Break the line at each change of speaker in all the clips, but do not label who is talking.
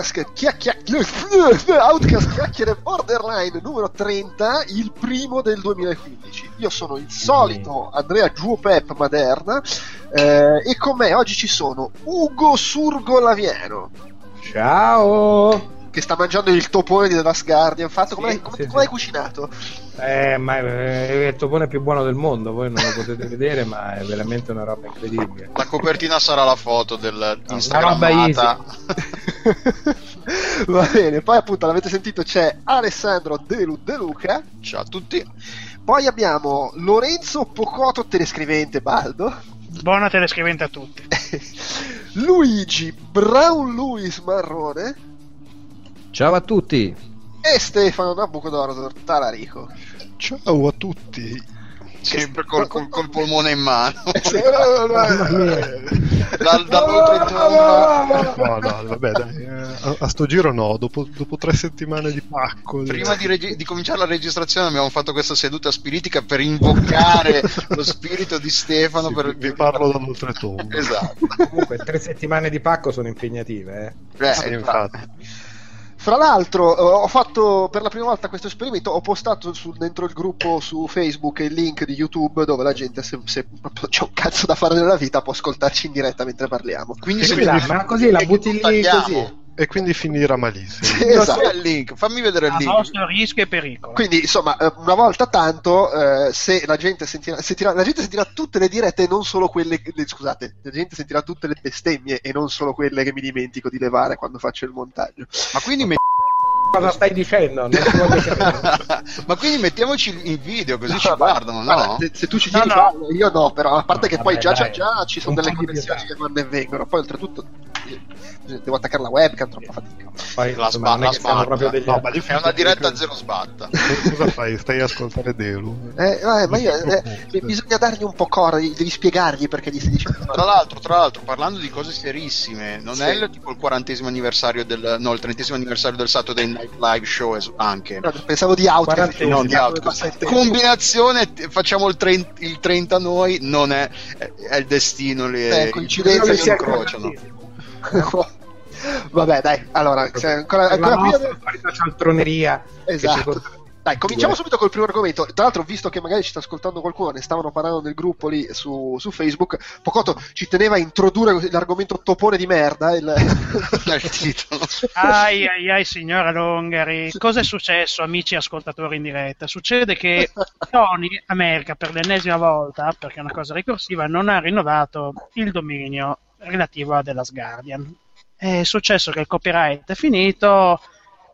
Outcast, chiacchia- Outcast Chiacchiere Borderline numero 30, il primo del 2015. Io sono il solito Andrea Giuopep Maderna eh, e con me oggi ci sono Ugo Surgo Lavieno
Ciao!
Che sta mangiando il topone di The Last Guardian. Fatto, come,
Sì,
come,
sì,
come
sì.
cucinato?
Eh, ma è il topone più buono del mondo, voi non lo potete vedere, ma è veramente una roba incredibile.
La copertina sarà la foto del Instagrammata.
Va bene, poi appunto l'avete sentito c'è Alessandro Delu De Luca.
Ciao a tutti.
Poi abbiamo Lorenzo Pocotto, telescrivente Baldo.
Buona telescrivente a tutti.
Luigi Brown Luis Marrone
Ciao a tutti.
e Stefano Nabucodonosor Talarico.
Ciao a tutti.
Sempre col, col- col polmone in mano.
no,
Dal, dall'oltretomba.
no, vabbè, dai, eh, a, a sto giro no, dopo, dopo tre settimane di pacco.
Prima di, regi- di cominciare la registrazione abbiamo fatto questa seduta spiritica per invocare lo spirito di Stefano.
Sì,
per...
vi parlo dall'oltretomba.
Esatto.
Comunque, tre settimane di pacco sono impegnative, eh.
Eh,
Sì, infatti.
Fra l'altro, eh, ho fatto per la prima volta questo esperimento. Ho postato sul- dentro il gruppo su Facebook il link di YouTube dove la gente, se, se proprio c'è un cazzo da fare nella vita, può ascoltarci in diretta mentre parliamo.
Quindi se
la- ma così la butti lì così.
E quindi finirà malissimo.
Non
Esatto.
c'è il link, fammi vedere il link.
vostro rischio e pericolo.
Quindi, insomma, eh, una volta tanto, eh, se la gente sentirà, sentirà- la gente sentirà tutte le dirette e non solo quelle. le- scusate, la gente sentirà tutte le bestemmie e non solo quelle che mi dimentico di levare quando faccio il montaggio.
Ma quindi, met-
Cosa stai dicendo?
Ma quindi mettiamoci in video così ci
Ah,
guardano,
guarda,
no?
se, se tu ci
No,
tieni,
no.
fallo, io no, però a parte
No,
che poi
vabbè,
già, già,
dai.
già ci sono
Un
delle connessioni che vanno e vengono. Poi, oltretutto, eh, devo attaccare la webcam, troppa fatica.
Poi,
La
insomma,
sba-
non è
la sbatta.
proprio degli
No, ma
È una diretta a zero sbatta.
Cosa fai? Stai a ascoltare Delu?
Eh, eh, ma io, eh, bisogna dargli un po' cora, devi spiegargli perché gli stai dicendo.
Tra l'altro, tra l'altro, parlando di cose serissime, non
Sì.
è il, tipo il quarantesimo anniversario del no, il trentesimo anniversario del Saturday Night Live Show anche.
Pensavo di Outcast.
Quarantesimo.
No, di Outcast. Combinazione, facciamo il, 30, il 30 noi, non è, è, il destino, le
Eh, che
si incrociano.
Vabbè, dai, allora, se ancora,
la
ancora prima
nostra solita cialtroneria
Esatto. Dai, cominciamo
Due.
subito col primo argomento. Tra l'altro, visto che magari ci sta ascoltando qualcuno, ne stavano parlando nel gruppo lì su, su Facebook. Pocotto ci teneva a introdurre l'argomento topone di merda. Il...
Nel titolo.
Ai ai ai signora Longari, cosa è successo amici ascoltatori in diretta? Succede che Sony America per l'ennesima volta, perché è una cosa ricorsiva, non ha rinnovato il dominio relativo a The Last Guardian. È successo che il copyright è finito,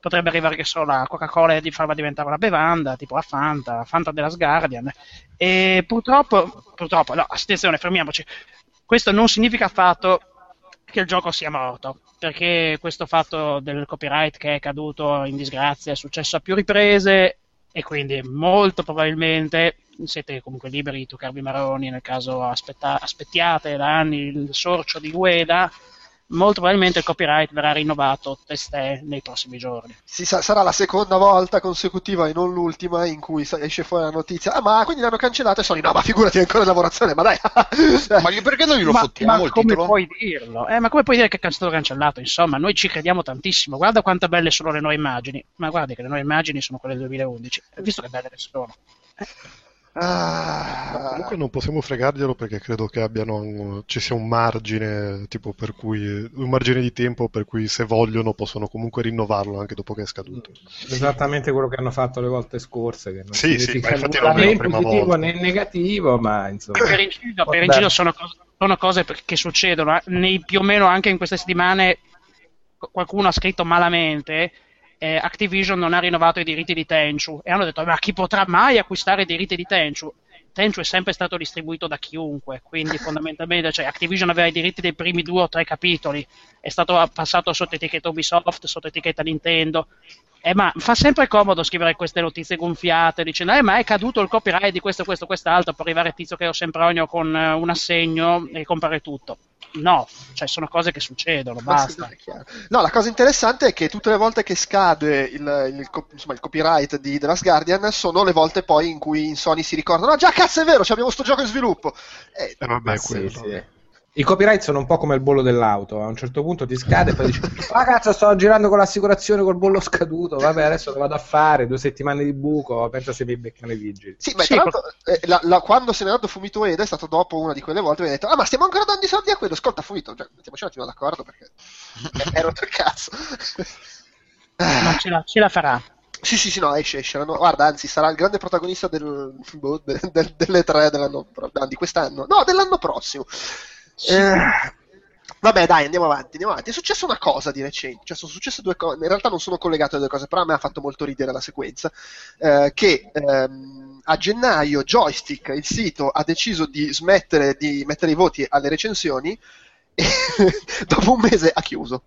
potrebbe arrivare che solo la Coca-Cola di farla diventare una bevanda, tipo la Fanta, la Fanta The Last Guardian. E purtroppo, purtroppo, no, attenzione, fermiamoci. Questo non significa affatto che il gioco sia morto, perché questo fatto del copyright che è caduto in disgrazia è successo a più riprese e quindi molto probabilmente siete comunque liberi di toccarvi maroni nel caso aspetta- aspettiate da anni il sorcio di Ueda, molto probabilmente il copyright verrà rinnovato testè nei prossimi giorni.
Si sa- sarà la seconda volta consecutiva e non l'ultima in cui esce fuori la notizia. Ah, ma quindi l'hanno cancellato e Sony. No, ma figurati, è ancora in lavorazione, ma dai.
Ma perché non glielo
ma,
fottiamo
ma
il
come
titolo?
puoi dirlo? Eh, ma come puoi dire che è stato cancellato? Insomma, noi ci crediamo tantissimo. Guarda quanto belle sono le nuove immagini. Ma guardi che le nuove immagini sono quelle del 2011. Hai visto che belle che sono?
Ah,
Comunque non possiamo fregarglielo perché credo che abbiano un- ci sia un margine tipo per cui un margine di tempo per cui se vogliono possono comunque rinnovarlo anche dopo che è scaduto.
Esattamente quello che hanno fatto le volte scorse, che non
Sì, sì, ma infatti non è la
né in
prima
positivo
volta.
né in negativo, ma insomma.
per inciso, per
Vabbè.
inciso sono, cose, sono cose che succedono. eh. Nei, più o meno anche in queste settimane qu- qualcuno ha scritto malamente. Eh, Activision non ha rinnovato i diritti di Tenchu e hanno detto: Ma chi potrà mai acquistare i diritti di Tenchu? Tenchu è sempre stato distribuito da chiunque, quindi fondamentalmente cioè, Activision aveva i diritti dei primi due o tre capitoli, è stato passato sotto etichetta Ubisoft, sotto etichetta Nintendo. Eh, ma fa sempre comodo scrivere queste notizie gonfiate dicendo eh, ma è caduto il copyright di questo, questo, quest'altro per arrivare Tizio che ho Sempronio con eh, un assegno e comprare tutto. No, cioè sono cose che succedono,
Ma sì,
basta.
no, chiaro. No, la cosa interessante è che tutte le volte che scade il, il insomma, il copyright di The Last Guardian sono le volte poi in cui in Sony si ricordano: Ah, già, cazzo, è vero, ci abbiamo sto gioco in sviluppo. Eh,
Eh, vabbè,
Ma sì,
quello.
sì. I copyright sono un po' come il bollo dell'auto, a un certo punto ti scade e poi dici "Ah cazzo, sto girando con l'assicurazione col bollo scaduto, vabbè adesso lo vado a fare, due settimane di buco, pensa se mi beccano i vigili".
Sì, ma
Sì,
tra l'altro, eh, la- la- quando se n'è andato Fumito Eda è stato dopo una di quelle volte mi ha detto: Ah, ma stiamo ancora dando i soldi a quello. Ascolta, Fumito, cioè, mettiamoci un attimo d'accordo perché è rotto il cazzo.
Ma ce la, ce la farà.
Sì, sì, sì, no, esce, esce. l'anno- Guarda, anzi, sarà il grande protagonista del, boh, de- del- delle tre dell'anno, pro- no, di quest'anno. No, dell'anno prossimo. Eh, vabbè, dai, andiamo avanti, andiamo avanti. È successa una cosa di recente, cioè sono successe due cose, in realtà non sono collegate le due cose, però a me ha fatto molto ridere la sequenza, eh, che ehm, a gennaio Joystick, il sito, ha deciso di smettere di mettere i voti alle recensioni e dopo un mese ha chiuso.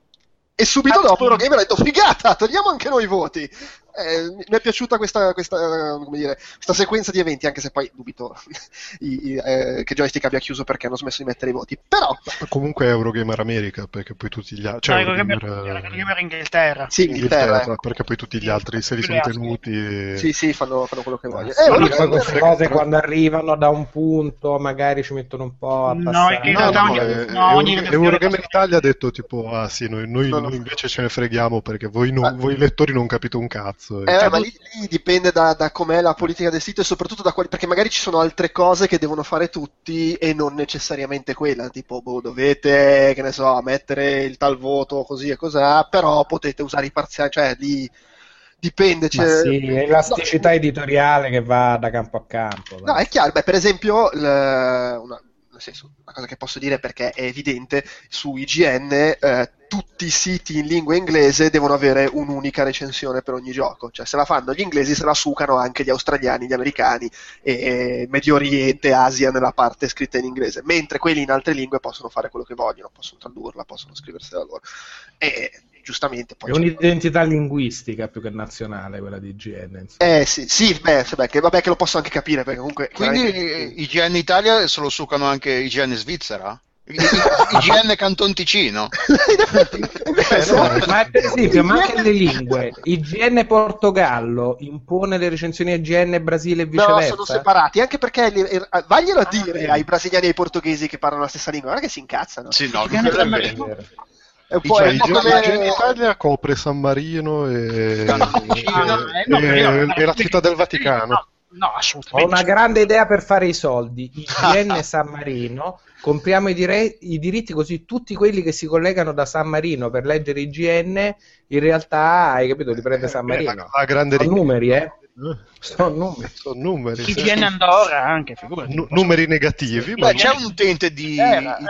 E subito
Ah,
dopo. Eurogamer ha detto figata, togliamo anche noi i voti. Eh, mi è piaciuta questa, questa, come dire, questa sequenza di eventi, anche se poi dubito i- i- eh, che Joystick abbia chiuso perché hanno smesso di mettere i voti. Però,
Comunque è Eurogamer America, perché poi tutti gli altri... Cioè,
No,
Eurogamer,
Eurogamer-
eh,
Inghilterra.
sì, Inghilterra.
Inghilterra, perché poi tutti gli altri se li sono tenuti... e-
Sì, sì, fanno, fanno quello che vogliono. Eh,
poi
Eurogamer-
queste cose quando arrivano da un punto magari ci mettono un po' a
No,
passare.
in
No,
realtà
no,
ogni-
eh,
no, ogni
Eurogamer Italia ha detto tipo, ah sì, noi, noi-
No, no.
noi invece ce ne freghiamo perché voi, non-
Ah.
voi lettori non capite un cazzo.
Eh,
E-
ma lì, lì dipende da, da com'è la politica del sito e soprattutto da quali, perché magari ci sono altre cose che devono fare tutti e non necessariamente quella, tipo boh, dovete, che ne so, mettere il tal voto così e cos'ha, però potete usare i parziali, cioè lì dipende.
Ma
C'è...
sì, è elasticità editoriale che va da campo a campo.
No, è chiaro, beh, per esempio, il- una, nel senso, una cosa che posso dire perché è evidente, su IGN eh, tutti i siti in lingua inglese devono avere un'unica recensione per ogni gioco, cioè se la fanno gli inglesi se la sucano anche gli australiani, gli americani e, e Medio Oriente, Asia nella parte scritta in inglese, mentre quelli in altre lingue possono fare quello che vogliono, possono tradurla, possono scriversela loro. E giustamente poi...
È un'identità linguistica più che nazionale quella di IGN. insomma.
Eh sì, sì, beh, beh, che, vabbè che lo posso anche capire perché comunque...
Quindi
chiaramente-
eh, IGN Italia se lo sucano anche IGN Svizzera? IGN Canton Ticino?
no,
Ma per esempio, ma anche le lingue, IGN Portogallo impone le recensioni a IGN Brasile e
No,
viceversa.
sono separati, anche perché li- eh, vaglielo a
Ah,
dire
vedi.
ai brasiliani e ai portoghesi che parlano la stessa lingua, guarda che si incazzano.
Sì, no,
IGN
quello è vero.
Marino.
È un po',
Cioè,
è un po'
IGN
come...
Italia copre San Marino e,
Ah, eh, no,
e-
io-
e la città del Vaticano.
No, no,
Ho
assolutamente.
una grande idea per fare i soldi. IGN San Marino, compriamo i, dire- i diritti così tutti quelli che si collegano da San Marino per leggere IGN, in realtà, hai capito, li prende San
Eh,
Marino.
la, la grande
Sono numeri, eh?
Eh,
Sono numeri.
Sono numeri. sì.
IGN Andorra anche, figurati.
Nu- numeri negativi, ma
c'è un utente di
Era, eh.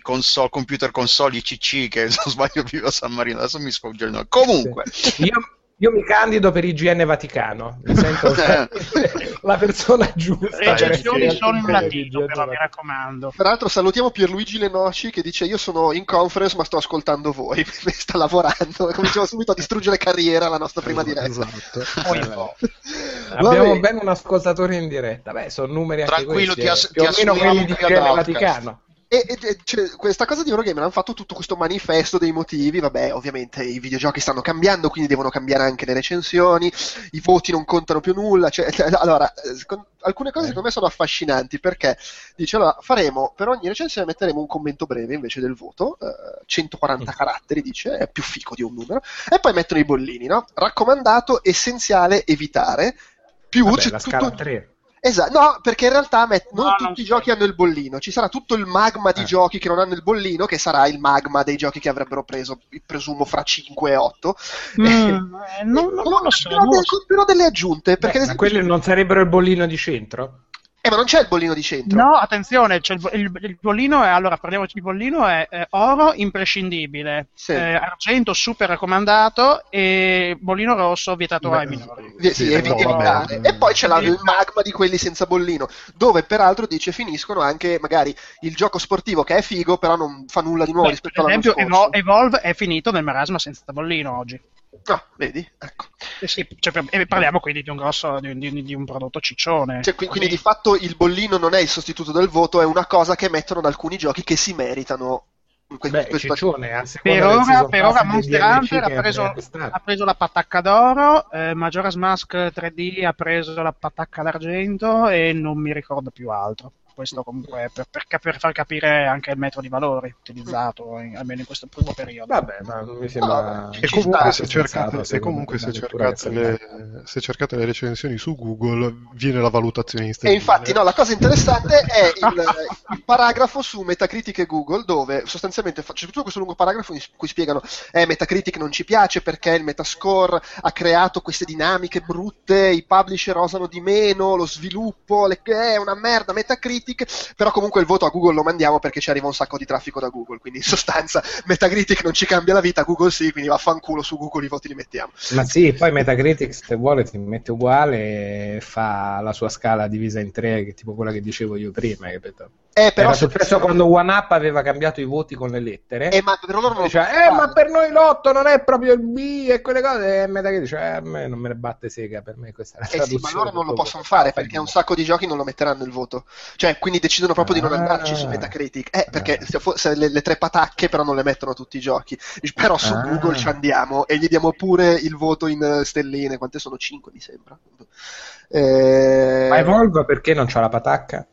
Console, computer console ICC che se non sbaglio vive a San Marino, adesso mi nome. Comunque,
Io, io mi candido per IGN Vaticano, mi sento la persona giusta.
Le recensioni
perché-
sono in latino, però mi raccomando.
Peraltro salutiamo Pierluigi Lenoci che dice io sono in conference ma sto ascoltando voi, sta lavorando, cominciamo subito a distruggere carriera la nostra prima diretta.
Esatto.
Poi no.
Abbiamo ben un ascoltatore in diretta. Beh, sono numeri anche
Tranquillo,
questi,
ti
eh.
ass-
più o
ti
meno
assumiamo
quelli di IGN. Vaticano.
E, e- cioè, questa cosa di Eurogamer hanno fatto tutto questo manifesto dei motivi, vabbè, ovviamente i videogiochi stanno cambiando, quindi devono cambiare anche le recensioni, i voti non contano più nulla, cioè, allora, eh, secon- alcune cose secondo me sono affascinanti perché dice, allora, faremo, per ogni recensione metteremo un commento breve invece del voto, eh, 140 caratteri, dice, è più fico di un numero, e poi mettono i bollini, no? Raccomandato, essenziale, evitare, più
Vabbè,
c'è
la
tutto-
scala 3.
Esatto, no, perché in realtà met- non
No,
tutti
non
i giochi hanno il bollino, ci sarà tutto il magma di
Eh.
giochi che non hanno il bollino, che sarà il magma dei giochi che avrebbero preso, presumo, fra 5 e 8.
Mm, eh, non, non- non lo so.
Però,
non lo
de-
so.
però delle aggiunte, perché
Beh,
ad
ma
esempio-
quelli non sarebbero il bollino di centro?
Eh, ma non c'è il bollino di centro.
No, attenzione, c'è il, il- il bollino è, allora parliamoci, il bollino è eh, oro imprescindibile,
Sì.
eh, argento super raccomandato e bollino rosso vietato
Beh,
ai minori.
Sì,
Sì,
evi-
no.
E poi c'è la- il magma di quelli senza bollino, dove peraltro dice finiscono anche magari il gioco sportivo che è figo, però non fa nulla di nuovo
Beh,
rispetto
per
all'anno
esempio,
scorso.
Evo- Evolve è finito nel marasma senza bollino oggi.
Ah, vedi? Ecco.
Eh sì, cioè, e parliamo quindi di un grosso di, di- di un prodotto ciccione.
Cioè, qui- quindi di fatto il bollino non è il sostituto del voto, è una cosa che mettono da alcuni giochi che si meritano. que-
Beh,
questo-
ciccione,
Per ora, per ora Monster Hunter ha preso, ha preso la patacca d'oro, eh, Majora's Mask 3D ha preso la patacca d'argento e non mi ricordo più altro. Questo comunque per, per cap- per far capire anche il metro di valori utilizzato, in- almeno in questo primo periodo.
Vabbè, ma mi sembra...
Ci
E comunque, se cercate, e
secondo
comunque se, cercate le, se cercate le recensioni su Google viene la valutazione in
E infatti, no, la cosa interessante è il, il paragrafo su Metacritic e Google, dove sostanzialmente c'è tutto questo lungo paragrafo in cui spiegano: eh, Metacritic non ci piace perché il Metascore ha creato queste dinamiche brutte, i publisher osano di meno, lo sviluppo le- è una merda. Metacritic, però comunque il voto a Google lo mandiamo perché ci arriva un sacco di traffico da Google. Quindi in sostanza, Metacritic non ci cambia la vita, Google sì, quindi vaffanculo su Google i voti li mettiamo.
Ma sì, poi Metacritic se vuole ti mette uguale e fa la sua scala divisa in tre, tipo quella che dicevo io prima, capito?
Eh, però
Era
se-
successo quando OneUp aveva cambiato i voti con le lettere.
Eh, ma per loro non
Diceva, eh, ma per noi l'otto non è proprio il B e quelle cose. E Metacritic dice, eh, a me non me ne batte sega, per me questa è la
Eh sì, ma loro non lo possono fare perché un sacco di giochi non lo metteranno il voto. Cioè, quindi decidono proprio di non
Ah.
andarci su Metacritic. Eh, perché
Ah.
se se le, le tre patacche però non le mettono tutti i giochi. Però su
Ah.
Google ci andiamo e gli diamo pure il voto in eh, stelline. Quante sono? 5 mi sembra. Eh,
Ma Evolve perché non c'ha la patacca?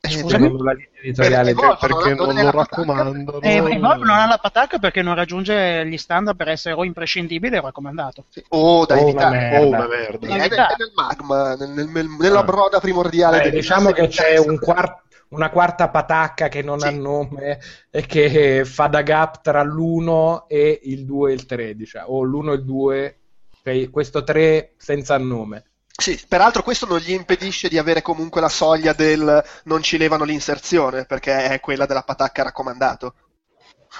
Eh,
Scusami?
Secondo la linea editoriale
Evolve
perché
non non
non lo
la patacca.
raccomandano.
E Evolve non ha la patacca perché non raggiunge gli standard per essere o imprescindibile o raccomandato.
Sì. Oh, dai,
Oh,
Oh,
merda.
una merda.
È, nel, è nel magma, nel- nel- nel- nella
Ah.
broda primordiale.
Eh,
del-
diciamo che c'è un quart- una quarta patacca che non
Sì.
ha nome e che fa da gap tra l'1 e il 2 e il 3, diciamo, o l'1 e il 2, cioè questo 3 senza nome.
Sì, peraltro questo non gli impedisce di avere comunque la soglia del non ci levano l'inserzione, perché è quella della patacca raccomandato.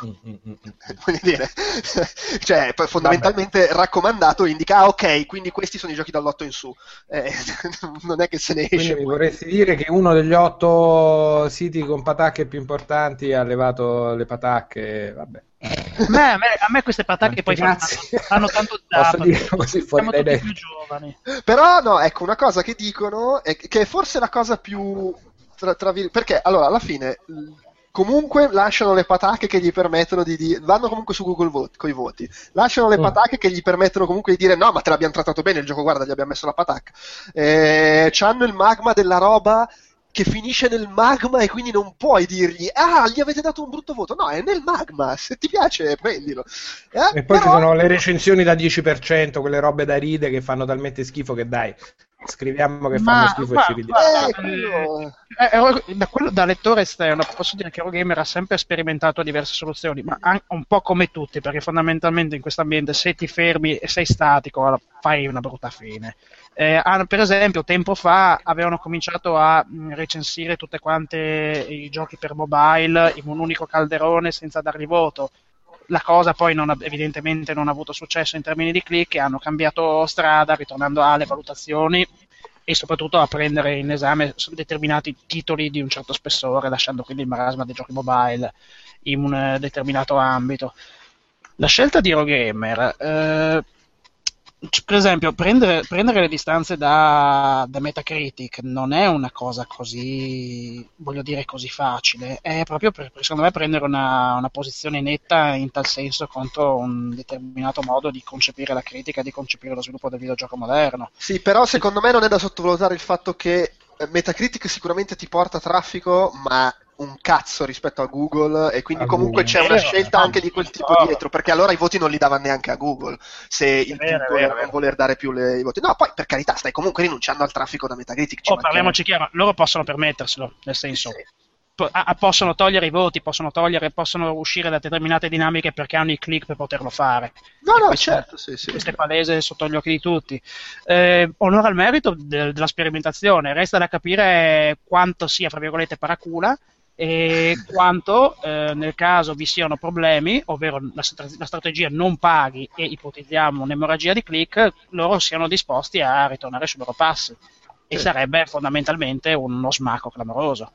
Mm, mm, mm.
Voglio dire, cioè, poi fondamentalmente raccomandato indica, ah ok, quindi questi sono i giochi dall'8 in su. Eh, non è che se ne
Quindi
esce.
mi vorresti dire che uno degli otto siti con patacche più importanti ha levato le patacche, vabbè.
A me, a me- a me queste patacche poi fanno, fanno tanto
dirlo così
siamo tutti più giovani.
Però no, ecco, una cosa che dicono, è che è forse la cosa più... Tra, tra perché allora alla fine comunque lasciano le patacche che gli permettono di dire vanno comunque su Google Vote con i voti lasciano le
Mm.
patacche che gli permettono comunque di dire no ma te l'abbiamo trattato bene il gioco guarda gli abbiamo messo la patacca eh, c'hanno il magma della roba che finisce nel magma e quindi non puoi dirgli ah gli avete dato un brutto voto no è nel magma se ti piace prendilo Eh,
E poi ci
però-
sono le recensioni da 10%, quelle robe da ride che fanno talmente schifo che dai, scriviamo che fanno
Ma-
schifo
ma-
e ci ridiamo.
eh, quello-
Eh, Euro- da, quello- da lettore esterno posso dire che Eurogamer ha sempre sperimentato diverse soluzioni, ma un po' come tutti, perché fondamentalmente in questo ambiente se ti fermi e sei statico fai una brutta fine. Eh, hanno- per esempio, tempo fa avevano cominciato a mh, recensire tutte quante i giochi per mobile in un unico calderone senza dargli voto. La cosa poi non evidentemente non ha avuto successo in termini di click e hanno cambiato strada, ritornando alle valutazioni e soprattutto a prendere in esame determinati titoli di un certo spessore, lasciando quindi il marasma dei giochi mobile in un eh, determinato ambito. La scelta di Eurogamer, eh, per esempio, prendere, prendere le distanze da, da Metacritic non è una cosa così, voglio dire, così facile, è proprio per, secondo me, prendere una, una posizione netta in tal senso contro un determinato modo di concepire la critica di concepire lo sviluppo del videogioco moderno.
Sì, però secondo me non è da sottovalutare il fatto che eh, Metacritic sicuramente ti porta traffico, ma un cazzo rispetto a Google e quindi
A
comunque
Google.
c'è una scelta anche di quel tipo dietro, perché allora i voti non li dava neanche a Google, se il
vero, vero,
era non voler dare più le- i voti. No, poi per carità, stai comunque rinunciando al traffico da Metacritic. ci
Oh, parliamoci chiaro, loro possono permetterselo, nel senso,
Sì.
po- ah, possono togliere i voti, possono togliere, possono uscire da determinate dinamiche perché hanno i click per poterlo fare.
No, no,
Questo-
certo, sì, sì.
Questo è palese sotto gli occhi di tutti. Eh, onore al merito de- della sperimentazione, resta da capire quanto sia, fra virgolette, paracula e quanto eh, nel caso vi siano problemi, ovvero la, la strategia non paghi e ipotizziamo un'emorragia di click, loro siano disposti a ritornare sui loro passi. E
Sì.
sarebbe fondamentalmente uno smacco clamoroso.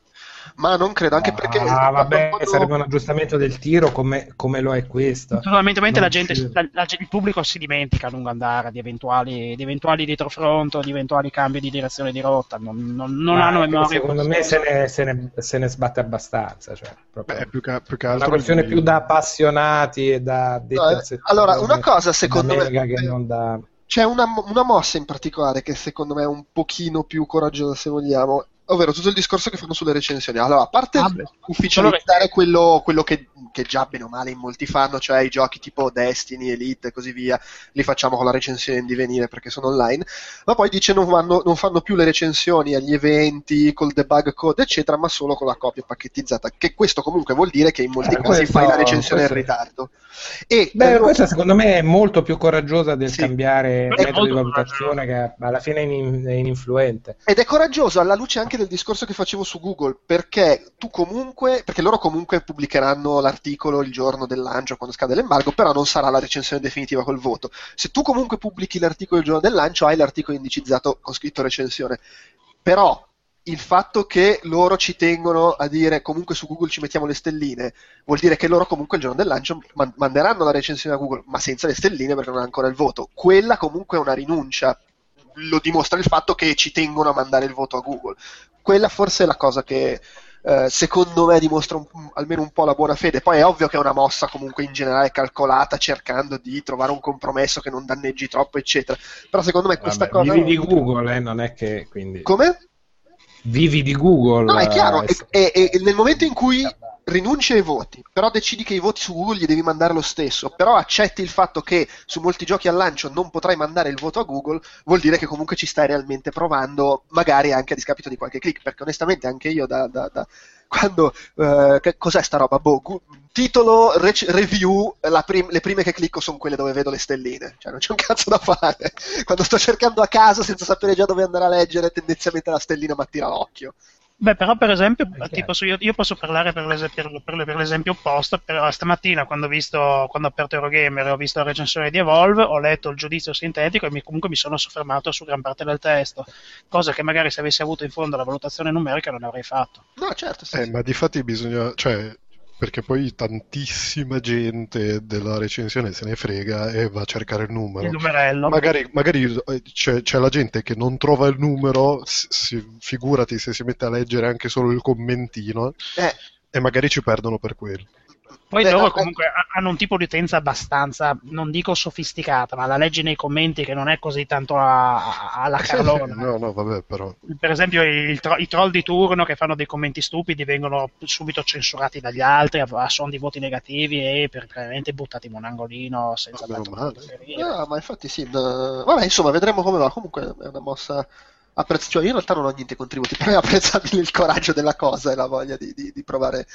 Ma non credo, anche perché...
Ah, vabbè,
quando-
sarebbe un aggiustamento del tiro come, come lo è questo.
Fondamentalmente la gente, la- la- il pubblico si dimentica a lungo andare di eventuali, di eventuali dietrofront o di eventuali cambi di direzione di rotta, non, non- non
Ma
hanno memoria.
Secondo me se ne, se ne- se ne sbatte abbastanza. Cioè, proprio
Beh, più che, più che
una
altro
questione
di-
più da appassionati e da
No, eh, allora, una cosa, secondo me-
che non da...
C'è una, una mossa in particolare che secondo me è un pochino più coraggiosa, se vogliamo, ovvero tutto il discorso che fanno sulle recensioni. Allora, a parte
Ah,
ufficializzare quello, quello che, che già bene o male in molti fanno, cioè i giochi tipo Destiny, Elite e così via, li facciamo con la recensione in divenire perché sono online, ma poi dice non, vanno- non fanno più le recensioni agli eventi col debug code, eccetera, ma solo con la copia pacchettizzata, che questo comunque vuol dire che in molti
Eh,
casi
questo-
fai la recensione in
questo-
ritardo. E,
Beh,
eh,
questa secondo me è molto più coraggiosa del
Sì.
cambiare metodo di valutazione che alla fine è, in- è ininfluente.
Ed è coraggioso alla luce anche del discorso che facevo su Google, perché tu comunque, perché loro comunque pubblicheranno l'articolo il giorno del lancio quando scade l'embargo, però non sarà la recensione definitiva col voto. Se tu comunque pubblichi l'articolo il giorno del lancio, hai l'articolo indicizzato con scritto recensione. Però il fatto che loro ci tengono a dire comunque su Google ci mettiamo le stelline, vuol dire che loro comunque il giorno del lancio man- manderanno la recensione a Google, ma senza le stelline perché non ha ancora il voto. Quella comunque è una rinuncia lo dimostra il fatto che ci tengono a mandare il voto a Google. Quella forse è la cosa che eh, secondo me dimostra un- almeno un po' la buona fede. Poi è ovvio che è una mossa comunque in generale calcolata, cercando di trovare un compromesso che non danneggi troppo, eccetera. Però secondo me questa
Vabbè,
cosa.
vivi di Google, eh, non è che quindi...
Come?
Vivi di Google.
No, è chiaro,
eh,
e, e- e nel momento in cui rinunci ai voti, però decidi che i voti su Google gli devi mandare lo stesso, però accetti il fatto che su molti giochi al lancio non potrai mandare il voto a Google, vuol dire che comunque ci stai realmente provando, magari anche a discapito di qualche click, perché onestamente anche io da... da- da- quando eh, che cos'è sta roba? Boh, gu- titolo rec- review, prim- le prime che clicco sono quelle dove vedo le stelline, cioè non c'è un cazzo da fare. Quando sto cercando a caso senza sapere già dove andare a leggere, tendenzialmente la stellina mi attira l'occhio.
Beh, però per esempio, tipo, su- io, io posso parlare per, l'es- per- per- per l'esempio opposto, però stamattina quando ho, visto, quando ho aperto Eurogamer e ho visto la recensione di Evolve, ho letto il giudizio sintetico e mi- comunque mi sono soffermato su gran parte del testo, cosa che magari se avessi avuto in fondo la valutazione numerica non avrei fatto.
No, certo, sì.
Eh,
sì.
ma di fatti bisogna, cioè, perché poi tantissima gente della recensione se ne frega e va a cercare il numero.
Il numerello.
Magari, magari, eh, c'è, c'è la gente che non trova il numero, si- figurati se si mette a leggere anche solo il commentino
Eh,
e magari ci perdono per quello.
Poi
Beh,
loro comunque ha- hanno un tipo di utenza abbastanza, non dico sofisticata, ma la leggi nei commenti che non è così tanto a- a- alla
sì,
Carlona.
no, no, vabbè, però.
Per esempio il i troll di turno che fanno dei commenti stupidi vengono subito censurati dagli altri a, a suon di voti negativi e praticamente buttati in un angolino senza
meno
tanto
no, ma infatti sì. no. Vabbè, insomma, vedremo come va. Comunque è una mossa apprezz- cioè, io in realtà non ho niente contributi, però è apprezzabile il coraggio della cosa e la voglia di, di- di provare,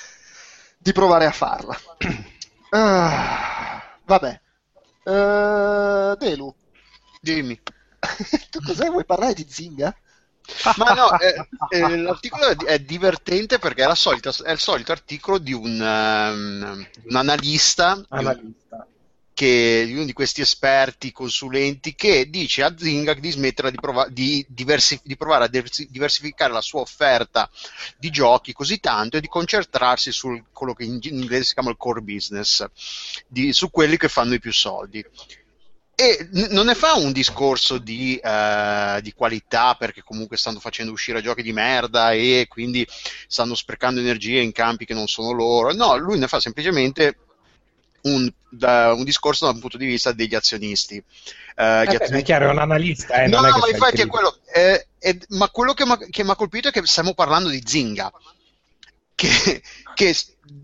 di provare a farla. Ah, vabbè. Eh, Delu,
Dimmi.
tu cos'è? Vuoi parlare di Zinga?
Ma no, eh, eh, l'articolo è, divertente perché è, la solita- è il solito articolo di un, ehm, un analista, di un-
analista.
Che, di uno di questi esperti consulenti che dice a Zingak di smettere di, prova- di diversi- di provare a diversi- diversificare la sua offerta di giochi così tanto e di concentrarsi su quello che in, in inglese si chiama il core business, di- su quelli che fanno i più soldi. E non ne fa un discorso di, eh, di qualità perché comunque stanno facendo uscire giochi di merda e quindi stanno sprecando energie in campi che non sono loro. No, lui ne fa semplicemente un, da- un discorso da un punto di vista degli azionisti. Eh, gli
Eh beh,
azionisti-
è chiaro, è un analista, eh,
no,
è
no, ma infatti è quello. eh, ed- ma quello che mi ha colpito è che stiamo parlando di Zinga, che, che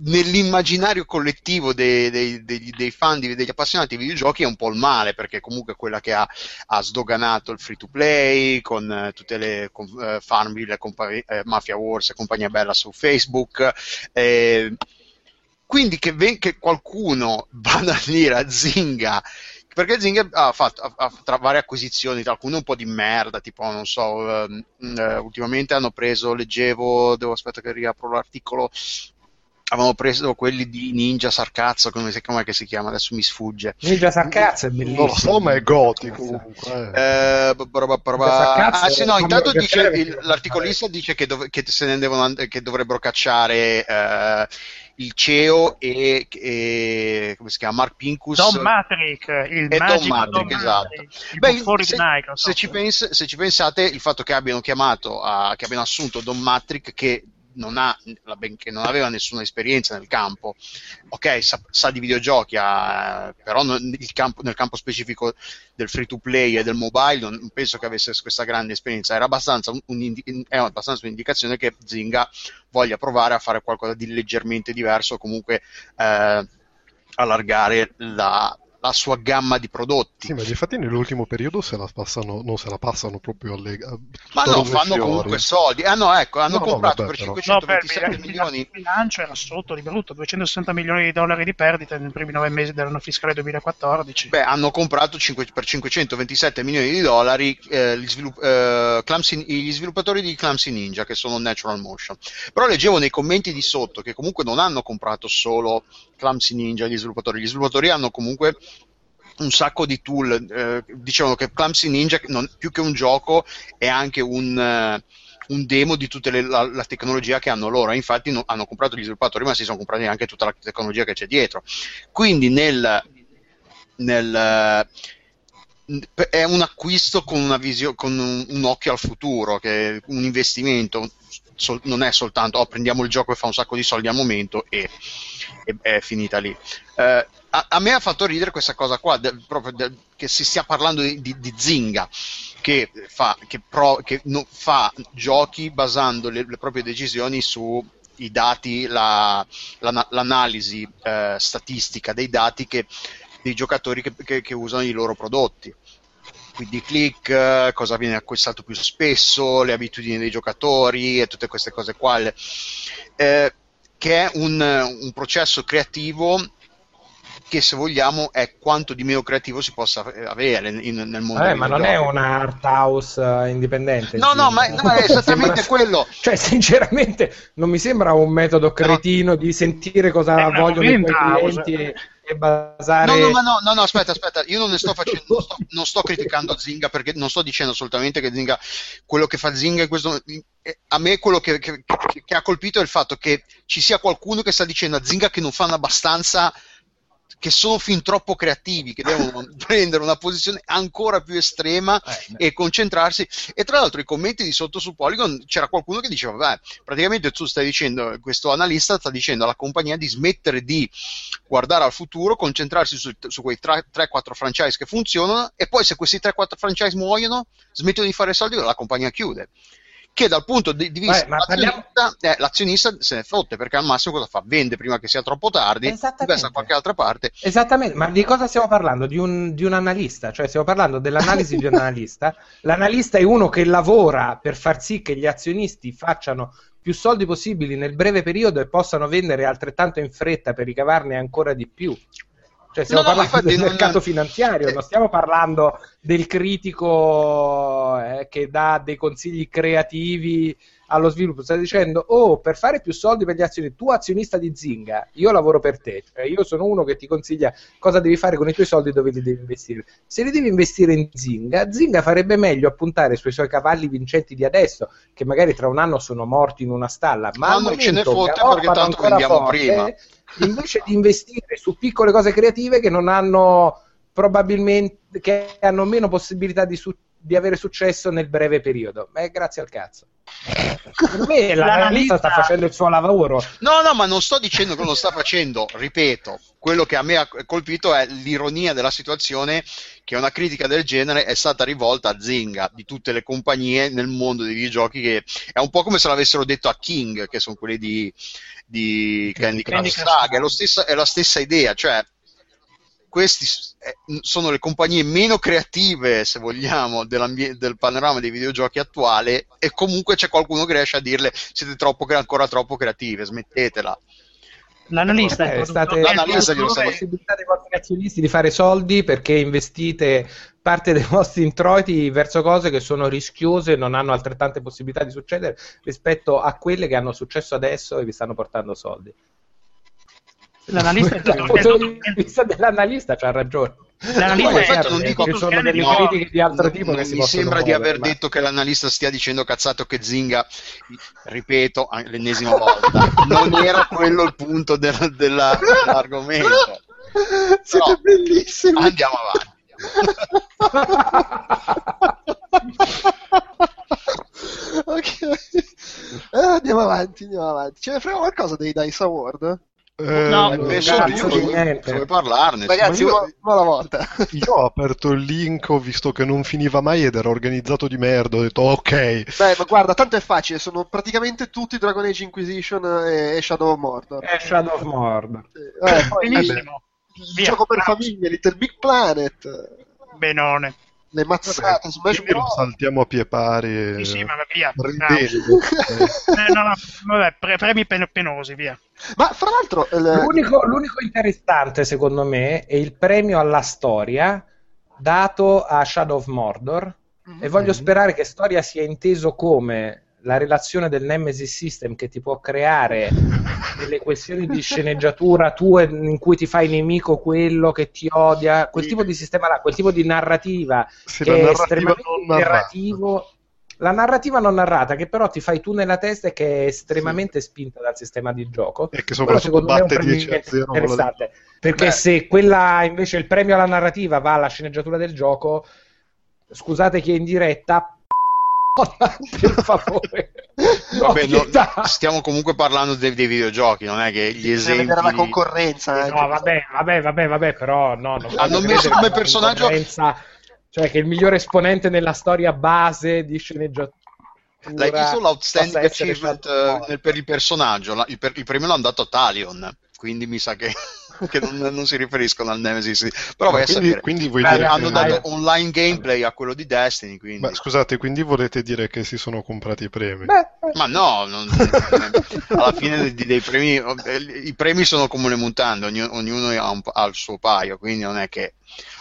nell'immaginario collettivo dei, dei- degli, dei fan, degli appassionati di videogiochi è un po' il male, perché comunque è quella che ha, ha sdoganato il free to play con eh, tutte le con, eh, Farmville, compagni- eh, Mafia Wars e compagnia bella su Facebook. eh, quindi che, ven- che qualcuno vada a dire a Zinga perché Zynga ha fatto ha- ha- tra varie acquisizioni, alcune un po' di merda, tipo non so, ehm, eh, ultimamente hanno preso, leggevo, devo aspetta che riapro l'articolo, avevano preso quelli di Ninja Sarcazzo, come si, com'è che si chiama? Adesso mi sfugge.
Ninja Sarcazzo è bellissimo.
lo so, ma è gotico comunque. eh.
Eh, ah, sì, no, intanto dice, l'articolista dice che, dov- che se ne devono and- che dovrebbero cacciare eh, il CEO e, e- come si chiama? Mark Pincus
Don Matrick, il
e Don
Don
esatto.
Matrick, il
Beh, se,
Microsoft.
se ci pens- se ci pensate, il fatto che abbiano chiamato, a- che abbiano assunto Don Matrick, che non, ha, la ben- che non aveva nessuna esperienza nel campo, ok, sa, sa di videogiochi, ha- però non- campo- nel campo specifico del free to play e del mobile non penso che avesse questa grande esperienza. Era abbastanza, un- un- è abbastanza un'indicazione che Zynga voglia provare a fare qualcosa di leggermente diverso, comunque eh, allargare la, la sua gamma di prodotti.
Sì, ma infatti nell'ultimo periodo se la passano, non se la passano proprio alle... a-
Ma no, fanno
fiori.
comunque soldi. Ah no, ecco, hanno
No, no,
comprato
vabbè,
per
però.
No, beh,
527
il,
milioni.
il bilancio era sotto di brutto, 260 milioni di dollari di perdita nei primi nove mesi dell'anno fiscale 2014.
Beh, hanno comprato cinque- per 527 milioni di dollari eh, gli, svilupp- eh, Clumsy- gli sviluppatori di Clumsy Ninja, che sono Natural Motion. Però leggevo nei commenti di sotto che comunque non hanno comprato solo Clumsy Ninja gli sviluppatori, gli sviluppatori hanno comunque un sacco di tool. eh, dicevano che Clumsy Ninja, non- più che un gioco, è anche un, eh, un demo di tutta la, la tecnologia che hanno loro. Infatti, no- hanno comprato gli sviluppatori, ma si sono comprati anche tutta la tecnologia che c'è dietro. Quindi, nel, nel, eh, è un acquisto con, una visio- con un, un occhio al futuro, che un investimento. sol- non è soltanto oh, prendiamo il gioco e fa un sacco di soldi al momento e, e- è finita lì. Eh, a, a me ha fatto ridere questa cosa qua, del- proprio del- che si stia parlando di, di- di Zynga, che fa, che pro- che no- fa giochi basando le, le proprie decisioni su i dati, la- la- l'analisi eh, statistica dei dati che, dei giocatori che, che- che usano i loro prodotti. Quindi click, eh, cosa viene acquistato più spesso, le abitudini dei giocatori e tutte queste cose qua. Eh, che è un, un processo creativo che se vogliamo è quanto di meno creativo si possa avere in- nel mondo
Eh, ma non è una art house eh, indipendente.
No, no, ma, no, è esattamente
Sembra-
quello.
Cioè, sinceramente, non mi sembra un metodo cretino di sentire cosa
È
vogliono i clienti e, e basare.
No, no, ma no, no, no, aspetta, aspetta, io non ne sto facendo, non sto, non sto criticando Zinga perché non sto dicendo assolutamente che Zinga, quello che fa Zinga in questo, a me quello che, che- che- che ha colpito è il fatto che ci sia qualcuno che sta dicendo a Zinga che non fanno abbastanza, che sono fin troppo creativi, che devono prendere una posizione ancora più estrema
Eh,
e concentrarsi. E tra l'altro, i commenti di sotto su Polygon c'era qualcuno che diceva: Beh, praticamente tu stai dicendo, questo analista sta dicendo alla compagnia di smettere di guardare al futuro, concentrarsi su, su quei 3-4 franchise che funzionano, e poi se questi 3-4 franchise muoiono, smettono di fare soldi, la compagnia chiude. Che dal punto di, vista
Beh,
dell'azionista, eh, l'azionista se ne fotte perché al massimo cosa fa? Vende prima che sia troppo tardi, investe da qualche altra parte
Esattamente, ma di cosa stiamo parlando? Di un, di un analista, cioè stiamo parlando dell'analisi di un analista. L'analista è uno che lavora per far sì che gli azionisti facciano più soldi possibili nel breve periodo e possano vendere altrettanto in fretta per ricavarne ancora di più. Cioè, stiamo
No,
parlando del
non-
mercato finanziario, non stiamo parlando del critico eh, che dà dei consigli creativi allo sviluppo. Stai dicendo, oh, per fare più soldi per gli azionisti, tu azionista di Zinga, io lavoro per te, cioè io sono uno che ti consiglia cosa devi fare con i tuoi soldi e dove li devi investire. Se li devi investire in Zinga, Zinga farebbe meglio a puntare sui suoi cavalli vincenti di adesso, che magari tra un anno sono morti in una stalla, ma
Ma non ce ne fotte perché tanto vendiamo
forte,
prima.
invece di investire su piccole cose creative che non hanno probabilmente che hanno meno possibilità di, su- di avere successo nel breve periodo. Ma è grazie al cazzo. Secondo me l'analista sta facendo il suo lavoro.
No, no, ma non sto dicendo che non lo sta facendo, ripeto, quello che a me ha colpito è l'ironia della situazione che una critica del genere è stata rivolta a Zynga, di tutte le compagnie nel mondo dei videogiochi, che è un po' come se l'avessero detto a King, che sono quelli di, di Candy
Candy
Crush. Saga, è, è la stessa idea, cioè questi s- eh, sono le compagnie meno creative, se vogliamo, del panorama dei videogiochi attuale e comunque c'è qualcuno che riesce a dirle siete troppo, ancora troppo creative, smettetela.
L'analista
Eh,
è
state
L'analista
la possibilità dei vostri azionisti di fare soldi perché investite parte dei vostri introiti verso cose che sono rischiose e non hanno altrettante possibilità di succedere rispetto a quelle che hanno successo adesso e vi stanno portando soldi.
L'analista
Dal punto di vista dell'analista c'ha ragione.
L'analista
No,
è-
infatti non dico-
ci sono delle
No,
critiche di altro tipo
non
che si
mi sembra di
muovere,
aver
ma-
detto che l'analista stia dicendo cazzato che Zinga, ripeto l'ennesima volta, non era quello il punto del- della- dell'argomento.
Siete
Però-
bellissimi.
Andiamo avanti.
ok. Eh, andiamo avanti, andiamo avanti. Ce ne frega qualcosa dei Dice Award?
Eh,
No,
Eh,
non cazzo
io
di niente.
vuoi parlarne?
Ragazzi,
io-
alla volta.
Io ho aperto il link, ho visto che non finiva mai ed era organizzato di merda. Ho detto ok.
Beh, ma guarda, tanto è facile, sono praticamente tutti Dragon Age Inquisition e, e Shadow of Mordor.
È Shadow of Mordor.
Eh, poi,
Benissimo.
il
Via,
gioco per famiglie, Little Big Planet,
Benone.
Le mazzate, Smash
lo
Bros.
saltiamo a pie pari.
Sì, sì, ma via.
ridendo.
Eh, no, no, vabbè, pre- premi pen- penosi, via.
Ma fra l'altro, il-
L'unico, l'unico interessante, secondo me, è il premio alla storia dato a Shadow of Mordor. E voglio sperare che storia sia inteso come la relazione del Nemesis System che ti può creare delle questioni di sceneggiatura tue in cui ti fai nemico quello che ti odia, quel tipo di sistema là, quel tipo di narrativa
Sì,
che
la
è
narrativa
estremamente narrativo. La narrativa non narrata, che però ti fai tu nella testa e che è estremamente spinta dal sistema di gioco.
E che soprattutto batte
premio
10 a 0 con la-
interessante. Perché
Beh.
se quella invece il premio alla narrativa va alla sceneggiatura del gioco, scusate chi è in diretta, per favore.
Vabbè, no, stiamo comunque parlando dei, dei videogiochi, non è che gli esempi...
vedere la concorrenza. anche.
No, vabbè, vabbè, vabbè, vabbè, però no, non
Hanno messo come personaggio-
Cioè che il migliore esponente nella storia base di sceneggiatura
L'hai visto l'outstanding achievement eh, nel- per il personaggio? La- il, per- il premio l'hanno dato a Talion, quindi mi sa che, che non, non si riferiscono al Nemesis. Però vai a
quindi,
sapere.
quindi vuoi
Beh,
dire
hanno
che...
dato online gameplay a quello di Destiny, quindi...
Ma scusate, quindi volete dire che si sono comprati i premi?
Beh,
Ma no, non- alla fine dei, dei premi, i premi sono come le mutande, ogni- ognuno ha, un- ha il suo paio, quindi non è che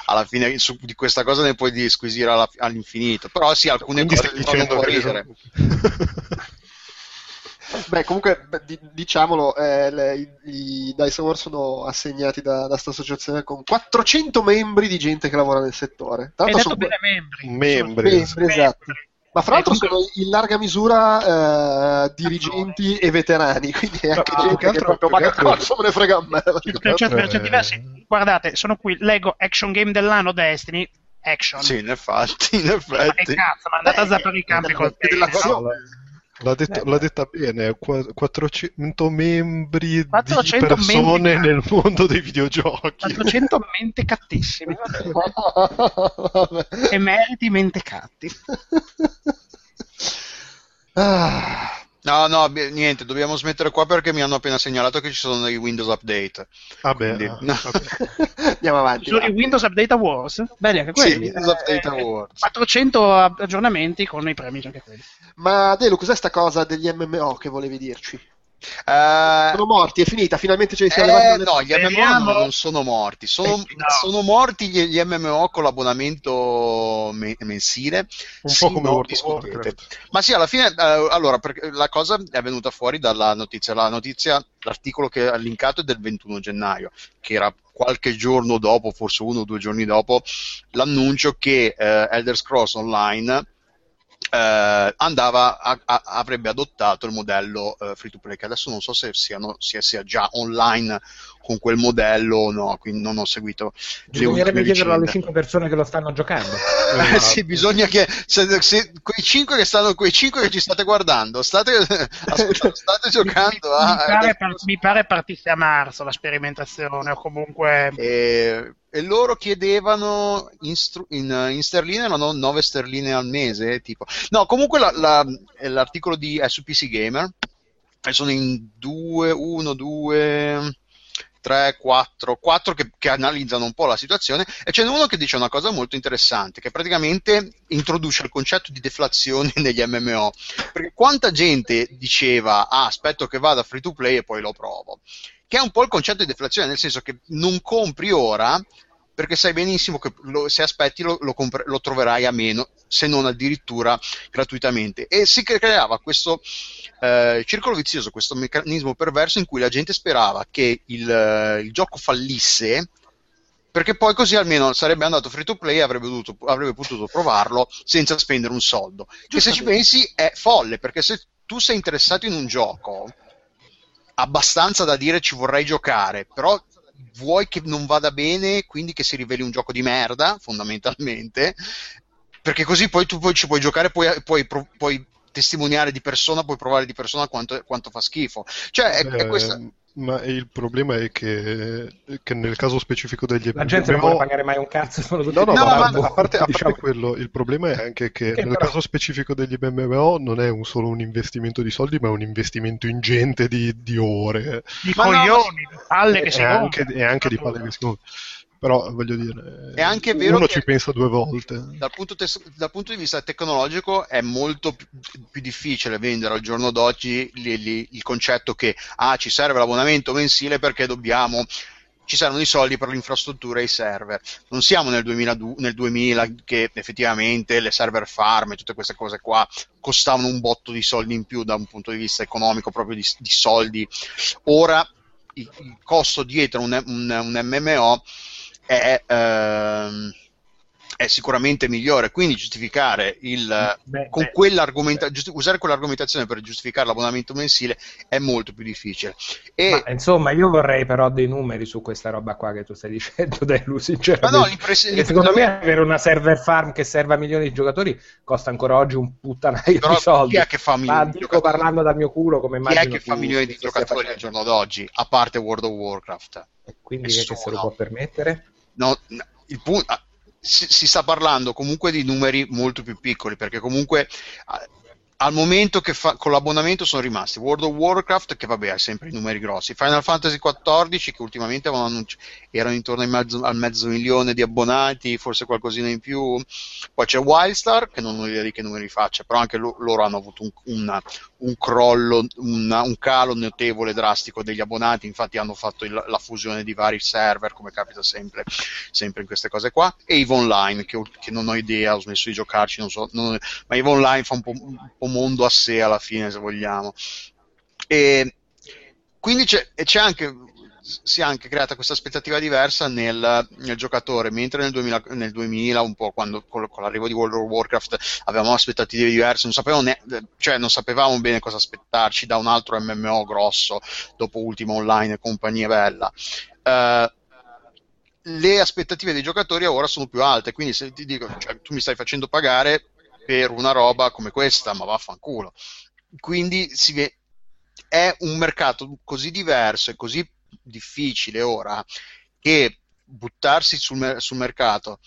alla fine su- di questa cosa ne puoi disquisire alla- all'infinito. Però sì, alcune
Quindi
cose mi fanno un po' ridere.
Beh, comunque, diciamolo, eh, le- i, Dice Award sono assegnati da, da sta associazione con 400 membri di gente che lavora nel settore. Tra l'altro sono
bene membri.
Membri.
membri, esatto. Ma fra
Eh,
l'altro
comunque-
sono in larga misura eh, dirigenti e veterani, quindi è anche
No,
gente
che
che
altro-
proprio, ma
altro-
cazzo me ne frega a me.
Per certi
altro è-
diversi. Guardate, sono qui, leggo Action Game dell'anno Destiny, Action.
Sì, in effetti, in
Ma che
effetti.
cazzo, ma andate a zappare i campi col pene, no?
L'ha, detto-
Eh,
l'ha detta bene, qua- 400 membri
400
di persone
membri.
nel mondo dei videogiochi.
400 mentecatissimi.
Vabbè.
Emeriti mentecatti.
Ah,
No, no, niente, dobbiamo smettere qua perché mi hanno appena segnalato che ci sono dei Windows Update.
Vabbè,
Quindi-
ah,
no.
andiamo avanti.
Sui
va.
Windows Update Awards, belli anche
Sì. Windows Update
Eh,
Awards.
400 aggiornamenti con i premi anche quelli.
Ma Delu, cos'è sta cosa degli MMO che volevi dirci?
Eh,
Sono morti, è finita, finalmente ce li siamo
eh,
levati
no, gli MMO
Speriamo.
non sono morti, sono,
Eh, no.
sono morti gli, gli MMO con l'abbonamento me- mensile.
Un
Sì,
po' come
no,
World
discutete. Ma sì, alla fine, eh, allora, perché la cosa è venuta fuori dalla notizia. La notizia, l'articolo che ha linkato è del 21 gennaio, che era qualche giorno dopo, forse uno o due giorni dopo, l'annuncio che eh, Elder Scrolls Online eh, andava a- a- avrebbe adottato il modello eh, free to play, che adesso non so se siano, sia, sia già online con quel modello o no, quindi non ho seguito
Bisognerebbe chiederlo alle
vicende.
5 persone che lo stanno giocando.
Eh, sì, bisogna che se, se quei cinque che stanno, quei cinque che ci state guardando, state, ascoltando, state giocando
mi,
a
pare, par- mi pare partisse a marzo la sperimentazione, o comunque
e, e loro chiedevano in, stru- in, in sterline, erano 9 sterline al mese, tipo. No, comunque la- la- l'articolo di è su PC Gamer sono in 2, 1, 2, 3, 4, 4 che, che analizzano un po' la situazione e ce n'è uno che dice una cosa molto interessante, che praticamente introduce il concetto di deflazione negli MMO. Perché quanta gente diceva, ah, aspetto che vada free to play e poi lo provo. Che è un po' il concetto di deflazione, nel senso che non compri ora perché sai benissimo che lo- se aspetti lo, lo compre- lo troverai a meno, se non addirittura gratuitamente. E si cre- creava questo eh, circolo vizioso, questo meccanismo perverso in cui la gente sperava che il, il gioco fallisse perché poi così almeno sarebbe andato free to play e avrebbe, dovuto- avrebbe potuto provarlo senza spendere un soldo. Che se ci pensi è folle, perché se tu sei interessato in un gioco abbastanza da dire ci vorrei giocare, però vuoi che non vada bene, quindi che si riveli un gioco di merda, fondamentalmente, perché così poi tu poi ci puoi giocare, puoi, puoi, puoi testimoniare di persona, puoi provare di persona quanto, quanto fa schifo. Cioè, è, è
Eh,
questa...
Ma il problema è che, che nel caso specifico degli
La gente non vuole pagare mai un cazzo, sono tutti
No, no,
No,
ma
ma-
a parte, a parte
diciamo.
quello, il problema è anche che,
Che
nel
però-
caso specifico degli MMO non è un solo un investimento di soldi, ma è un investimento ingente di, di ore
Di
Ma no,
coglioni, di palle che
e
si
anche,
rompono.
e anche di palle che si compra. Però voglio dire,
È anche vero
uno ci pensa due volte.
dal punto, tes- dal punto di vista tecnologico è molto più, più difficile vendere al giorno d'oggi li- li- il concetto che ah, ci serve l'abbonamento mensile perché dobbiamo ci servono i soldi per l'infrastruttura e i server. Non siamo nel 2000, nel 2000 che effettivamente le server farm e tutte queste cose qua costavano un botto di soldi in più da un punto di vista economico, proprio di, di soldi. Ora il, il costo dietro un, un, un MMO è, ehm, è sicuramente migliore, quindi giustificare il,
Beh,
con
beh,
quell'argomenta- giusti- usare quell'argomentazione per giustificare l'abbonamento mensile è molto più difficile. E,
Ma, insomma, io vorrei però dei numeri su questa roba qua che tu stai dicendo, dai, Lu,
ma
sinceramente.
no, l'impress-
Perché secondo me
l'impressione-
avere una server farm che serva a milioni di giocatori costa ancora oggi un puttanaio
però
di soldi.
chi è che fa
Ma
milioni di
dico
giocatori?
parlando dal mio culo, come
Chi
immagino
è che fa milioni di giocatori al giorno d'oggi, a parte World of Warcraft?
E quindi chi è che se
Nessuno.
lo può permettere?
No, il pu- ah, si, si sta parlando comunque di numeri molto più piccoli perché comunque ah, al momento che fa- con l'abbonamento sono rimasti World of Warcraft che vabbè ha sempre i numeri grossi Final Fantasy XIV che ultimamente annunci- erano intorno mezzo- al mezzo milione di abbonati forse qualcosina in più. Poi c'è Wildstar che non ho idea di che numeri faccia però anche lo- loro hanno avuto un, una- un crollo una- un calo notevole drastico degli abbonati. Infatti hanno fatto il- la fusione di vari server come capita sempre sempre in queste cose qua. E EVE Online che, che non ho idea ho smesso di giocarci non so non- ma EVE Online fa un po', un po' mondo a sé alla fine se vogliamo. E quindi c'è, c'è anche si è anche creata questa aspettativa diversa nel, nel giocatore, mentre nel 2000, nel 2000 un po' quando, con, con l'arrivo di World of Warcraft avevamo aspettative diverse, non sapevamo, ne- cioè non sapevamo bene cosa aspettarci da un altro MMO grosso dopo Ultima Online e compagnia bella. Eh, le aspettative dei giocatori ora sono più alte, quindi se ti dico, cioè, tu mi stai facendo pagare per una roba come questa, ma vaffanculo. Quindi si ve- è un mercato così diverso e così difficile ora che buttarsi sul, sul mercato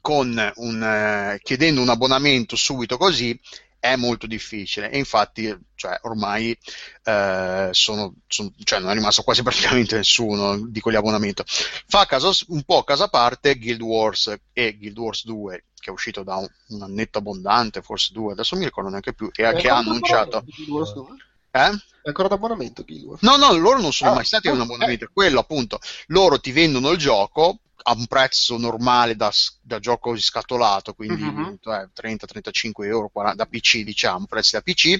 con un, eh, chiedendo un abbonamento subito così è molto difficile e infatti cioè, ormai eh, sono, sono- cioè, non è rimasto quasi praticamente nessuno di quegli abbonamenti fa caso, un po' a casa parte Guild Wars e Guild Wars 2 che è uscito da un, un annetto abbondante forse due adesso non mi ricordo neanche più e
È
che ha annunciato
Guild Wars 2?
Eh?
È ancora d'abbonamento Guild Wars?
No, no, loro non sono
Ah,
mai stati un
ah,
abbonamento, è quello appunto. Loro ti vendono il gioco a un prezzo normale da, da gioco scatolato, quindi
Mhm.
eh, 30-35 euro 40 da PC, diciamo, prezzi da PC,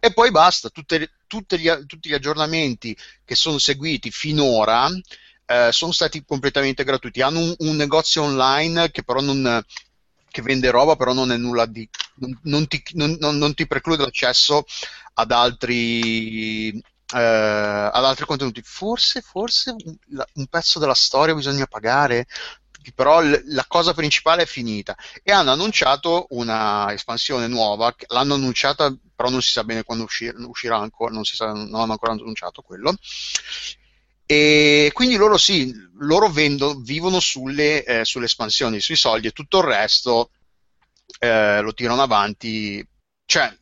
e poi basta. Tutte tutte gli, tutti gli aggiornamenti che sono seguiti finora eh, sono stati completamente gratuiti. Hanno un, un negozio online che però non che vende roba, però non è nulla di. non, non ti, non- non- non ti preclude l'accesso ad altri, eh, ad altri contenuti. Forse, forse un, pezzo della storia bisogna pagare, però l- la cosa principale è finita. E hanno annunciato una espansione nuova, l'hanno annunciata, però non si sa bene quando uscir- uscirà ancora, non, sa, non hanno ancora annunciato quello. E quindi loro sì, loro vendo- vivono sulle, eh, sulle espansioni, sui soldi e tutto il resto eh, lo tirano avanti. Cioè,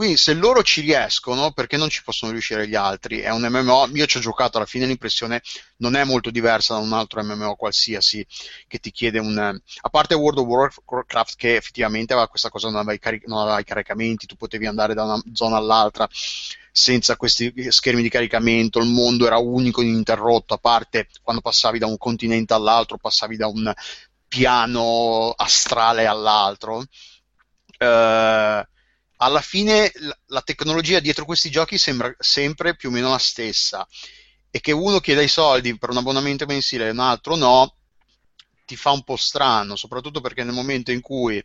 quindi se loro ci riescono, perché non ci possono riuscire gli altri? È un MMO, io ci ho giocato, alla fine l'impressione non è molto diversa da un altro MMO qualsiasi che ti chiede un... A parte World of Warcraft che effettivamente aveva questa cosa, non aveva, i, cari- non aveva i caricamenti, tu potevi andare da una zona all'altra senza questi schermi di caricamento, il mondo era unico ininterrotto, a parte quando passavi da un continente all'altro, passavi da un piano astrale all'altro. Eh, alla fine la, tecnologia dietro questi giochi sembra sempre più o meno la stessa e che uno chieda i soldi per un abbonamento mensile e un altro no, ti fa un po' strano, soprattutto perché nel momento in cui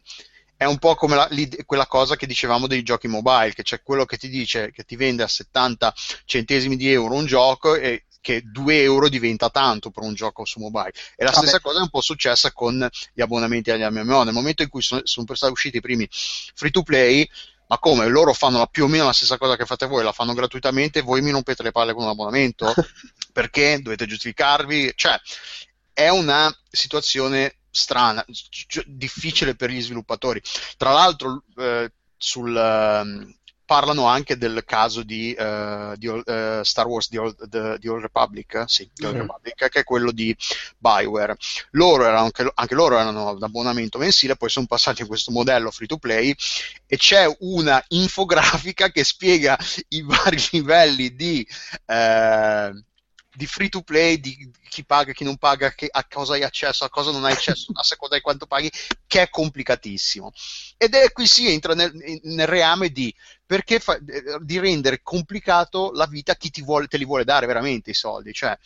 è un po' come la, quella cosa che dicevamo dei giochi mobile, che c'è quello che ti dice che ti vende a 70 centesimi di euro un gioco e che 2 euro diventa tanto per un gioco su mobile. E la stessa cosa è un po' successa con gli abbonamenti agli MMO. Nel momento in cui sono, sono stati usciti i primi free to play, ma come? Loro fanno la, più o meno la stessa cosa che fate voi, la fanno gratuitamente, voi mi rompete le palle con un abbonamento? Perché dovete giustificarvi, cioè è una situazione strana, difficile per gli sviluppatori. Tra l'altro, eh, sul, eh, parlano anche del caso di, uh, di uh, Star Wars The Old, the, the Old Republic, sì, The Old mm. Republic, che è quello di Bioware. Loro erano, anche, anche, loro erano ad abbonamento mensile, poi sono passati a questo modello free to play e c'è una infografica che spiega i vari livelli di... Eh, di free to play, di chi paga, chi non paga, che, a cosa hai accesso, a cosa non hai accesso, a seconda di quanto paghi, che è complicatissimo. Ed è qui si entra nel, nel reame di, perché fa, di rendere complicato la vita a chi vuole, te li vuole dare veramente i soldi. Cioè,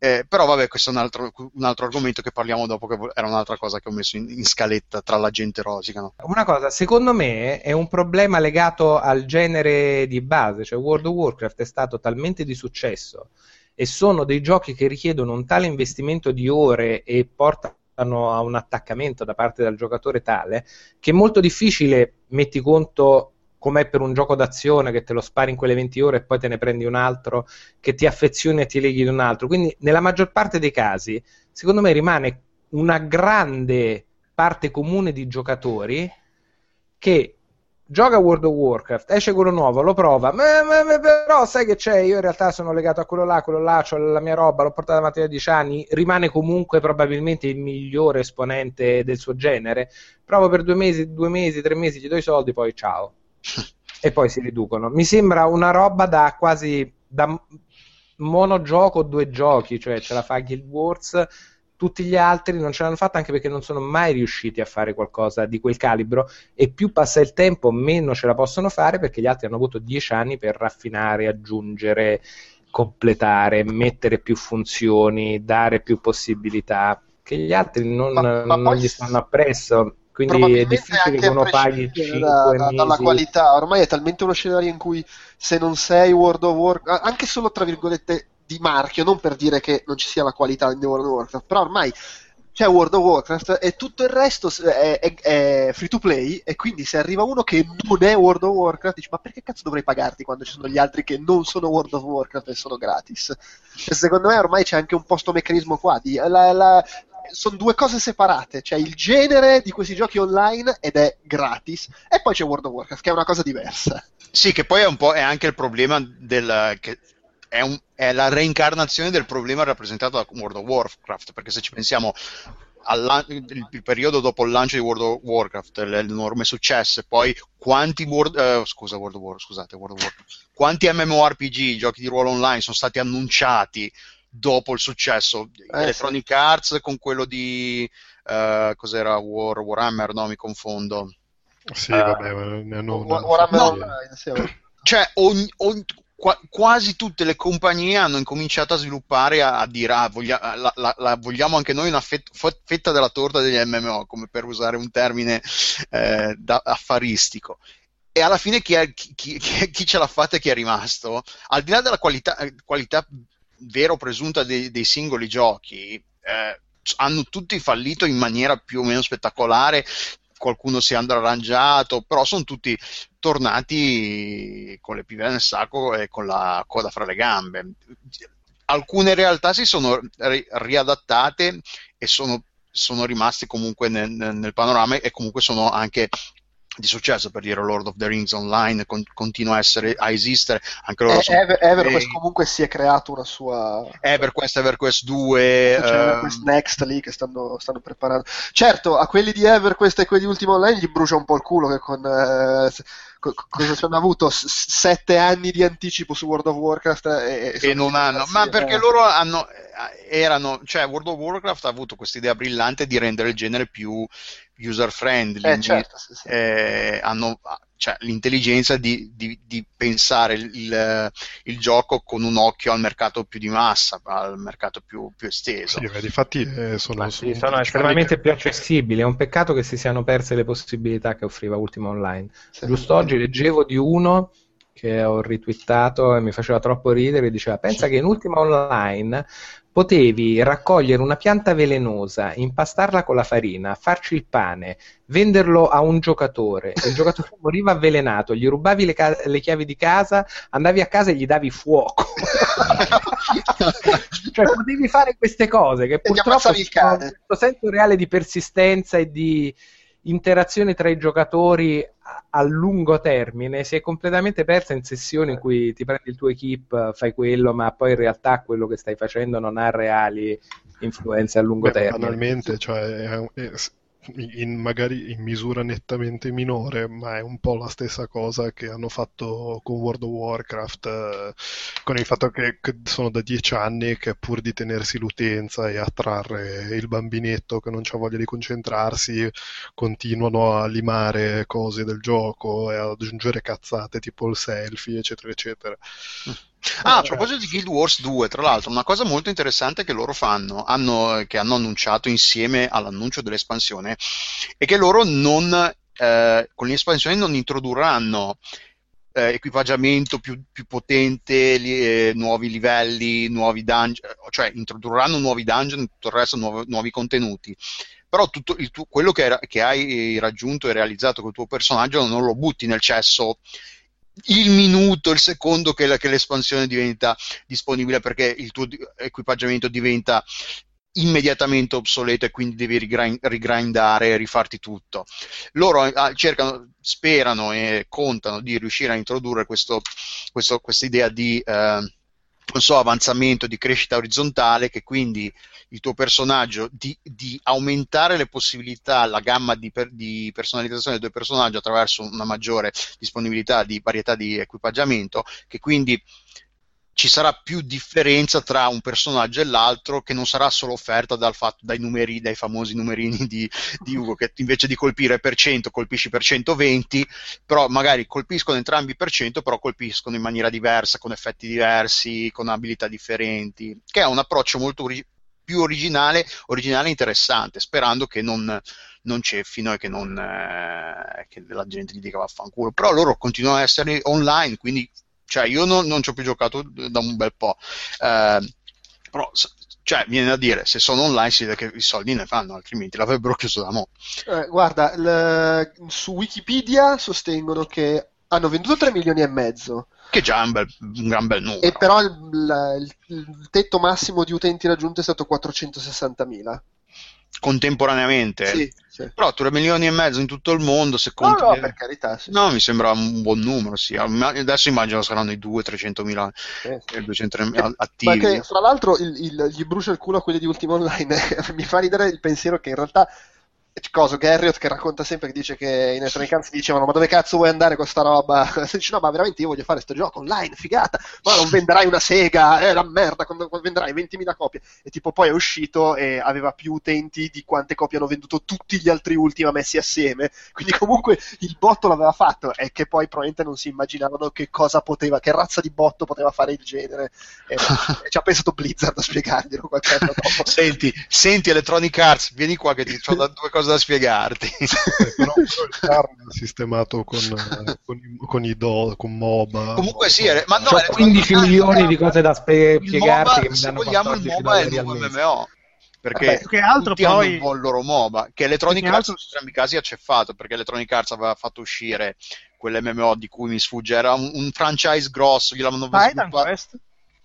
eh, però vabbè, questo è un altro, un altro, argomento che parliamo dopo, che era un'altra cosa che ho messo in, in scaletta tra la gente rosica. No?
Una cosa, secondo me è un problema legato al genere di base, cioè World of Warcraft è stato talmente di successo e sono dei giochi che richiedono un tale investimento di ore e portano a un attaccamento da parte del giocatore tale che è molto difficile, metti conto com'è per un gioco d'azione che te lo spari in quelle 20 ore e poi te ne prendi un altro, che ti affezioni e ti leghi di un altro. Quindi nella maggior parte dei casi, secondo me rimane una grande parte comune di giocatori che gioca World of Warcraft, esce quello nuovo, lo prova, ma, ma, ma, però sai che c'è, io in realtà sono legato a quello là, quello là, ho la mia roba, l'ho portata avanti da 10 anni, rimane comunque probabilmente il migliore esponente del suo genere, provo per due mesi, due mesi, tre mesi, gli do i soldi, poi ciao. e poi si riducono. Mi sembra una roba da quasi da monogioco due giochi, cioè ce la fa Guild Wars tutti gli altri non ce l'hanno fatta anche perché non sono mai riusciti a fare qualcosa di quel calibro e più passa il tempo meno ce la possono fare perché gli altri hanno avuto dieci anni per raffinare, aggiungere, completare, mettere più funzioni, dare più possibilità che gli altri non, ma, ma non gli stanno appresso quindi è difficile che uno paghi 5 da,
da, dalla qualità. Ormai è talmente uno scenario in cui se non sei World of Warcraft anche solo tra virgolette di marchio, non per dire che non ci sia la qualità di World of Warcraft, però ormai c'è World of Warcraft e tutto il resto è, è, è, free to play e quindi se arriva uno che non è World of Warcraft dici ma perché cazzo dovrei pagarti quando ci sono gli altri che non sono World of Warcraft e sono gratis? E secondo me ormai c'è anche un po' sto meccanismo qua di, la, la, sono due cose separate c'è il genere di questi giochi online ed è gratis e poi c'è World of Warcraft che è una cosa diversa.
Sì che poi è un po' è anche il problema del che è, un, è, la reincarnazione del problema rappresentato da World of Warcraft, perché se ci pensiamo al periodo dopo il lancio di World of Warcraft, l'enorme successo, e poi quanti World, uh, scusa, World of War, scusate, World of Warcraft, quanti MMORPG, giochi di ruolo online sono stati annunciati dopo il successo? Eh, Electronic sì. Arts con quello di uh, cos'era War, Warhammer, no, mi confondo.
Sì, uh, vabbè, ne hanno,
Warhammer no, Online, sì.
Cioè, ogni, ogni, qua- quasi tutte le compagnie hanno incominciato a sviluppare a, a dire ah, voglia- la, la, la, vogliamo anche noi una fet- fetta della torta degli MMO, come per usare un termine eh, da- affaristico. E alla fine chi, è, chi, chi, chi, ce l'ha fatta e chi è rimasto, al di là della qualità, qualità vera o presunta dei, dei singoli giochi, eh, hanno tutti fallito in maniera più o meno spettacolare qualcuno si è arrangiato, però sono tutti tornati con le pive nel sacco e con la coda fra le gambe. Alcune realtà si sono ri- riadattate e sono, sono rimaste comunque nel, nel panorama e comunque sono anche di successo per dire Lord of the Rings Online con, continua a, essere, a esistere anche loro
eh, sono Ever, EverQuest e... comunque si è creato una sua
EverQuest, EverQuest 2
c'è. EverQuest Next lì che stanno, stanno, preparando certo a quelli di EverQuest e quelli di Ultima Online gli brucia un po' il culo che con, eh, co- cosa ci hanno avuto? S- sette anni di anticipo su World of Warcraft e,
e non hanno, ma perché
eh.
loro hanno, eh, erano, cioè World of Warcraft ha avuto questa idea brillante di rendere il genere più user friendly,
Eh, certo, sì, sì.
hanno cioè, l'intelligenza di, di- di pensare il, il- gioco con un occhio al mercato più di massa, al mercato più, più esteso.
Sì, beh, difatti eh, sono,
sì,
sono-
sono estremamente più accessibili. È un peccato che si siano perse le possibilità che offriva Ultima Online.
Sì.
Giusto oggi leggevo di uno che ho ritwittato e mi faceva troppo ridere. Diceva: Pensa che in Ultima Online potevi raccogliere una pianta velenosa, impastarla con la farina, farci il pane, venderlo a un giocatore. Il giocatore moriva avvelenato, gli rubavi le, ca- le chiavi di casa, andavi a casa e gli davi fuoco. cioè, potevi fare queste cose che purtroppo
cane.
questo senso reale di persistenza e di interazione tra i giocatori a, a lungo termine si è completamente persa in sessioni in cui ti prendi il tuo equip, fai quello, ma poi in realtà quello che stai facendo non ha reali influenze a lungo
Beh,
termine.
banalmente, cioè, è- è- in- magari in misura nettamente minore, ma è un po' la stessa cosa che hanno fatto con World of Warcraft, eh, con il fatto che, che sono da dieci anni che pur di tenersi l'utenza e attrarre il bambinetto che non ha voglia di concentrarsi, continuano a limare cose del gioco e ad aggiungere cazzate tipo il selfie, eccetera, eccetera.
Ah, a proposito di Guild Wars 2, tra l'altro, una cosa molto interessante che loro fanno, hanno- che hanno annunciato insieme all'annuncio dell'espansione, è che loro non, eh, con l'espansione non introdurranno eh, equipaggiamento più, più potente, li- eh, nuovi livelli, nuovi dungeon, cioè introdurranno nuovi dungeon e tutto il resto, nuovi, nuovi contenuti. Però tutto tuo- quello che, che hai raggiunto e realizzato col tuo personaggio non lo butti nel cesso il minuto, il secondo che, la- che l'espansione diventa disponibile perché il tuo equipaggiamento diventa immediatamente obsoleto e quindi devi rigrind- rigrindare e rifarti tutto. Loro ah, cercano, sperano e contano di riuscire a introdurre questa idea di eh, non so, avanzamento, di crescita orizzontale, che quindi il tuo personaggio di, di aumentare le possibilità, la gamma di, per- di personalizzazione del tuo personaggio attraverso una maggiore disponibilità di varietà di equipaggiamento, che quindi ci sarà più differenza tra un personaggio e l'altro che non sarà solo offerta dal fatto, dai numeri, dai famosi numerini di, di Ugo, che invece di colpire per 100 colpisci per 120, però magari colpiscono entrambi per 100, però colpiscono in maniera diversa, con effetti diversi, con abilità differenti, che è un approccio molto ori- più originale, originale e interessante, sperando che non, non ceffino e che, non, eh, che la gente gli dica vaffanculo. Però loro continuano ad essere online, quindi cioè io non, non ci ho più giocato da un bel po'. Eh, però cioè, viene da dire, se sono online si vede che i soldi ne fanno, altrimenti l'avrebbero chiuso da mo'.
Eh, guarda, il- su Wikipedia sostengono che hanno venduto 3 milioni e mezzo,
Che già è un, bel- un gran bel numero.
e però il, il- il tetto massimo di utenti raggiunto è stato 460.000.
Contemporaneamente.
Sì, sì.
Però 3 milioni e mezzo in tutto il mondo, se
No,
conti...
no, per carità, sì.
No, mi sembra un buon numero, sì. Adesso immagino saranno i 200-300 mila,
Sì, sì.
eh, 200
Ma
attivi.
che fra l'altro il- il- gli brucia il culo a quelli di Ultima Online. Mi fa ridere il pensiero che in realtà. Coso, Garriott che racconta sempre che dice che in Electronic Arts dicevano ma dove cazzo vuoi andare con sta roba? dice no ma veramente io voglio fare sto gioco online, figata, ma non venderai una sega, è la merda, quando, quando venderai 20.000 copie e tipo poi è uscito e aveva più utenti di quante copie hanno venduto tutti gli altri Ultima messi assieme, quindi comunque il botto l'aveva fatto e che poi probabilmente non si immaginavano che cosa poteva, che razza di botto poteva fare il genere e, e ci ha pensato Blizzard a spiegarglielo qualche anno dopo.
Senti, senti Electronic Arts, vieni qua che ti ho da- due cose da spiegarti.
Però, Carn è sistemato con, eh, con, i, con i do, con MOBA.
Comunque sì, eh, ma no,
C'ho
Electronic
15
Arts-
milioni di cose da spie- spiegarti
MOBA,
che mi
se vogliamo il
14
MOBA è il nuovo. MMO perché
Vabbè,
che altro
tutti hanno
poi-
un po' il loro MOBA che Electronic
che
Arts
altro-
in entrambi i casi ha ceffato perché Electronic Arts aveva fatto uscire quell'MMO di cui mi sfugge era un, un franchise grosso gliel'hanno sviluppato
Quest?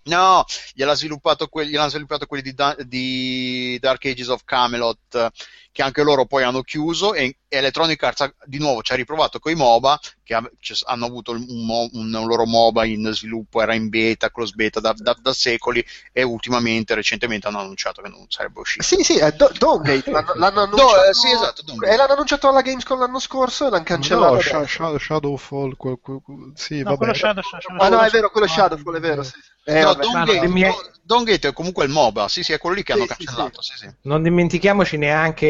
No, gliel'ha sviluppato quelli, gliel'hanno sviluppato quelli di, Da- di Dark Ages of Camelot, che anche loro poi hanno chiuso e Electronic Arts ha- di nuovo ci ha riprovato con i MOBA che ha- hanno avuto un, un loro MOBA in sviluppo, era in beta, close beta da, da- da secoli e ultimamente, recentemente hanno annunciato che non sarebbe uscito.
Sì, sì, è Do- Dawngate, l'hanno, l'hanno
Do-
annunciato,
eh, sì, esatto, Dawngate.
e l'hanno annunciato alla Gamescom l'anno scorso e l'hanno cancellato.
No. Sha- Sha- Shadowfall, quel- quel- quel- sì,
No,
vabbè.
quello Shadow, Shadow,
Ah no, è vero, quello è Shadowfall, è vero, sì. sì. Eh,
no,
vabbè.
Dawngate,
le mie-
Do- Dawngate è comunque il MOBA, sì, sì, è quello lì che hanno
Sì, sì,
cancellato. Sì, sì.
Non dimentichiamoci neanche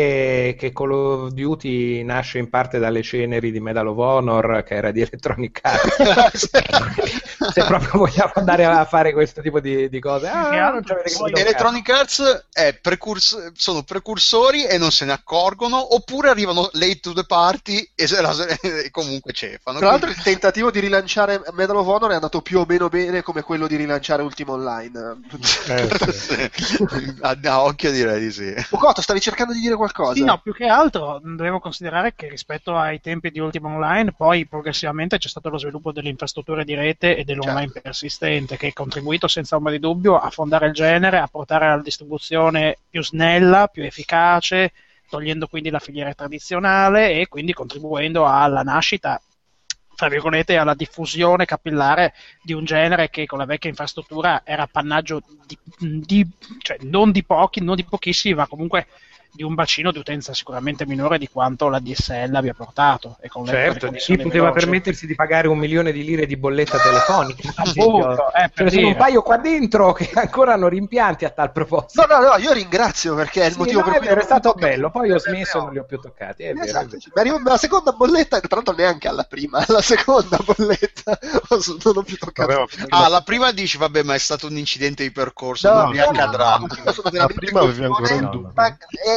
che Call of Duty nasce in parte dalle ceneri di Medal of Honor, che era di Electronic Arts. Se proprio vogliamo andare a fare questo tipo di, di cose, ah, non
Electronic Arts è precurs- sono precursori e non se ne accorgono, oppure arrivano late to the party e, se la- e comunque cefano.
Tra l'altro il tentativo di rilanciare Medal of Honor è andato più o meno bene come quello di rilanciare Ultima Online.
Eh, sì.
A, a occhio direi di sì.
Bucotto, stavi cercando di dire qualcosa?
Sì, no, più che altro devo considerare che rispetto ai tempi di Ultima Online, poi progressivamente c'è stato lo sviluppo delle infrastrutture di rete e dell'online
Certo.
persistente, che ha contribuito senza ombra di dubbio a fondare il genere, a portare alla distribuzione più snella, più efficace, togliendo quindi la filiera tradizionale e quindi contribuendo alla nascita tra virgolette, alla diffusione capillare di un genere che con la vecchia infrastruttura era appannaggio di, di- cioè non di pochi, non di pochissimi, ma comunque di un bacino di utenza sicuramente minore di quanto la DSL abbia portato. E con le-
Certo,
le
chi poteva
veloci.
permettersi di pagare un milione di lire di bolletta telefonica.
Appunto, eh,
Ce
per
ne sono un paio qua dentro che ancora hanno rimpianti a tal proposito.
No, no, no, io ringrazio perché è il
Sì,
motivo
no,
per cui non
stato bello, poi ho
Eh,
smesso e
no.
non li ho più toccati. È
Esatto,
vero.
sì. mi arriva la seconda bolletta, tra l'altro neanche alla prima, alla seconda bolletta non ho più toccato.
Vabbè,
Ah, la prima dici, vabbè, ma è stato un incidente di percorso,
No,
non mi
no,
accadrà.
no, no,
La prima avevi ancora il dubbio.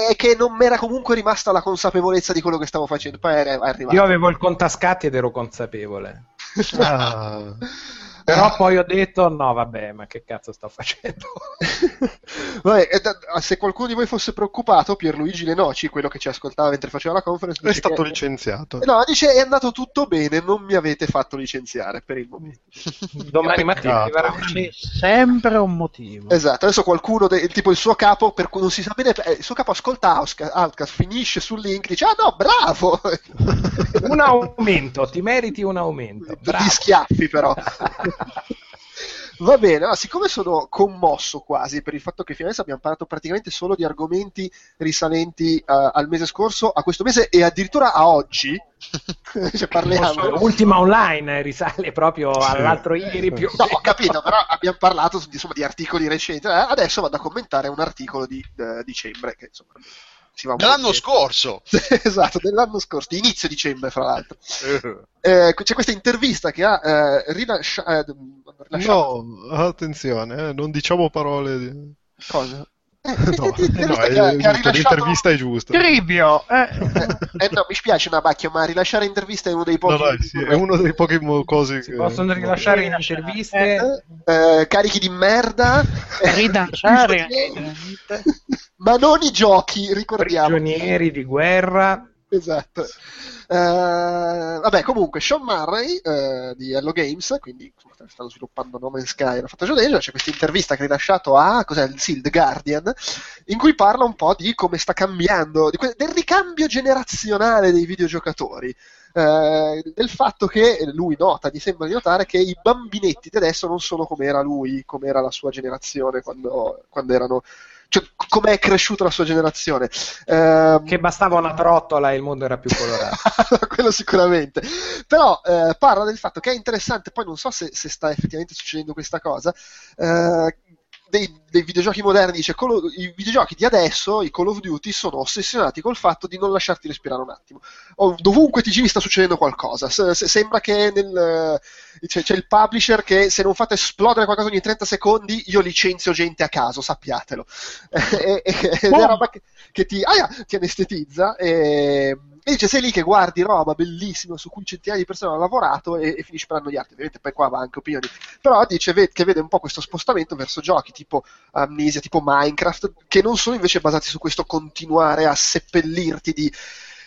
È che non mi era comunque rimasta la consapevolezza di quello che stavo facendo. Poi è arrivato.
Io avevo il contascatti ed ero consapevole.
Ah,
Però poi ho detto: no, vabbè, ma che cazzo sto facendo?
Vabbè, da- se qualcuno di voi fosse preoccupato, Pierluigi Lenoci, quello che ci ascoltava mentre faceva la conference,
è stato
che-
licenziato.
No, dice è andato tutto bene, non mi avete fatto licenziare per il momento.
Domani mattina arriverà
sempre un motivo.
Esatto, adesso qualcuno, de- tipo il suo capo, per cui non si sa bene, eh, il suo capo ascolta Outcast, Outcast, finisce sul link, dice ah no, bravo!
un aumento, ti meriti un aumento. Bravo.
Di schiaffi però. Va bene, allora, siccome sono commosso quasi per il fatto che finalmente abbiamo parlato praticamente solo di argomenti risalenti eh, al mese scorso, a questo mese e addirittura a oggi, cioè parliamo.
Ultima online eh, risale proprio all'altro ieri più
No, ho capito, però abbiamo parlato insomma, di articoli recenti. Eh, adesso vado a commentare un articolo di eh, dicembre che insomma dietro.
scorso.
esatto, dell'anno scorso, di inizio dicembre, fra l'altro. Eh, c'è questa intervista che ha eh, rilascia- eh, rilasciato.
No, attenzione, eh, non diciamo parole. Di...
Cosa? Eh,
No,
l'intervista
no, è
che
giusto, l'intervista è giusta.
Cribio! Eh.
Eh, no, mi spiace Nabacchio, ma rilasciare interviste è uno dei pochi.
No, dai, sì, è uno dei pochi cose
Si
che...
possono rilasciare in interviste.
Eh, carichi di merda.
Rilanciare.
ma non i giochi, ricordiamo.
prigionieri di guerra.
Esatto. Eh, vabbè, comunque, Sean Murray eh, di Hello Games, quindi stanno sviluppando No Man's Sky, l'ha fatto già Deja, c'è questa intervista che ha rilasciato a cos'è, sì, The Guardian, in cui parla un po' di come sta cambiando, que- del ricambio generazionale dei videogiocatori. eh, del fatto che lui nota, gli sembra di notare che i bambinetti di adesso non sono come era lui, come era la sua generazione quando, quando erano. Cioè, come è cresciuta la sua generazione. Ehm,
Che bastava una trottola e il mondo era più colorato.
quello sicuramente. Però eh, parla del fatto che è interessante, poi non so se, se sta effettivamente succedendo questa cosa. eh, dei, dei videogiochi moderni dice Call i videogiochi di adesso, i Call of Duty, sono ossessionati col fatto di non lasciarti respirare un attimo. Dovunque ti giri sta succedendo qualcosa. Se- se- sembra che nel, eh, c'è, c'è il publisher che se non fate esplodere qualcosa ogni 30 secondi, io licenzio gente a caso, sappiatelo. e, e- ed è roba che, che ti, ah, yeah, ti anestetizza e, e dice sei lì che guardi roba bellissima su cui centinaia di persone hanno lavorato e, e finisci per annoiarti. Ovviamente poi qua va anche opinioni. Però dice ve- che vede un po' questo spostamento verso giochi tipo Amnesia, tipo Minecraft, che non sono invece basati su questo continuare a seppellirti di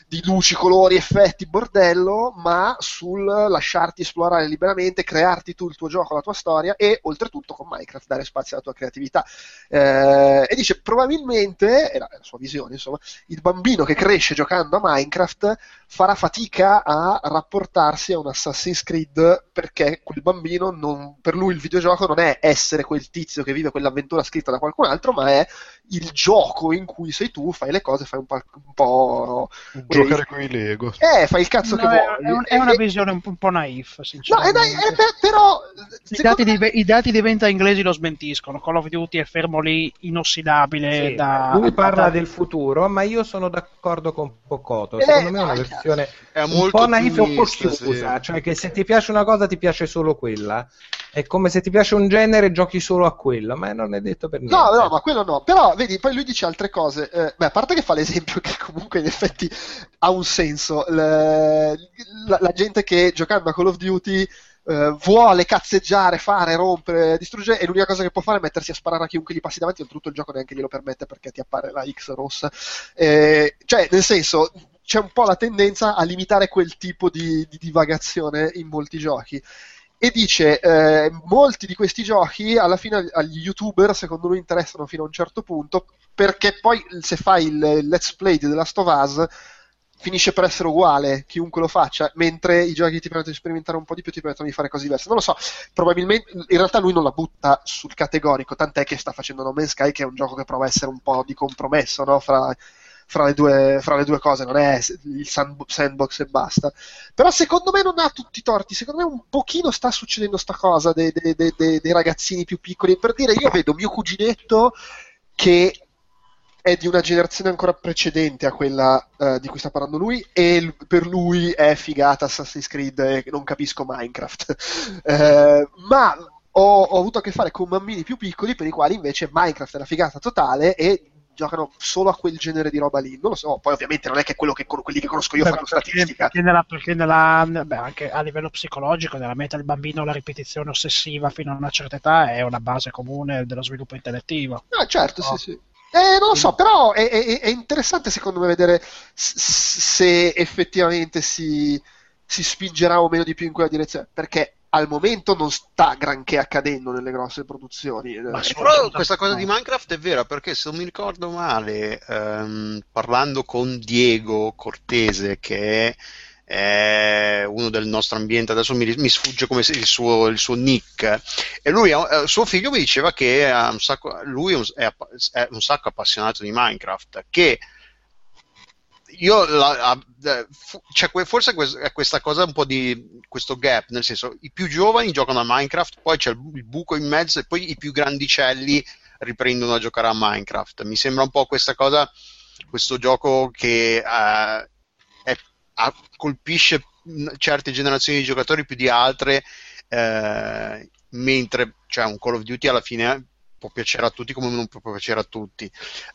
di luci, colori, effetti, bordello, ma sul lasciarti esplorare liberamente, crearti tu il tuo gioco, la tua storia e oltretutto con Minecraft dare spazio alla tua creatività. Eh, e dice probabilmente, è la, è la sua visione, insomma, il bambino che cresce giocando a Minecraft farà fatica a rapportarsi a un Assassin's Creed perché quel bambino non, per lui il videogioco non è essere quel tizio che vive quell'avventura scritta da qualcun altro, ma è il gioco in cui sei tu, fai le cose, fai un po'. Un po
Giocare con i Lego.
Eh, fai il cazzo
No,
che
è,
vuoi.
è un- è una visione un, un po' naif,
No, è,
sinceramente.
è- è- però.
I dati,
me-
di, I dati di venta inglesi lo smentiscono. Call of Duty è fermo lì, inossidabile.
Sì,
da,
lui parla
da-
del futuro, ma io sono d'accordo con Pocotto.
Eh,
Secondo me è una
anche-
versione
È
un po' naif e un po'
ottimista, sì.
cioè che se ti piace una cosa ti piace solo quella. È come se ti piace un genere giochi solo a quello, ma non è detto per niente.
No, no, ma quello no. Però, vedi, poi lui dice altre cose. Eh, beh, a parte che fa l'esempio che comunque in effetti ha un senso. Le- la, la gente che giocando a Call of Duty eh, vuole cazzeggiare, fare, rompere, distruggere, e l'unica cosa che può fare è mettersi a sparare a chiunque gli passi davanti, oltretutto il gioco neanche glielo permette perché ti appare la X rossa. Eh, cioè, nel senso, c'è un po' la tendenza a limitare quel tipo di, di divagazione in molti giochi e dice eh, molti di questi giochi alla fine agli youtuber secondo lui interessano fino a un certo punto perché poi se fai il let's play di The Last of Us finisce per essere uguale chiunque lo faccia mentre i giochi ti permettono di sperimentare un po' di più ti permettono di fare cose diverse non lo so probabilmente in realtà lui non la butta sul categorico tant'è che sta facendo No Man's Sky che è un gioco che prova a essere un po' di compromesso no? fra fra le, due, fra le due cose, non è il sand- sandbox e basta. Però secondo me non ha tutti i torti, secondo me un pochino sta succedendo sta cosa dei, dei- dei- dei- ragazzini più piccoli. Per dire, io vedo mio cuginetto che è di una generazione ancora precedente a quella eh, di cui sta parlando lui e l- per lui è figata Assassin's Creed e non capisco Minecraft. Eh, ma ho, ho avuto a che fare con bambini più piccoli per i quali invece Minecraft è la figata totale e giocano solo a quel genere di roba lì. Non lo so, poi ovviamente non è che quello che con quelli che conosco io
Beh,
fanno
perché,
statistica.
perché nella, perché nella- beh, anche a livello psicologico, nella mente del bambino la ripetizione ossessiva fino a una certa età è una base comune dello sviluppo intellettivo.
Ah, certo, sì, sì. Eh, non lo so, però è, è- è interessante secondo me vedere se effettivamente si, si spingerà o meno di più in quella direzione, perché al momento non sta granché accadendo nelle grosse produzioni.
Ma
Eh.
Però
Assolutamente
questa cosa di Minecraft è vera perché se non mi ricordo male, ehm, parlando con Diego Cortese, che è è uno del nostro ambiente, adesso mi, mi sfugge come il suo, il suo nick, e lui, eh, suo figlio mi diceva che ha un sacco- lui è un, è è un sacco appassionato di Minecraft, che io la- a- c'è que- forse è questa cosa un po' di questo gap, nel senso i più giovani giocano a Minecraft, poi c'è il, bu- il buco in mezzo e poi i più grandicelli riprendono a giocare a Minecraft. Mi sembra un po' questa cosa, questo gioco che eh, è- ha- colpisce mh, certe generazioni di giocatori più di altre, eh, mentre cioè, un Call of Duty alla fine può piacere a tutti come non può piacere a tutti.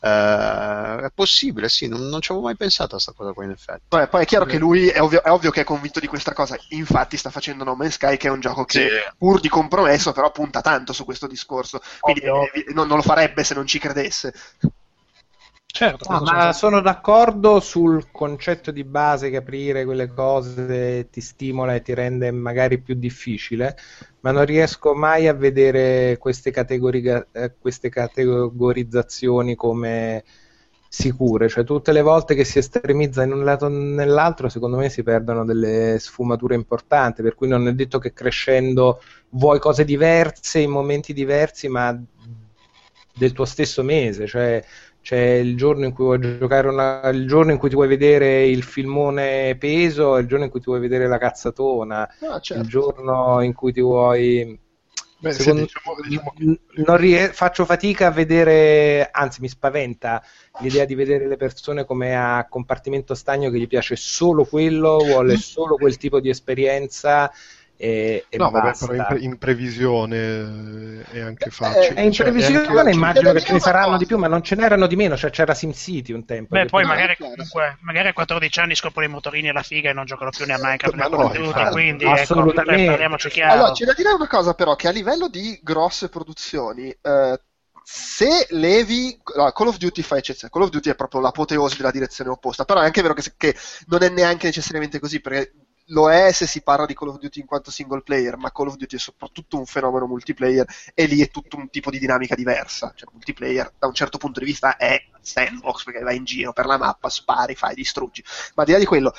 Eh, è possibile, sì, non, non ci avevo mai pensato a questa cosa qua in effetti.
Vabbè, poi è chiaro che lui è ovvio, è ovvio che è convinto di questa cosa. Infatti, sta facendo No Man's Sky, che è un gioco che, pur di compromesso, però punta tanto su questo discorso. Quindi
Ovvio.
eh, non, non lo farebbe se non ci credesse.
Certo,
No, ma sono d'accordo sul concetto di base che aprire quelle cose ti stimola e ti rende magari più difficile, ma non riesco mai a vedere queste, categoriga- eh, queste categorizzazioni come sicure, cioè tutte le volte che si estremizza in un lato o nell'altro, secondo me si perdono delle sfumature importanti, per cui non è detto che crescendo vuoi cose diverse in momenti diversi, ma del tuo stesso mese, cioè c'è il giorno in cui vuoi giocare una, il giorno in cui ti vuoi vedere il filmone peso il giorno in cui ti vuoi vedere la cazzatona,
Ah,
il
certo.
giorno in cui ti vuoi
Beh,
Secondo-
diciamo, diciamo che
non rie- faccio fatica a vedere, anzi mi spaventa l'idea di vedere le persone come a compartimento stagno che gli piace solo quello, vuole solo quel tipo di esperienza e, e
No, vabbè, però in, pre- in previsione eh, è anche facile.
È in
Cioè, è
previsione,
anche-
immagino che ce ne saranno
cosa.
di più, ma non ce n'erano di meno, cioè c'era SimCity un tempo.
Beh, poi
no,
magari comunque, magari a 14 anni scoprono i motorini e la figa e non giocano più né a Minecraft né a
no,
Call of Duty,
infatti.
quindi
Assolutamente.
ecco, parliamoci chiaro.
Allora, c'è da dire una cosa però, che a livello di grosse produzioni, eh, se levi no, Call of Duty fa eccezione Call of Duty è proprio l'apoteosi della direzione opposta però è anche vero che, che non è neanche necessariamente così perché lo è se si parla di Call of Duty in quanto single player, ma Call of Duty è soprattutto un fenomeno multiplayer e lì è tutto un tipo di dinamica diversa. Cioè, multiplayer da un certo punto di vista è sandbox perché vai in giro per la mappa, spari, fai, distruggi. Ma al di là di quello,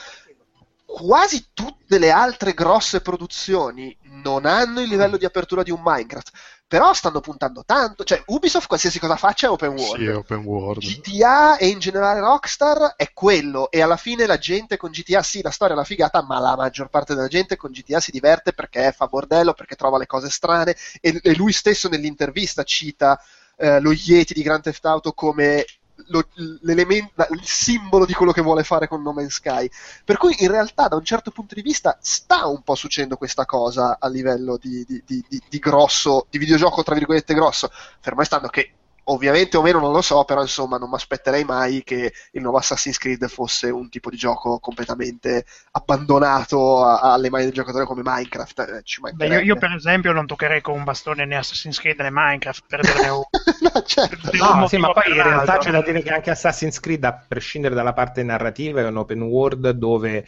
quasi tutte le altre grosse produzioni non hanno il livello di apertura di un Minecraft però stanno puntando tanto, cioè Ubisoft qualsiasi cosa faccia è open world.
Sì, è open world.
GTA e in generale Rockstar è quello e alla fine la gente con GTA sì, la storia è una figata, ma la maggior parte della gente con GTA si diverte perché fa bordello, perché trova le cose strane e, e lui stesso nell'intervista cita eh, lo Yeti di Grand Theft Auto come lo, il simbolo di quello che vuole fare con No Man's Sky. Per cui in realtà da un certo punto di vista sta un po' succedendo questa cosa a livello di, di, di, di grosso, di videogioco tra virgolette grosso, fermo restando che ovviamente o meno non lo so, però insomma non mi aspetterei mai che il nuovo Assassin's Creed fosse un tipo di gioco completamente abbandonato a, alle mani del giocatore come Minecraft.
Eh, Beh, io, io, per esempio non toccherei con un bastone né Assassin's Creed né Minecraft per dirne
uno. no, certo. no, sì, ma poi in realtà c'è da dire che anche Assassin's Creed, a prescindere dalla parte narrativa, è un open world dove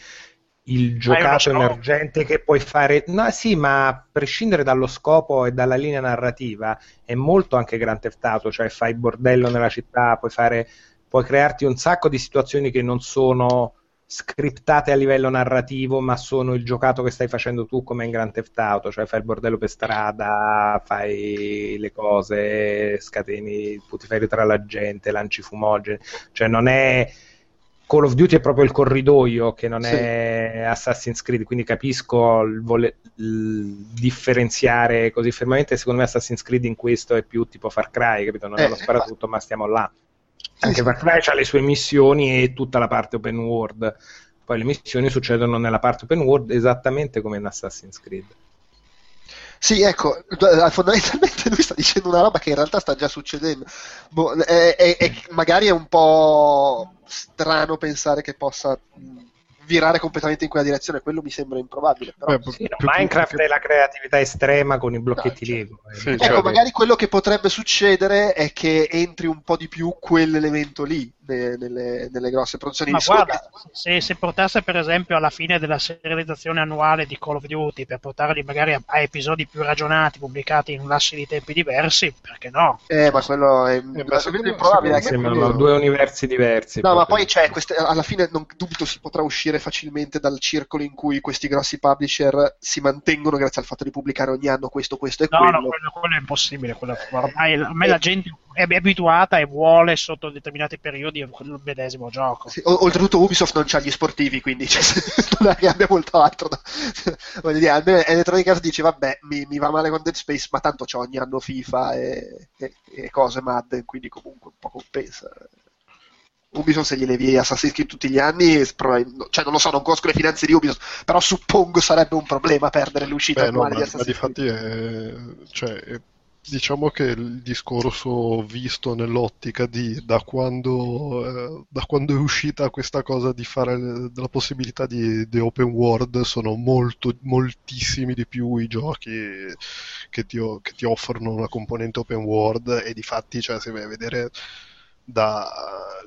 il giocato emergente che puoi fare. No, sì, ma a prescindere dallo scopo e dalla linea narrativa, è molto anche Grand Theft Auto, cioè fai bordello nella città, puoi fare. Puoi crearti un sacco di situazioni che non sono scriptate a livello narrativo, ma sono il giocato che stai facendo tu come in Grand Theft Auto, cioè fai il bordello per strada, fai le cose, scateni il putiferio tra la gente, lanci fumogeni, cioè non è Call of Duty è proprio il corridoio che non sì. è Assassin's Creed, quindi capisco il, vole- il differenziare così fermamente. Secondo me Assassin's Creed in questo è più tipo Far Cry, capito? Non è uno sparatutto, ma stiamo là. Anche Far Cry ha le sue missioni e tutta la parte open world. Poi le missioni succedono nella parte open world esattamente come in Assassin's Creed.
Sì, ecco, fondamentalmente lui sta dicendo una roba che in realtà sta già succedendo. Boh, è, è, è, magari è un po' strano pensare che possa virare completamente in quella direzione, quello mi sembra improbabile. Però...
Beh, sì, no, Minecraft più... è la creatività estrema con i blocchetti no, Lego.
Sì, ecco, cioè... magari quello che potrebbe succedere è che entri un po' di più quell'elemento lì nelle, nelle, grosse produzioni
Ma guarda, se, se, portasse per esempio alla fine della serializzazione annuale di Call of Duty per portarli magari a, a episodi più ragionati pubblicati in lasci di tempi diversi, perché no?
Eh, ma quello è eh, improbabile.
Sembrano due universi diversi.
No, proprio. ma poi c'è, queste, alla fine non dubito si potrà uscire facilmente dal circolo in cui questi grossi publisher si mantengono grazie al fatto di pubblicare ogni anno questo, questo e
no,
quello.
No, quello, quello è impossibile. Quello, ormai a me la gente è abituata e vuole sotto determinati periodi il medesimo gioco.
Sì, oltretutto Ubisoft non c'ha gli sportivi, quindi cioè, non è che abbia molto altro. Da... Voglio dire, almeno Electronic Arts dice, vabbè, mi, mi, va male con Dead Space, ma tanto c'ho ogni anno FIFA e, e, e cose Madden, quindi comunque un po' compensa. Ubisoft se gli levi Assassin's Creed tutti gli anni, cioè non lo so, non conosco le finanze di Ubisoft, però suppongo sarebbe un problema perdere l'uscita
Beh, no, ma, di Assassin's Creed. Ma difatti è, cioè, è diciamo che il discorso visto nell'ottica di da quando, eh, da quando è uscita questa cosa di fare la possibilità di, di, open world sono molto, moltissimi di più i giochi che ti, che ti offrono una componente open world e di fatti cioè, se vai a vedere da,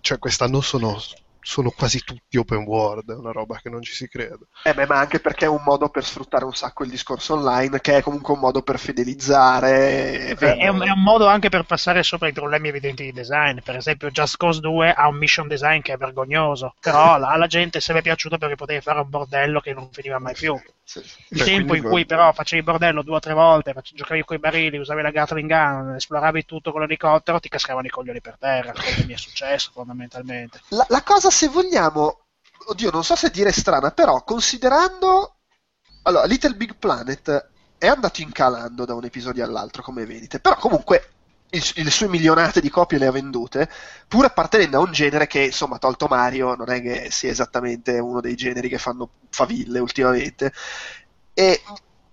cioè quest'anno sono sono quasi tutti open world, è una roba che non ci si crede.
Eh beh, ma anche perché è un modo per sfruttare un sacco il discorso online, che è comunque un modo per fidelizzare.
È, è, un, è un, modo anche per passare sopra i problemi evidenti di design. Per esempio, Just Cause 2 ha un mission design che è vergognoso, però alla gente se è piaciuto perché potevi fare un bordello che non finiva mai più. Sì. Il cioè, tempo in cui però facevi bordello due o tre volte, giocavi con i barili, usavi la Gatling gun, esploravi tutto con l'elicottero, ti cascavano i coglioni per terra, come mi è successo fondamentalmente.
La, la cosa, se vogliamo, oddio, non so se dire strana, però considerando... Allora, Little Big Planet è andato incalando da un episodio all'altro, come vedete, però comunque le sue milionate di copie le ha vendute, pur appartenendo a un genere che, insomma, tolto Mario, non è che sia esattamente uno dei generi che fanno faville ultimamente. E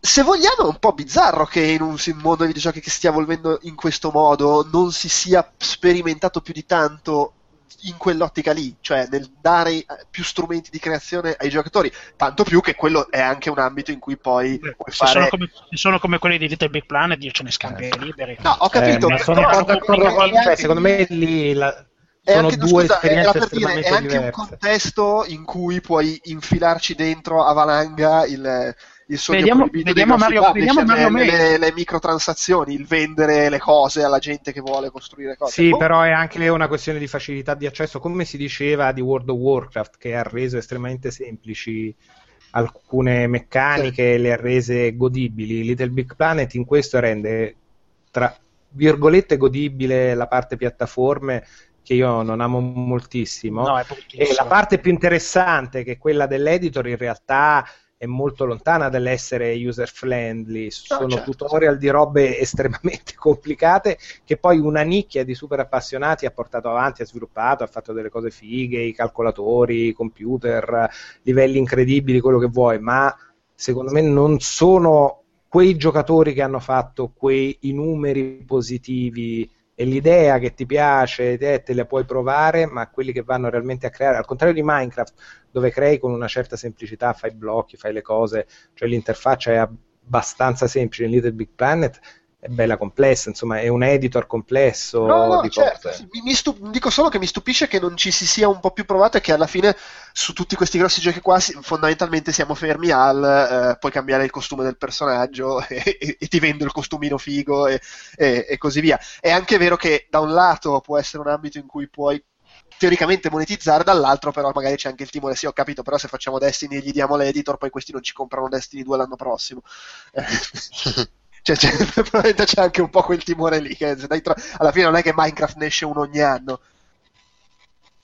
se vogliamo è un po' bizzarro che in un mondo dei videogiochi che stia evolvendo in questo modo non si sia sperimentato più di tanto in quell'ottica lì, cioè nel dare eh, più strumenti di creazione ai giocatori, tanto più che quello è anche un ambito in cui poi puoi
Se
fare...
sono, come, se sono come quelli di Little Big Planet, io ce ne scambierei liberi.
No, ho capito,
Eh, sono
però-
d'accordo con- cioè, secondo me lì la-
è
sono
anche,
due
scusa,
esperienze
per dire, è anche un contesto in cui puoi infilarci dentro a valanga il, il sogno
Vediamo-
proibito
vediamo
dei
Mario- vediamo Mario
le, le, le microtransazioni, il vendere le cose alla gente che vuole costruire cose.
Sì,
Boh,
però è anche una questione di facilità di accesso, come si diceva di World of Warcraft, che ha reso estremamente semplici alcune meccaniche, le ha rese godibili. Little Big Planet in questo rende, tra virgolette, godibile la parte piattaforme, che io non amo moltissimo.
No.
E la parte più interessante, che è quella dell'editor, in realtà è molto lontana dall'essere user friendly. Sono
certo.
tutorial di robe estremamente complicate che poi una nicchia di super appassionati ha portato avanti, ha sviluppato, ha fatto delle cose fighe, i calcolatori, i computer, livelli incredibili, quello che vuoi, ma secondo me non sono quei giocatori che hanno fatto quei numeri positivi e l'idea che ti piace te, te la puoi provare, ma quelli che vanno realmente a creare, al contrario di Minecraft, dove crei con una certa semplicità, fai blocchi, fai le cose, cioè l'interfaccia è abbastanza semplice, in Little Big Planet è bella complessa, insomma è un editor complesso
No, no,
di
certo. Mi- mi stu- dico solo che mi stupisce che non ci si sia un po' più provato e che alla fine su tutti questi grossi giochi qua si- fondamentalmente siamo fermi al eh, puoi cambiare il costume del personaggio e, e- e ti vendo il costumino figo e, e- e così via. È anche vero che da un lato può essere un ambito in cui puoi teoricamente monetizzare, dall'altro però magari c'è anche il timore, sì ho capito, però se facciamo Destiny e gli diamo l'editor poi questi non ci comprano Destiny 2 l'anno prossimo. Cioè, c'è- probabilmente c'è anche un po' quel timore lì, che tro- alla fine non è che Minecraft ne esce uno ogni anno.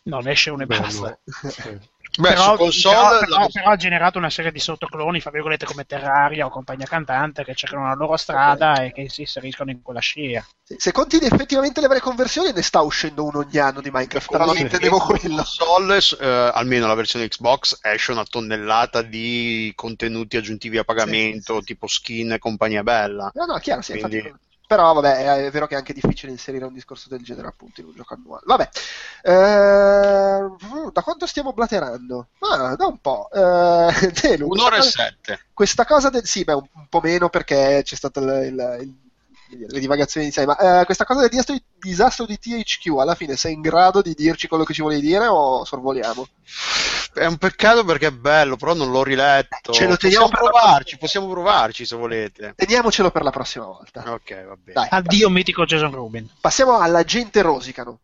Non esce uno e
Bello.
basta.
Sì.
Beh,
però,
su console
però- però- però ha generato una serie di sottocloni, fra virgolette, come Terraria o Compagnia Cantante, che cercano la loro strada e che si inseriscono in quella scia.
Sì, Se conti effettivamente le varie conversioni, ne sta uscendo uno ogni anno di Minecraft, però non
Sì.
intendevo
Su
quello.
console, eh, almeno la versione Xbox, esce una tonnellata di contenuti aggiuntivi a pagamento, tipo skin e compagnia bella.
No, no, chiaro, sì,
Quindi-
infatti- Però vabbè, è vero che è anche difficile inserire un discorso del genere appunto in un gioco annuale. Vabbè, Eh, da quanto stiamo blaterando? Ah, da un po'. Eh,
Un'ora e sette.
Questa cosa del... Sì, beh, un, po' meno perché c'è stata il- il- il- le divagazioni iniziali, ma eh, questa cosa del disastro di, disastro di THQ, alla fine sei in grado di dirci quello che ci volevi dire o sorvoliamo?
È un peccato perché è bello, però non l'ho riletto.
Ce lo teniamo
possiamo
per la
provarci, possiamo provarci se volete.
Teniamocelo per la prossima volta.
Ok, va bene.
Dai,
Addio mitico Jason Rubin.
passiamo alla gente rosicano.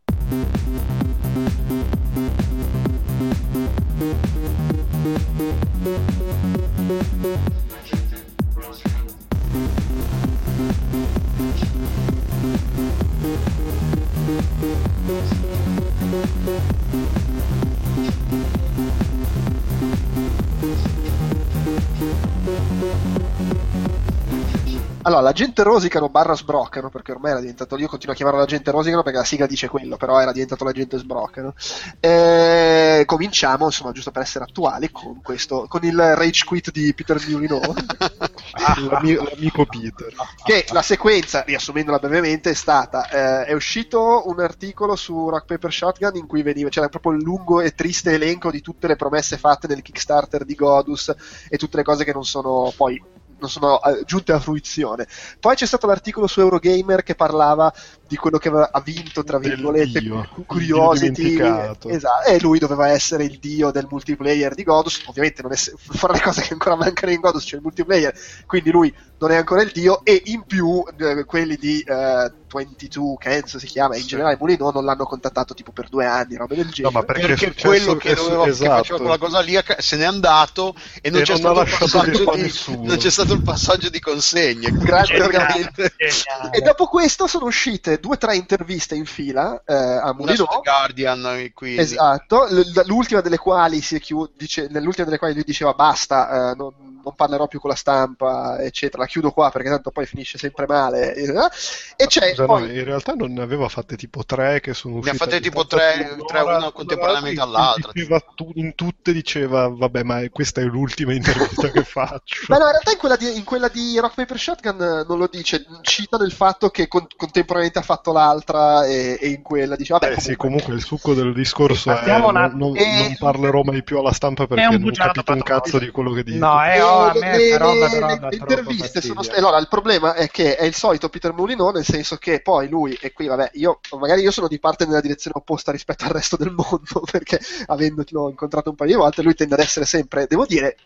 Allora, la gente rosicano barra sbroccano, perché ormai era diventato, io continuo a chiamarlo la gente rosicano perché la sigla dice quello, però era diventato la gente sbroccano. Eh, cominciamo, insomma, giusto per essere attuali, con questo, con il rage quit di Peter Mulino,
L'ami- L'amico Peter.
che la sequenza, riassumendola brevemente, è stata, eh, è uscito un articolo su Rock Paper Shotgun in cui veniva, c'era proprio il lungo e triste elenco di tutte le promesse fatte nel Kickstarter di Godus e tutte le cose che non sono poi non sono eh, giunte a fruizione. Poi c'è stato l'articolo su Eurogamer che parlava di quello che aveva ha vinto, tra virgolette, Curiosity. Esatto, e lui doveva essere il dio del multiplayer di Godus. Ovviamente, non è, fra le cose che ancora mancano in Godus c'è il multiplayer, quindi lui non è ancora il dio. E in più, eh, quelli di eh, 22 Kenzo si chiama, e in
Sì.
generale Mulino non l'hanno contattato tipo per due anni, robe del
No,
genere.
ma perché,
Perché
successo-
quello che, doveva, che
esatto.
faceva quella cosa lì se n'è andato e non,
E
c'è,
non
stato di, non c'è stato il passaggio di consegne.
Veramente.
geniale.
E dopo questo sono uscite due o tre interviste in fila eh, a
su The Guardian, eh, quindi.
Esatto, l'ultima delle quali si è chiu- dice, nell'ultima delle quali lui diceva basta, eh, non, non parlerò più con la stampa, eccetera, la chiudo qua perché tanto poi finisce sempre male. E c'è
Scusa,
poi-
no, in realtà non ne aveva fatte tipo tre che sono
Ne
uscite.
ha fatte tipo tre- tre, una contemporaneamente all'altra.
diceva tu- in tutte diceva, vabbè, ma questa è l'ultima intervista che faccio.
Ma no, in realtà in quella di, in quella di Rock Paper Shotgun non lo dice, cita del fatto che con- contemporaneamente ha fatto l'altra e, e in quella dice, vabbè,
Eh sì,
comunque-
comunque il succo del discorso è
una-
non, non-
eh,
non parlerò mai più alla stampa perché non
bugiardo
capito un cazzo di quello che dico.
No, eh,
E
a
le- interviste sono
fastidio.
st- allora il problema è che è il solito Peter Moulinot nel senso che poi lui e qui vabbè io magari io sono di parte nella direzione opposta rispetto al resto del mondo perché avendolo incontrato un paio di volte lui tende ad essere sempre devo dire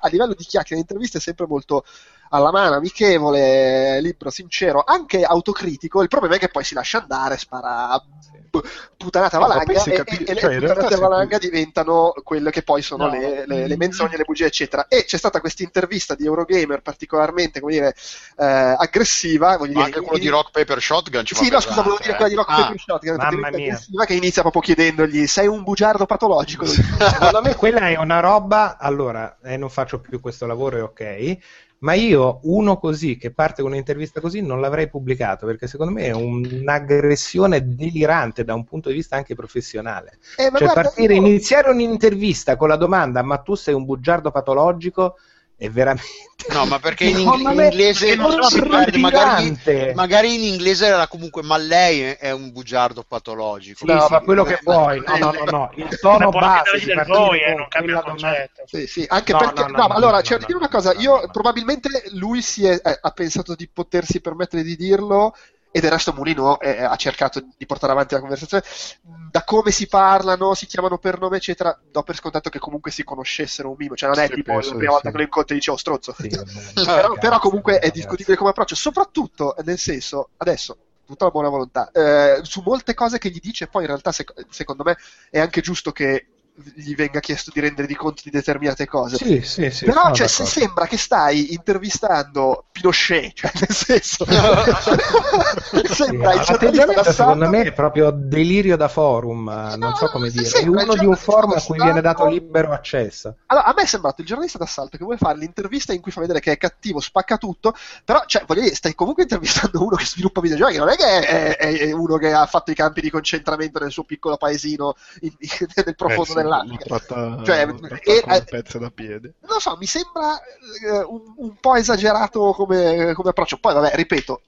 a livello di chiacchiere in interviste è sempre molto alla mano, amichevole, libero, sincero, anche autocritico. Il problema è che poi si lascia andare, spara p- putanata
No,
valanga
si
e,
capi-
e- e
cioè,
le putanate valanga diventano quelle che poi sono
No.
le, le- le menzogne, le bugie, eccetera. E c'è stata questa intervista di Eurogamer particolarmente, come dire, eh, aggressiva. voglio
Ma
dire,
anche quello
in-
di Rock Paper Shotgun ci
sì, no, scusa, volevo dire
eh.
quella di Rock
Ah,
Paper Shotgun,
mamma mia.
che inizia proprio chiedendogli sei un bugiardo patologico.
Secondo me quella è una roba, allora, eh, non faccio più questo lavoro, è ok, ma io uno così, che parte con un'intervista così, non l'avrei pubblicato, perché secondo me è un'aggressione delirante da un punto di vista anche professionale.
Eh,
Cioè
guarda,
partire,
io-
iniziare un'intervista con la domanda ma tu sei un bugiardo patologico è veramente...
No, ma perché in, ing-
me
in inglese non si perde,
orripilante.
magari, magari in inglese era comunque, ma lei è- un bugiardo patologico.
Sì,
No,
sì,
ma-
quello che vuoi, no, no, no, no, il tono base di
voi, eh, non cambia il concetto.
Sì, sì, anche
No,
perché
no,
no,
no,
ma allora
no,
cioè,
no,
dire
no,
una cosa,
no,
io
no, no.
probabilmente lui si è, eh, ha pensato di potersi permettere di dirlo e del resto Mulino eh, ha cercato di portare avanti la conversazione. Da come si parlano, si chiamano per nome eccetera, do per scontato che comunque si conoscessero un minimo, cioè non è
Sì,
tipo la prima volta
sì.
che lo incontri e dici oh stronzo.
Sì,
però, però comunque è discutibile come approccio, soprattutto nel senso, adesso, tutta la buona volontà, eh, su molte cose che gli dice, poi in realtà sec- secondo me è anche giusto che gli venga chiesto di rendere di conto di determinate cose.
Sì, sì, sì,
Però cioè, se sembra che stai intervistando Pinochet, cioè nel senso,
Sì,
sembra il giornalista
l'atteggiamento
d'assalto
secondo me è proprio delirio da forum, non
no,
so come dire, è
sembra il
uno di un forum a cui viene dato libero accesso.
Allora, a me è sembrato il giornalista d'assalto che vuole fare l'intervista in cui fa vedere che è cattivo, spacca tutto, però, cioè, voglio dire, stai comunque intervistando uno che sviluppa videogiochi, non è che è, è- è uno che ha fatto i campi di concentramento nel suo piccolo paesino in- nel profondo
Eh sì,
dell'Africa.
Lo tratta,
Cioè, e- eh,
pezze da piede.
Non so, mi sembra eh, un, un po' esagerato come, come approccio. Poi, vabbè, ripeto,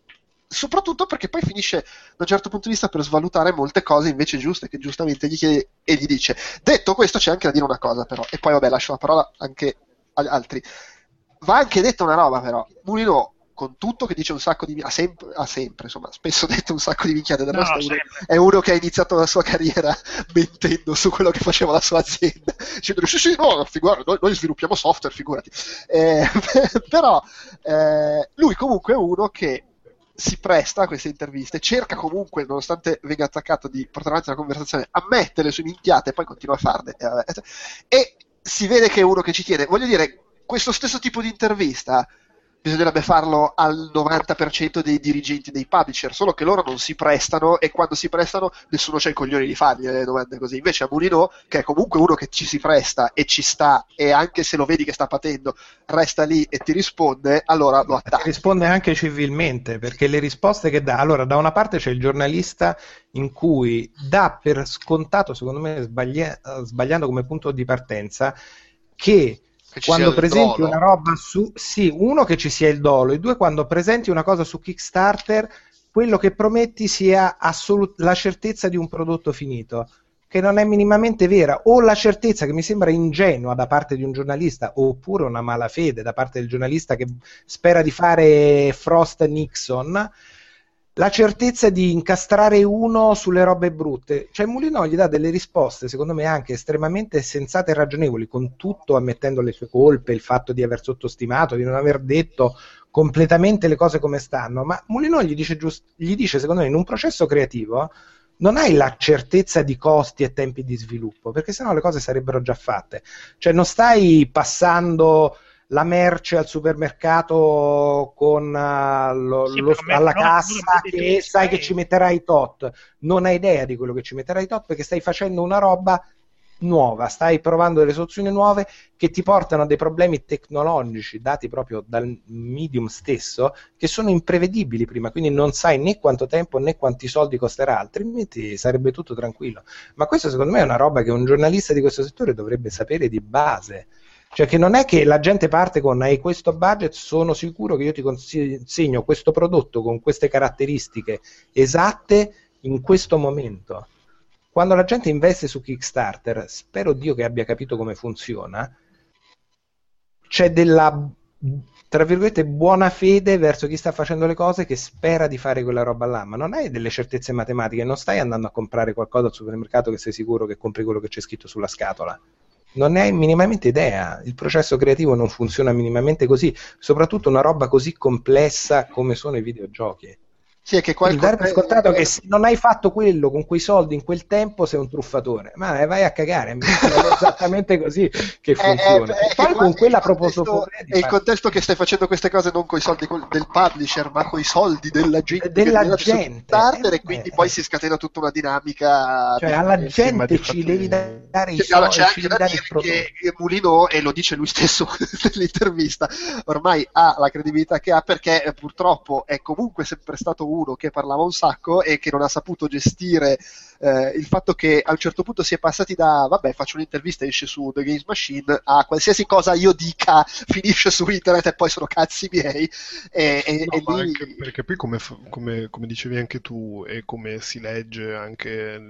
soprattutto perché poi finisce da un certo punto di vista per svalutare molte cose invece giuste che giustamente gli chiede e gli dice. Detto questo, c'è anche da dire una cosa, però, e poi, vabbè, lascio la parola anche agli altri. Va anche detta una roba, però. Mulino, con tutto che dice un sacco di. ha sempre, ha sempre insomma, spesso detto un sacco di minchiate. Del
No,
resto è uno- è uno che ha iniziato la sua carriera mentendo su quello che faceva la sua azienda, dicendo sì sì no, figura, noi, noi sviluppiamo software, figurati. Eh, però eh, lui comunque è uno che si presta a queste interviste, cerca comunque, nonostante venga attaccato, di portare avanti la conversazione, ammette le sue minchiate e poi continua a farle. Eh, vabbè. E si vede che è uno che ci tiene. Voglio dire, questo stesso tipo di intervista bisognerebbe farlo al 90% dei dirigenti dei publisher, solo che loro non si prestano e quando si prestano nessuno c'ha i coglioni di fargli le domande così. Invece a Mulino, che è comunque uno che ci si presta e ci sta, e anche se lo vedi che sta patendo, resta lì e ti risponde, allora lo
Ti
attacchi.
risponde anche civilmente perché le risposte che dà, allora da una parte c'è il giornalista in cui dà per scontato, secondo me sbaglia- sbagliando come punto di partenza, che quando presenti una roba su sì, uno che ci sia il dolo e due quando presenti una cosa su Kickstarter, quello che prometti sia assolut- la certezza di un prodotto finito che non è minimamente vera, o la certezza che mi sembra ingenua da parte di un giornalista, oppure una malafede da parte del giornalista che spera di fare Frost Nixon, la certezza di incastrare uno sulle robe brutte. Cioè Mulino gli dà delle risposte, secondo me, anche estremamente sensate e ragionevoli, con tutto ammettendo le sue colpe, il fatto di aver sottostimato, di non aver detto completamente le cose come stanno, ma Mulino gli dice, giust- gli dice secondo me, in un processo creativo non hai la certezza di costi e tempi di sviluppo, perché sennò le cose sarebbero già fatte. Cioè non stai passando la merce al supermercato con eh, lo-
Sì,
lo- alla
loro-
cassa che sai che ci metterai tot, non hai idea di quello che ci metterai tot perché stai facendo una roba nuova, stai provando delle soluzioni nuove che ti portano a dei problemi tecnologici dati proprio dal medium stesso che sono imprevedibili prima, quindi non sai né quanto tempo né quanti soldi costerà, altrimenti sarebbe tutto tranquillo. Ma questo secondo me è una roba che un giornalista di questo settore dovrebbe sapere di base. Cioè che non è che la gente parte con hai questo budget, sono sicuro che io ti consegno questo prodotto con queste caratteristiche esatte in questo momento quando la gente investe su Kickstarter, spero Dio che abbia capito come funziona, c'è della tra virgolette buona fede verso chi sta facendo le cose che spera di fare quella roba là, ma non hai delle certezze matematiche, non stai andando a comprare qualcosa al supermercato che sei sicuro che compri quello che c'è scritto sulla scatola. Non ne hai minimamente idea, il processo creativo non funziona minimamente così, soprattutto una roba così complessa come sono i videogiochi.
Sì, è che qualche...
dare per scontato che se non hai fatto quello con quei soldi in quel tempo sei un truffatore. Ma vai a cagare, è esattamente così che funziona. È, è, è poi con quella proposta
È il contesto che stai facendo queste cose non con i soldi del publisher, ma con i soldi della gente.
Della gente.
Starter, e quindi poi si scatena tutta una dinamica.
Cioè, alla gente ci devi dare i soldi. Allora, c'è anche da dire
che Mulino, e lo dice lui stesso nell'intervista, ormai ha la credibilità che ha perché purtroppo è comunque sempre stato uno uno che parlava un sacco e che non ha saputo gestire eh, il fatto che a un certo punto si è passati da vabbè faccio un'intervista esce su The Games Machine a qualsiasi cosa io dica finisce su internet e poi sono cazzi miei. E, e,
no,
e lì...
anche perché poi come, come, come, dicevi anche tu e come si legge anche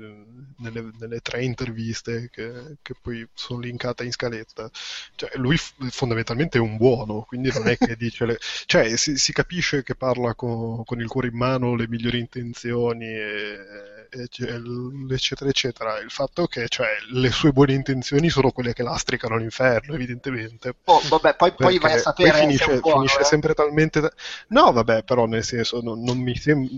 nelle, nelle tre interviste che, che, poi sono linkate in scaletta cioè lui fondamentalmente è un buono quindi non è che dice le... cioè si, si capisce che parla con, con il cuore in mano le migliori intenzioni, e, eccetera, eccetera. Il fatto che cioè, le sue buone intenzioni sono quelle che lastricano l'inferno, evidentemente.
Oh, vabbè, poi, poi vai a sapere.
Poi finisce,
buono,
finisce
eh?
sempre talmente. No, vabbè, però nel senso, non, non mi sembra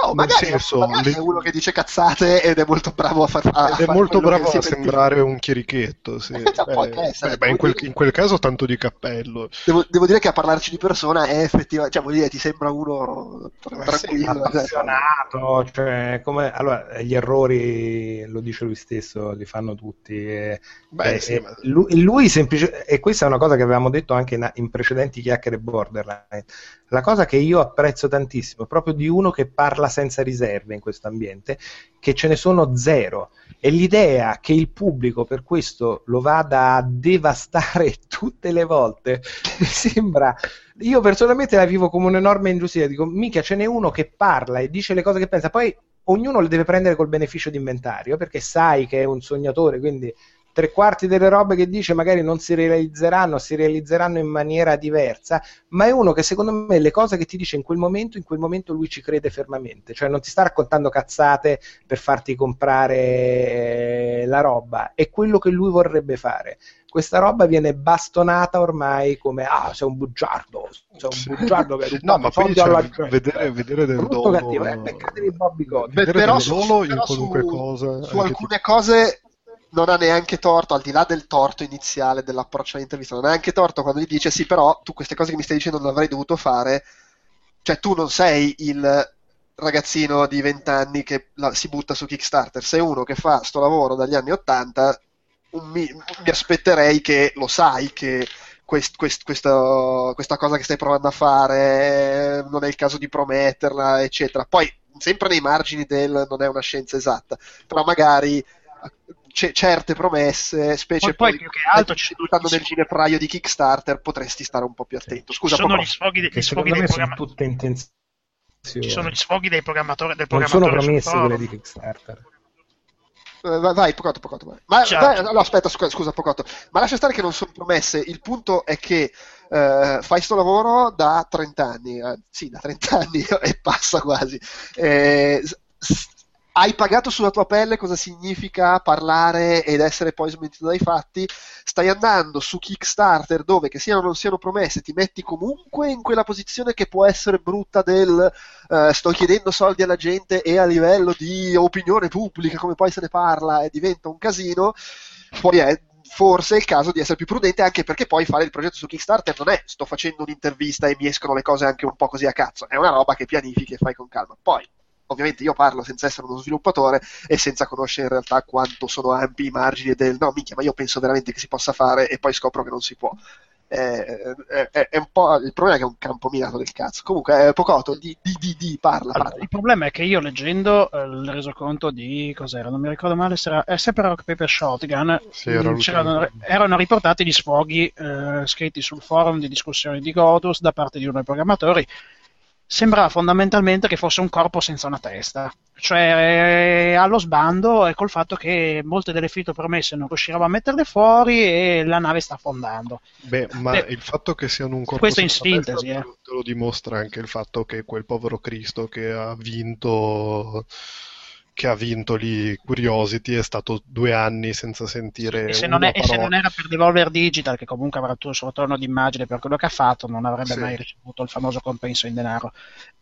No, magari, senso, magari le... è uno che dice cazzate ed è molto bravo a far a
Ed è molto bravo a sembrare un chierichetto, sì.
beh,
beh, beh, in, quel, in, quel, caso tanto di cappello.
Devo, devo, dire che a parlarci di persona è effettivamente, cioè vuol dire ti sembra uno tranquillo.
appassionato, cioè, come, allora, gli errori, lo dice lui stesso, li fanno tutti. E,
beh,
e,
sì,
e
ma...
lui, lui semplice, e questa è una cosa che avevamo detto anche in, in precedenti chiacchiere borderline, la cosa che io apprezzo tantissimo è proprio di uno che parla senza riserve in questo ambiente, che ce ne sono zero. E l'idea che il pubblico per questo lo vada a devastare tutte le volte mi sembra. Io personalmente la vivo come un'enorme ingiustizia. Dico, mica ce n'è uno che parla e dice le cose che pensa, poi ognuno le deve prendere col beneficio d'inventario perché sai che è un sognatore, quindi tre quarti delle robe che dice magari non si realizzeranno, si realizzeranno in maniera diversa, ma è uno che secondo me le cose che ti dice in quel momento, in quel momento lui ci crede fermamente, cioè non ti sta raccontando cazzate per farti comprare la roba, è quello che lui vorrebbe fare. Questa roba viene bastonata ormai come ah, sei un bugiardo, sei un bugiardo che hai
no, ma poi cioè, vedere, vedere del
Brutto
dolo,
cattivo, eh, Bobby God.
vedere
però
del
su-
dolo in
però
qualunque
su-
cosa
Su alcune cose non ha neanche torto, al di là del torto iniziale dell'approccio all'intervista, non ha neanche torto quando gli dice sì, però tu queste cose che mi stai dicendo non avrei dovuto fare, cioè tu non sei il ragazzino di 20 anni che la- si butta su Kickstarter, sei uno che fa sto lavoro dagli anni 80, un mi, mi aspetterei che lo sai che quest- quest- questo- questa cosa che stai provando a fare non è il caso di prometterla, eccetera. Poi sempre nei margini del non è una scienza esatta, però magari c- certe promesse, specie
Poi- poi più che altro ci gli
nel ginepraio di Kickstarter, potresti stare un po' più attento. Scusa,
Ci sono gli sfoghi, de- gli sfoghi dei
me sono
programma-
tutte intenzioni.
ci sono gli sfoghi dei programmatori del
Non sono
programmatore
promesse quelle di Kickstarter.
Eh, vai, vai, Pocotto, Pocotto, vai. Ma,
Ciao.
vai, no, aspetta, scusa, scusa, Pocotto. Ma lascia stare che non sono promesse. Il punto è che eh, fai sto lavoro da 30 anni. eh, sì, da 30 anni e passa quasi. Eh, s- hai pagato sulla tua pelle cosa significa parlare ed essere poi smentito dai fatti. Stai andando su Kickstarter dove, che siano o non siano promesse, ti metti comunque in quella posizione che può essere brutta del eh, sto chiedendo soldi alla gente e a livello di opinione pubblica, come poi se ne parla e diventa un casino, poi è forse il caso di essere più prudente anche perché poi fare il progetto su Kickstarter non è sto facendo un'intervista e mi escono le cose anche un po' così a cazzo, è una roba che pianifichi e fai con calma. Poi ovviamente io parlo senza essere uno sviluppatore e senza conoscere in realtà quanto sono ampi i margini del no, minchia, ma io penso veramente che si possa fare e poi scopro che non si può. Eh, è, è, è un po' il problema è che è un campo minato del cazzo. Comunque, eh, Pocotto, di, di, di, di parla,
Allora,
parla.
il problema è che io leggendo eh, il resoconto di cos'era, non mi ricordo male se era, è sempre Rock Paper Shotgun,
Sì, era
erano riportati gli sfoghi eh, scritti sul forum di discussioni di Godus da parte di uno dei programmatori. Sembrava fondamentalmente che fosse un corpo senza una testa, cioè eh, allo sbando e col fatto che molte delle feature promesse non riuscivamo a metterle fuori e la nave sta affondando.
Beh, ma
Beh,
il fatto che siano un corpo
questo in
senza testa
sintesi,
te
eh.
te lo dimostra anche il fatto che quel povero Cristo che ha vinto che ha vinto lì Curiosity è stato due anni senza sentire
E se, non è- e se non era per Devolver Digital, che comunque avrà tutto il suo ritorno d'immagine per quello che ha fatto, non avrebbe
Sì.
mai ricevuto il famoso compenso in denaro.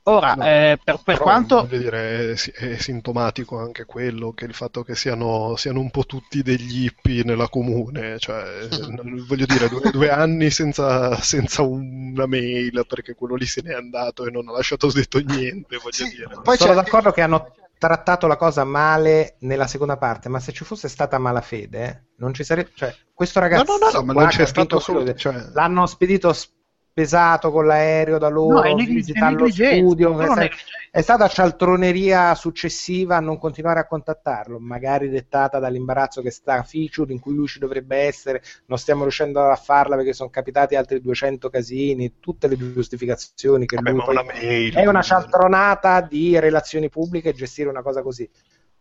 Ora,
No,
eh, per, per quanto
voglio dire, è, è sintomatico anche quello, che il fatto che siano, siano un po' tutti degli hippie nella comune, cioè, voglio dire, due, due anni senza, senza una mail, perché quello lì se n'è andato e non ha lasciato detto niente, voglio
Sì,
dire.
poi
Sono d'accordo che hanno trattato la cosa male nella seconda parte, ma se ci fosse stata malafede, non ci sarebbe. Cioè, questo ragazzo
No, no, no, no, ma non c'è stato solo- cioè-
l'hanno spedito spesato con l'aereo da loro,
No, è negli-
visita
è
allo
negligenza,
studio. è, sta- è stata cialtroneria successiva a non continuare a contattarlo, magari dettata dall'imbarazzo che sta feature in cui lui ci dovrebbe essere, non stiamo riuscendo a farla perché sono capitati altri 200 casini, tutte le giustificazioni che
Vabbè,
lui
ma
poi
una mail,
è una cialtronata di relazioni pubbliche gestire una cosa così.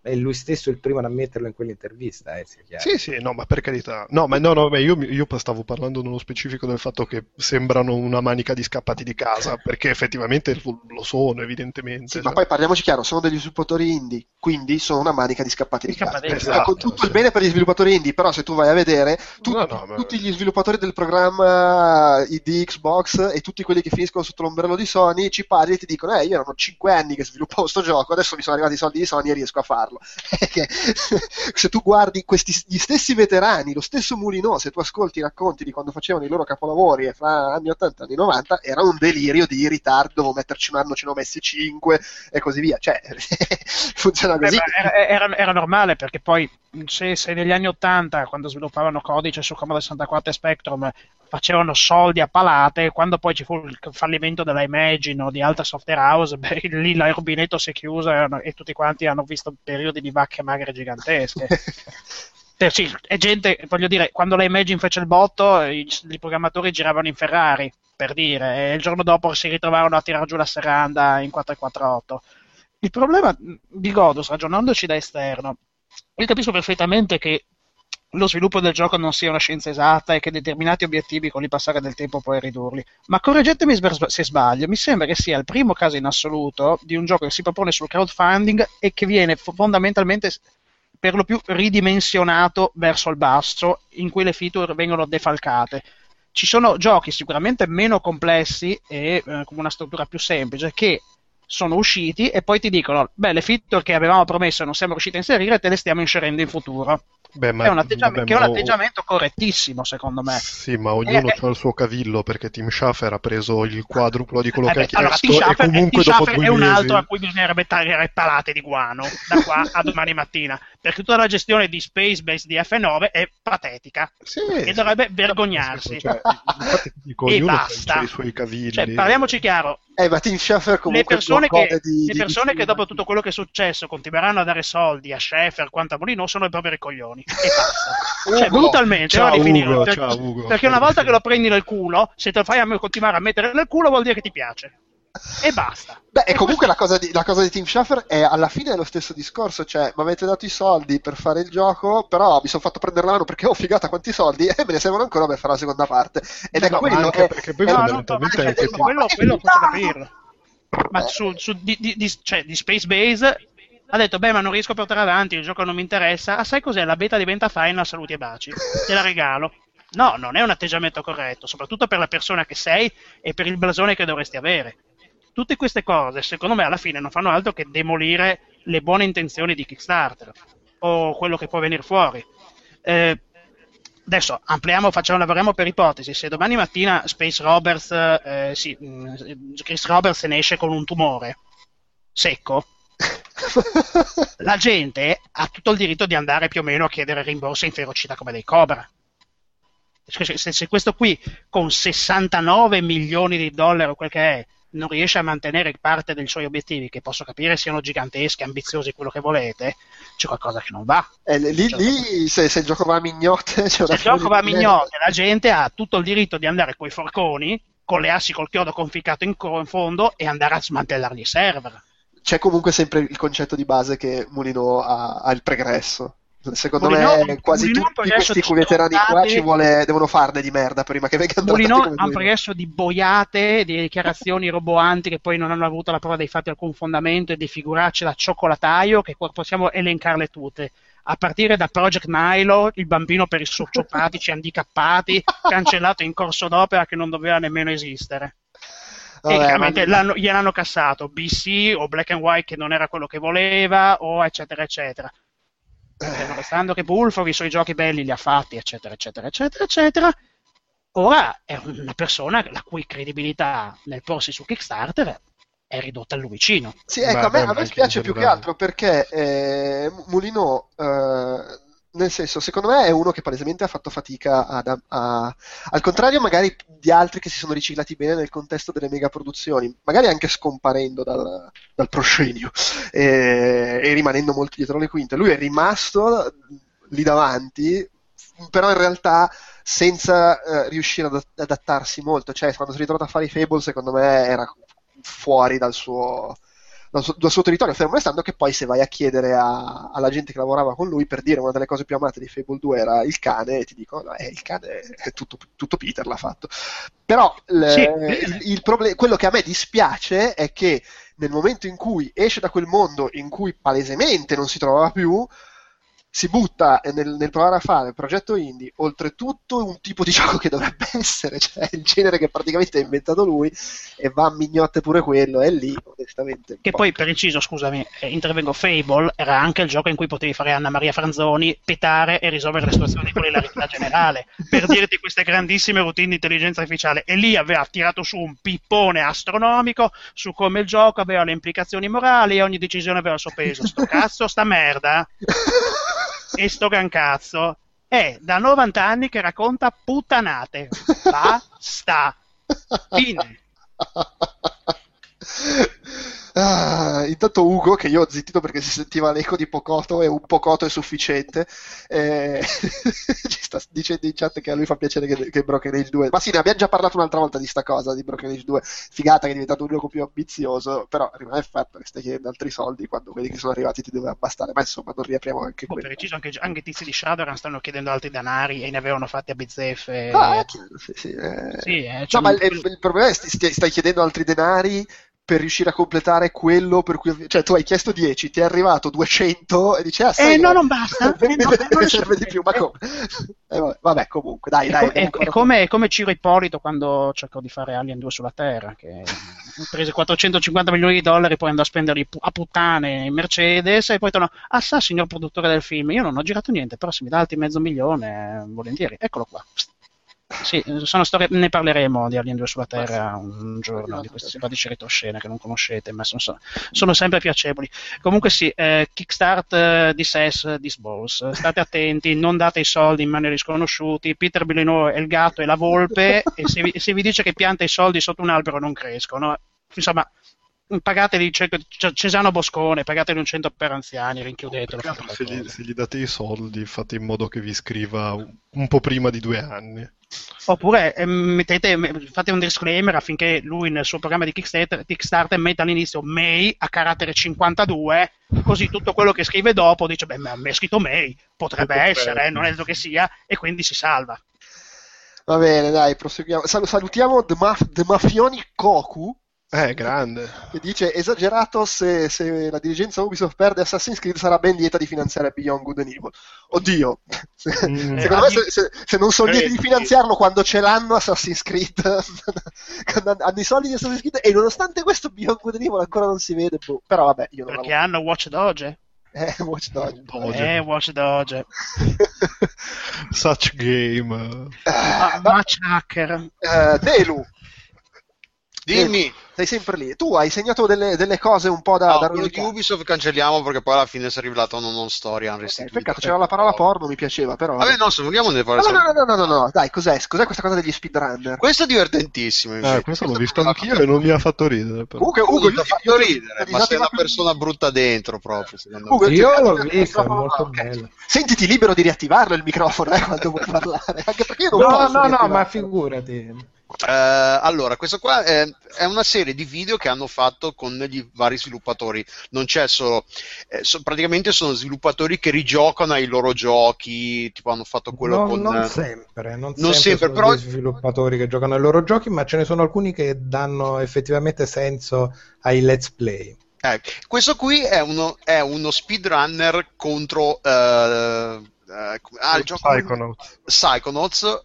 È lui stesso il primo ad ammetterlo in quell'intervista, eh.
Sì, sì, no, ma per carità. No, ma no, no, io, io stavo parlando nello specifico del fatto che sembrano una manica di scappati di casa, perché effettivamente lo sono, evidentemente.
Sì,
cioè.
ma poi parliamoci chiaro, sono degli sviluppatori indie, quindi sono una manica di scappati di
Di
casa. Eh,
casa.
con tutto
Esatto,
il
sì.
bene per gli sviluppatori indie, però se tu vai a vedere, tu-
No, no, ma-
tutti gli sviluppatori del programma eh, di Xbox e tutti quelli che finiscono sotto l'ombrello di Sony ci parli e ti dicono, eh, io erano 5 anni che sviluppavo sto gioco, adesso mi sono arrivati i soldi di Sony e riesco a farlo. Che- se tu guardi questi, gli stessi veterani, lo stesso Mulino, se tu ascolti i racconti di quando facevano i loro capolavori e fra anni 80 e anni 90, era un delirio di ritardo, dovevo metterci un anno, ce ne ho messi 5 e così via. Cioè, funziona così.
ma era, era- era normale perché poi se, se negli anni 80 quando sviluppavano codice su Commodore 64 e Spectrum facevano soldi a palate quando poi ci fu il fallimento della Imagine o di altre software house beh, lì rubinetto si è chiuso e, tutti quanti hanno visto periodi di vacche magre gigantesche sì, è gente, voglio dire, quando la Imagine fece il botto, i, i programmatori giravano in Ferrari, per dire, e il giorno dopo si ritrovarono a tirare giù la serranda in 448. Il problema di Godus, ragionandoci da esterno, io capisco perfettamente che lo sviluppo del gioco non sia una scienza esatta e che determinati obiettivi con il passare del tempo puoi ridurli. Ma correggetemi se sbaglio, mi sembra che sia il primo caso in assoluto di un gioco che si propone sul crowdfunding e che viene fo- fondamentalmente per lo più ridimensionato verso il basso, in cui le feature vengono defalcate. Ci sono giochi sicuramente meno complessi e eh, con una struttura più semplice che sono usciti e poi ti dicono: Beh, le feature che avevamo promesso e non siamo riusciti a inserire, te le stiamo inserendo in futuro.
Beh, ma-
è un,
vabbè,
che è un
ma-
atteggiamento correttissimo, secondo me.
Sì, ma ognuno
Eh, eh.
ha il suo cavillo perché Tim Schafer ha preso il quadruplo di quello
Eh
che
beh,
ha
allora,
chiesto
Tim
e
Schafer,
comunque
Tim
dopo
Schafer
due
è un
mesi...
altro a cui bisognerebbe tagliare palate di guano da qua a domani mattina perché tutta la gestione di Space Base di F9 è patetica
Sì,
e
sì.
dovrebbe vergognarsi.
Cioè, dico,
E basta.
i suoi cavilli.
Cioè, parliamoci chiaro,
Eh, ma Tim Schafer
le
comunque
persone,
non
che,
di,
le persone
di-
che dopo tutto quello che è successo continueranno a dare soldi a Schaeffer quanto a Molino sono i poveri coglioni e basta. cioè,
Ugo,
brutalmente,
ciao. Ugo,
perché,
ciao, Ugo.
perché una volta che lo prendi nel culo, se te lo fai a me continuare a mettere nel culo vuol dire che ti piace. E basta.
Beh, e comunque la cosa, di, la cosa di Tim Schafer è alla fine è lo stesso discorso, cioè mi avete dato i soldi per fare il gioco, però mi sono fatto prendere la mano perché ho figata quanti soldi e me ne servono ancora per fare la seconda parte. Ed è
No, ma
quello
anche
è-
perché poi
è
No,
un-
no,
fondamentalmente
no,
è
cioè, quello, quello posso capirlo. Ma su, su di, di- di- cioè, di Space Base ha detto: Beh, ma non riesco a portare avanti, il gioco non mi interessa. Ah, sai cos'è? La beta diventa final, saluti e baci. Te la regalo. No, non è un atteggiamento corretto, soprattutto per la persona che sei e per il blasone che dovresti avere. Tutte queste cose, secondo me, alla fine non fanno altro che demolire le buone intenzioni di Kickstarter o quello che può venire fuori. Eh, adesso ampliamo, facciamo, lavoriamo per ipotesi. Se domani mattina Space Roberts, eh, sì, mh, Chris Roberts se ne esce con un tumore secco, la gente ha tutto il diritto di andare più o meno a chiedere rimborsi in ferocità come dei Cobra. Se, se- se questo qui con 69 milioni di dollari o quel che è non riesce a mantenere parte dei suoi obiettivi, che posso capire siano giganteschi, ambiziosi, quello che volete, c'è qualcosa che non va.
Eh, lì,
Cioè,
lì, se, se il gioco va a mignotte,
Se il gioco va a mignotte, la gente ha tutto il diritto di andare coi forconi, con le assi col chiodo conficcato in, in fondo e andare a smantellargli i server.
C'è comunque sempre il concetto di base che Mulino ha, ha il pregresso. Secondo
Mulino-
me quasi
un
tutti questi veterani qua ci vuole, devono farne di merda prima che vengano
Mulino ha un
Mulino.
progresso di boiate, di dichiarazioni roboanti che poi non hanno avuto la prova dei fatti alcun fondamento e di figuracce da cioccolataio che possiamo elencarle tutte. A partire da Project Milo, il bambino per i sociopatici handicappati, cancellato in corso d'opera che non doveva nemmeno esistere.
Vabbè,
e chiaramente
ma-
l'hanno- gliel'hanno cassato BC o Black and White che non era quello che voleva, o eccetera, eccetera. Restando che Bullfrog i suoi giochi belli li ha fatti, eccetera, eccetera, eccetera, eccetera. Ora è una persona la cui credibilità nel porsi su Kickstarter è ridotta al lumicino.
Sì, ecco,
Beh,
a me, a me spiace più che altro perché eh, Mulino, eh, nel senso, secondo me è uno che palesemente ha fatto fatica ad, a- al contrario magari di altri che si sono riciclati bene nel contesto delle mega produzioni, magari anche scomparendo dal, dal proscenio e, e rimanendo molto dietro le quinte. Lui è rimasto lì davanti, però in realtà senza eh, riuscire ad adattarsi molto, cioè quando si è ritrovato a fare i Fable secondo me era fuori dal suo, dal suo, dal suo territorio, fermo restando che poi se vai a chiedere a- alla gente che lavorava con lui per dire una delle cose più amate di Fable 2 era il cane, e ti dicono eh, il cane è tutto, tutto Peter l'ha fatto. Però l-
Sì.
il, il proble- quello che a me dispiace è che nel momento in cui esce da quel mondo in cui palesemente non si trovava più, si butta nel, nel provare a fare progetto indie, oltretutto un tipo di gioco che dovrebbe essere, cioè il genere che praticamente ha inventato lui, e va a mignotte pure quello, e lì, onestamente.
Che poi, per inciso, scusami, eh, intervengo, Fable era anche il gioco in cui potevi fare Anna Maria Franzoni, petare e risolvere le situazioni con l'ilarità generale, per dirti queste grandissime routine di intelligenza artificiale. E lì aveva tirato su un pippone astronomico su come il gioco aveva le implicazioni morali e ogni decisione aveva il suo peso. Sto cazzo, sta merda, e sto gran cazzo, è da 90 anni che racconta puttanate. Basta. Fine.
Ah, intanto Ugo, che io ho zittito perché si sentiva l'eco di Pocoto e un Pocoto è sufficiente, eh, ci sta dicendo in chat che a lui fa piacere che, che Broken Age 2, ma sì, ne abbiamo già parlato un'altra volta di sta cosa, di Broken Age 2, figata che è diventato un gioco più ambizioso, però rimane il fatto che stai chiedendo altri soldi quando quelli che sono arrivati ti deve bastare, ma insomma non riapriamo anche
per
quello.
inciso, anche, anche i tizi di Shadowrun stanno chiedendo altri denari e ne avevano fatti a bizzeffe.
Ah, è chiaro, sì, sì, eh.
Sì, eh,
No,
cioè,
ma il, il problema è che stai, stai chiedendo altri denari per riuscire a completare quello per cui cioè tu hai chiesto 10, ti è arrivato 200 e dici ah sai
Eh, no, non basta.
Vedi,
No,
vedi
non
serve di più ma come? Eh, vabbè, comunque dai
È,
dai
co- è- è come, è come Ciro Ippolito quando cercò di fare Alien 2 sulla Terra, che prese 450 milioni di dollari, poi andò a spenderli a puttane in Mercedes e poi tornò, ah sa signor produttore del film, io non ho girato niente, però se mi dà altri mezzo milione, eh, volentieri, eccolo qua. Sì, sono storie, ne parleremo di Alien 2 sulla Terra un giorno, di queste simpatici retroscene che non conoscete, ma sono, sono sempre piacevoli. Comunque sì, eh, Kickstart eh, di SES di Sballs, state attenti, non date i soldi in mani agli sconosciuti, Peter Villeneuve è il gatto e la volpe. E se vi, se vi dice che pianta i soldi sotto un albero non crescono, insomma pagateli C- C- Cesano Boscone, pagateli un centro per anziani, rinchiudetelo. fate
Se gli, se gli date i soldi, fate in modo che vi scriva un, po' prima di due anni.
Oppure eh, mettete, me- fate un disclaimer affinché lui nel suo programma di Kickstarter, Kickstarter metta all'inizio May a carattere 52, così tutto quello che scrive dopo dice, beh, ma è scritto May, potrebbe
Potrebbe.
essere, eh, non è detto che sia, e quindi si salva.
va bene dai proseguiamo Sal- salutiamo The, Maf- The Mafioni Koku
Eh, grande.
che dice esagerato se, se la dirigenza Ubisoft perde Assassin's Creed sarà ben lieta di finanziare Beyond Good and Evil oddio
Mm.
secondo me se, se- se non sono lieti di
Eh,
finanziarlo quando ce l'hanno Assassin's Creed hanno i soldi di Assassin's Creed e nonostante questo Beyond Good and Evil ancora non si vede boh. però vabbè io non
Perché hanno Watch Doge?
eh, Watch Dogs
Doge.
Eh, Watch Doge.
Such game.
Ah, Match Hacker.
Eh, Delu
Dimmi,
sei sempre lì. Tu hai segnato delle, delle cose un po' da,
No,
da
quello di. Ubisoft cancelliamo perché poi alla fine si è rivelato una non storia
Ok,
unrestituita.
peccato, c'era la parola porno, mi piaceva, però.
Vabbè, no, se vogliamo ne
No,
parliamo.
no, no, no, no, no, no, dai, cos'è? Cos'è questa cosa degli speedrunner?
Questo è divertentissimo.
Eh, questo l'ho visto anch'io e non mi ha fatto ridere. Però.
Comunque,
Ugo,
Ugo,
ti ha fatto ridere, ma sei una persona brutta dentro proprio,
Ugo.
Io l'ho visto, è molto bello.
Sentiti libero di riattivarlo il microfono eh, quando vuoi parlare, anche perché io non
No,
posso
no, no, ma figurati.
Eh, allora, questo qua è, è una serie di video che hanno fatto con i vari sviluppatori. Non c'è solo. eh, so- praticamente sono sviluppatori che rigiocano ai loro giochi. Tipo, hanno fatto quello
non,
con.
non sempre, non,
non
sempre,
sempre,
sono
però-
sviluppatori che giocano ai loro giochi, ma ce ne sono alcuni che danno effettivamente senso ai let's play.
Eh, questo qui è uno, è uno speedrunner contro. eh, eh, ah, il gioco
Psychonauts.
Psychonauts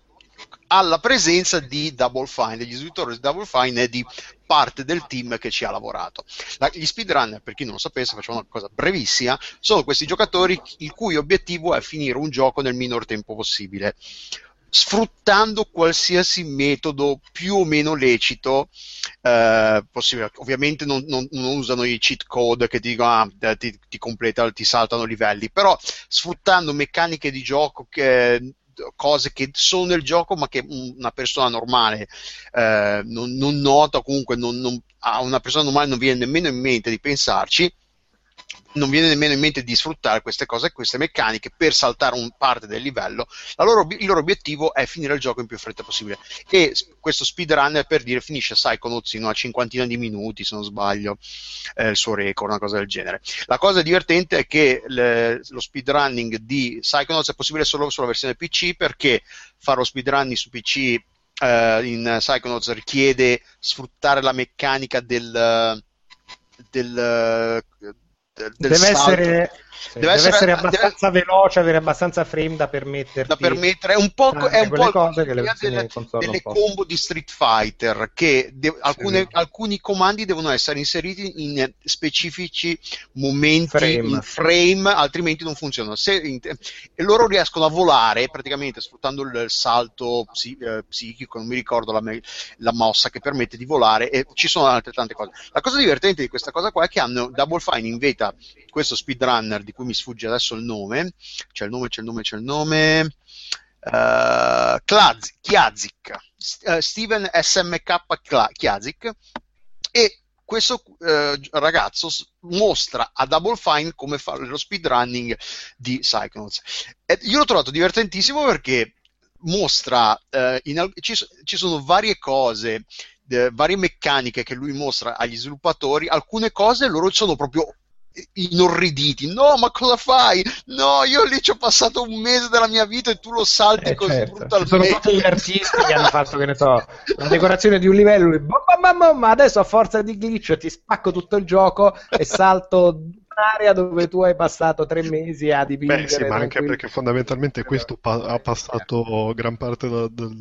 alla presenza di Double Fine, degli sviluppatori di Double Fine e di parte del team che ci ha lavorato. La- gli speedrunner, per chi non lo sapesse, facciamo una cosa brevissima, sono questi giocatori il cui obiettivo è finire un gioco nel minor tempo possibile sfruttando qualsiasi metodo più o meno lecito eh, possibile. Ovviamente non, non- non usano i cheat code che ti dicono ah, ti, ti completano, ti saltano livelli, però sfruttando meccaniche di gioco che cose che sono nel gioco ma che una persona normale eh, non, non nota comunque non, non- a una persona normale non viene nemmeno in mente di pensarci non viene nemmeno in mente di sfruttare queste cose, queste meccaniche per saltare un parte del livello. Loro il loro obiettivo è finire il gioco in più fretta possibile. E questo speedrunner per dire finisce Psychonauts in una cinquantina di minuti, se non sbaglio, è il suo record, una cosa del genere. La cosa divertente è che le- lo speedrunning di Psychonauts è possibile solo sulla versione PC perché fare lo speedrunning su PC eh, in Psychonauts richiede sfruttare la meccanica del del, del, del
deve
salto.
essere, sì,
Deve
deve
essere-
essere abbastanza veloce, avere abbastanza frame da permetterti
da permettere è un po',
tante
è un po'
cose che le
delle, delle combo di Street Fighter che de- alcune- alcuni comandi devono essere inseriti in specifici momenti
Frame.
in frame altrimenti non funzionano. Se in- e loro riescono a volare praticamente sfruttando il salto psi- eh, psichico non mi ricordo la, me- la mossa che permette di volare e ci sono altre tante cose. La cosa divertente di questa cosa qua è che hanno Double Fine invita questo speedrunner di cui mi sfugge adesso il nome c'è il nome, c'è il nome, c'è il nome. Uh, Klaz- Chiazik, S- eh, Steven SMK Chiazik, e questo eh, ragazzo mostra a Double Fine come fare lo speedrunning di Psychonauts. E io l'ho trovato divertentissimo perché mostra, eh, in ci, ci sono varie cose, varie meccaniche che lui mostra agli sviluppatori, alcune cose loro sono proprio inorriditi. No, ma cosa fai? No, io lì ci ho passato un mese della mia vita e tu lo salti
Eh,
così
certo. Ci sono
brutalmente.
tutti gli artisti che hanno fatto, che ne so, la decorazione di un livello. lui, "Bam, bam, bam, ma adesso a forza di glitch ti spacco tutto il gioco e salto un'area dove tu hai passato tre mesi a dipingere.
Beh, sì, ma anche perché fondamentalmente questo pa- ha passato gran parte da- del-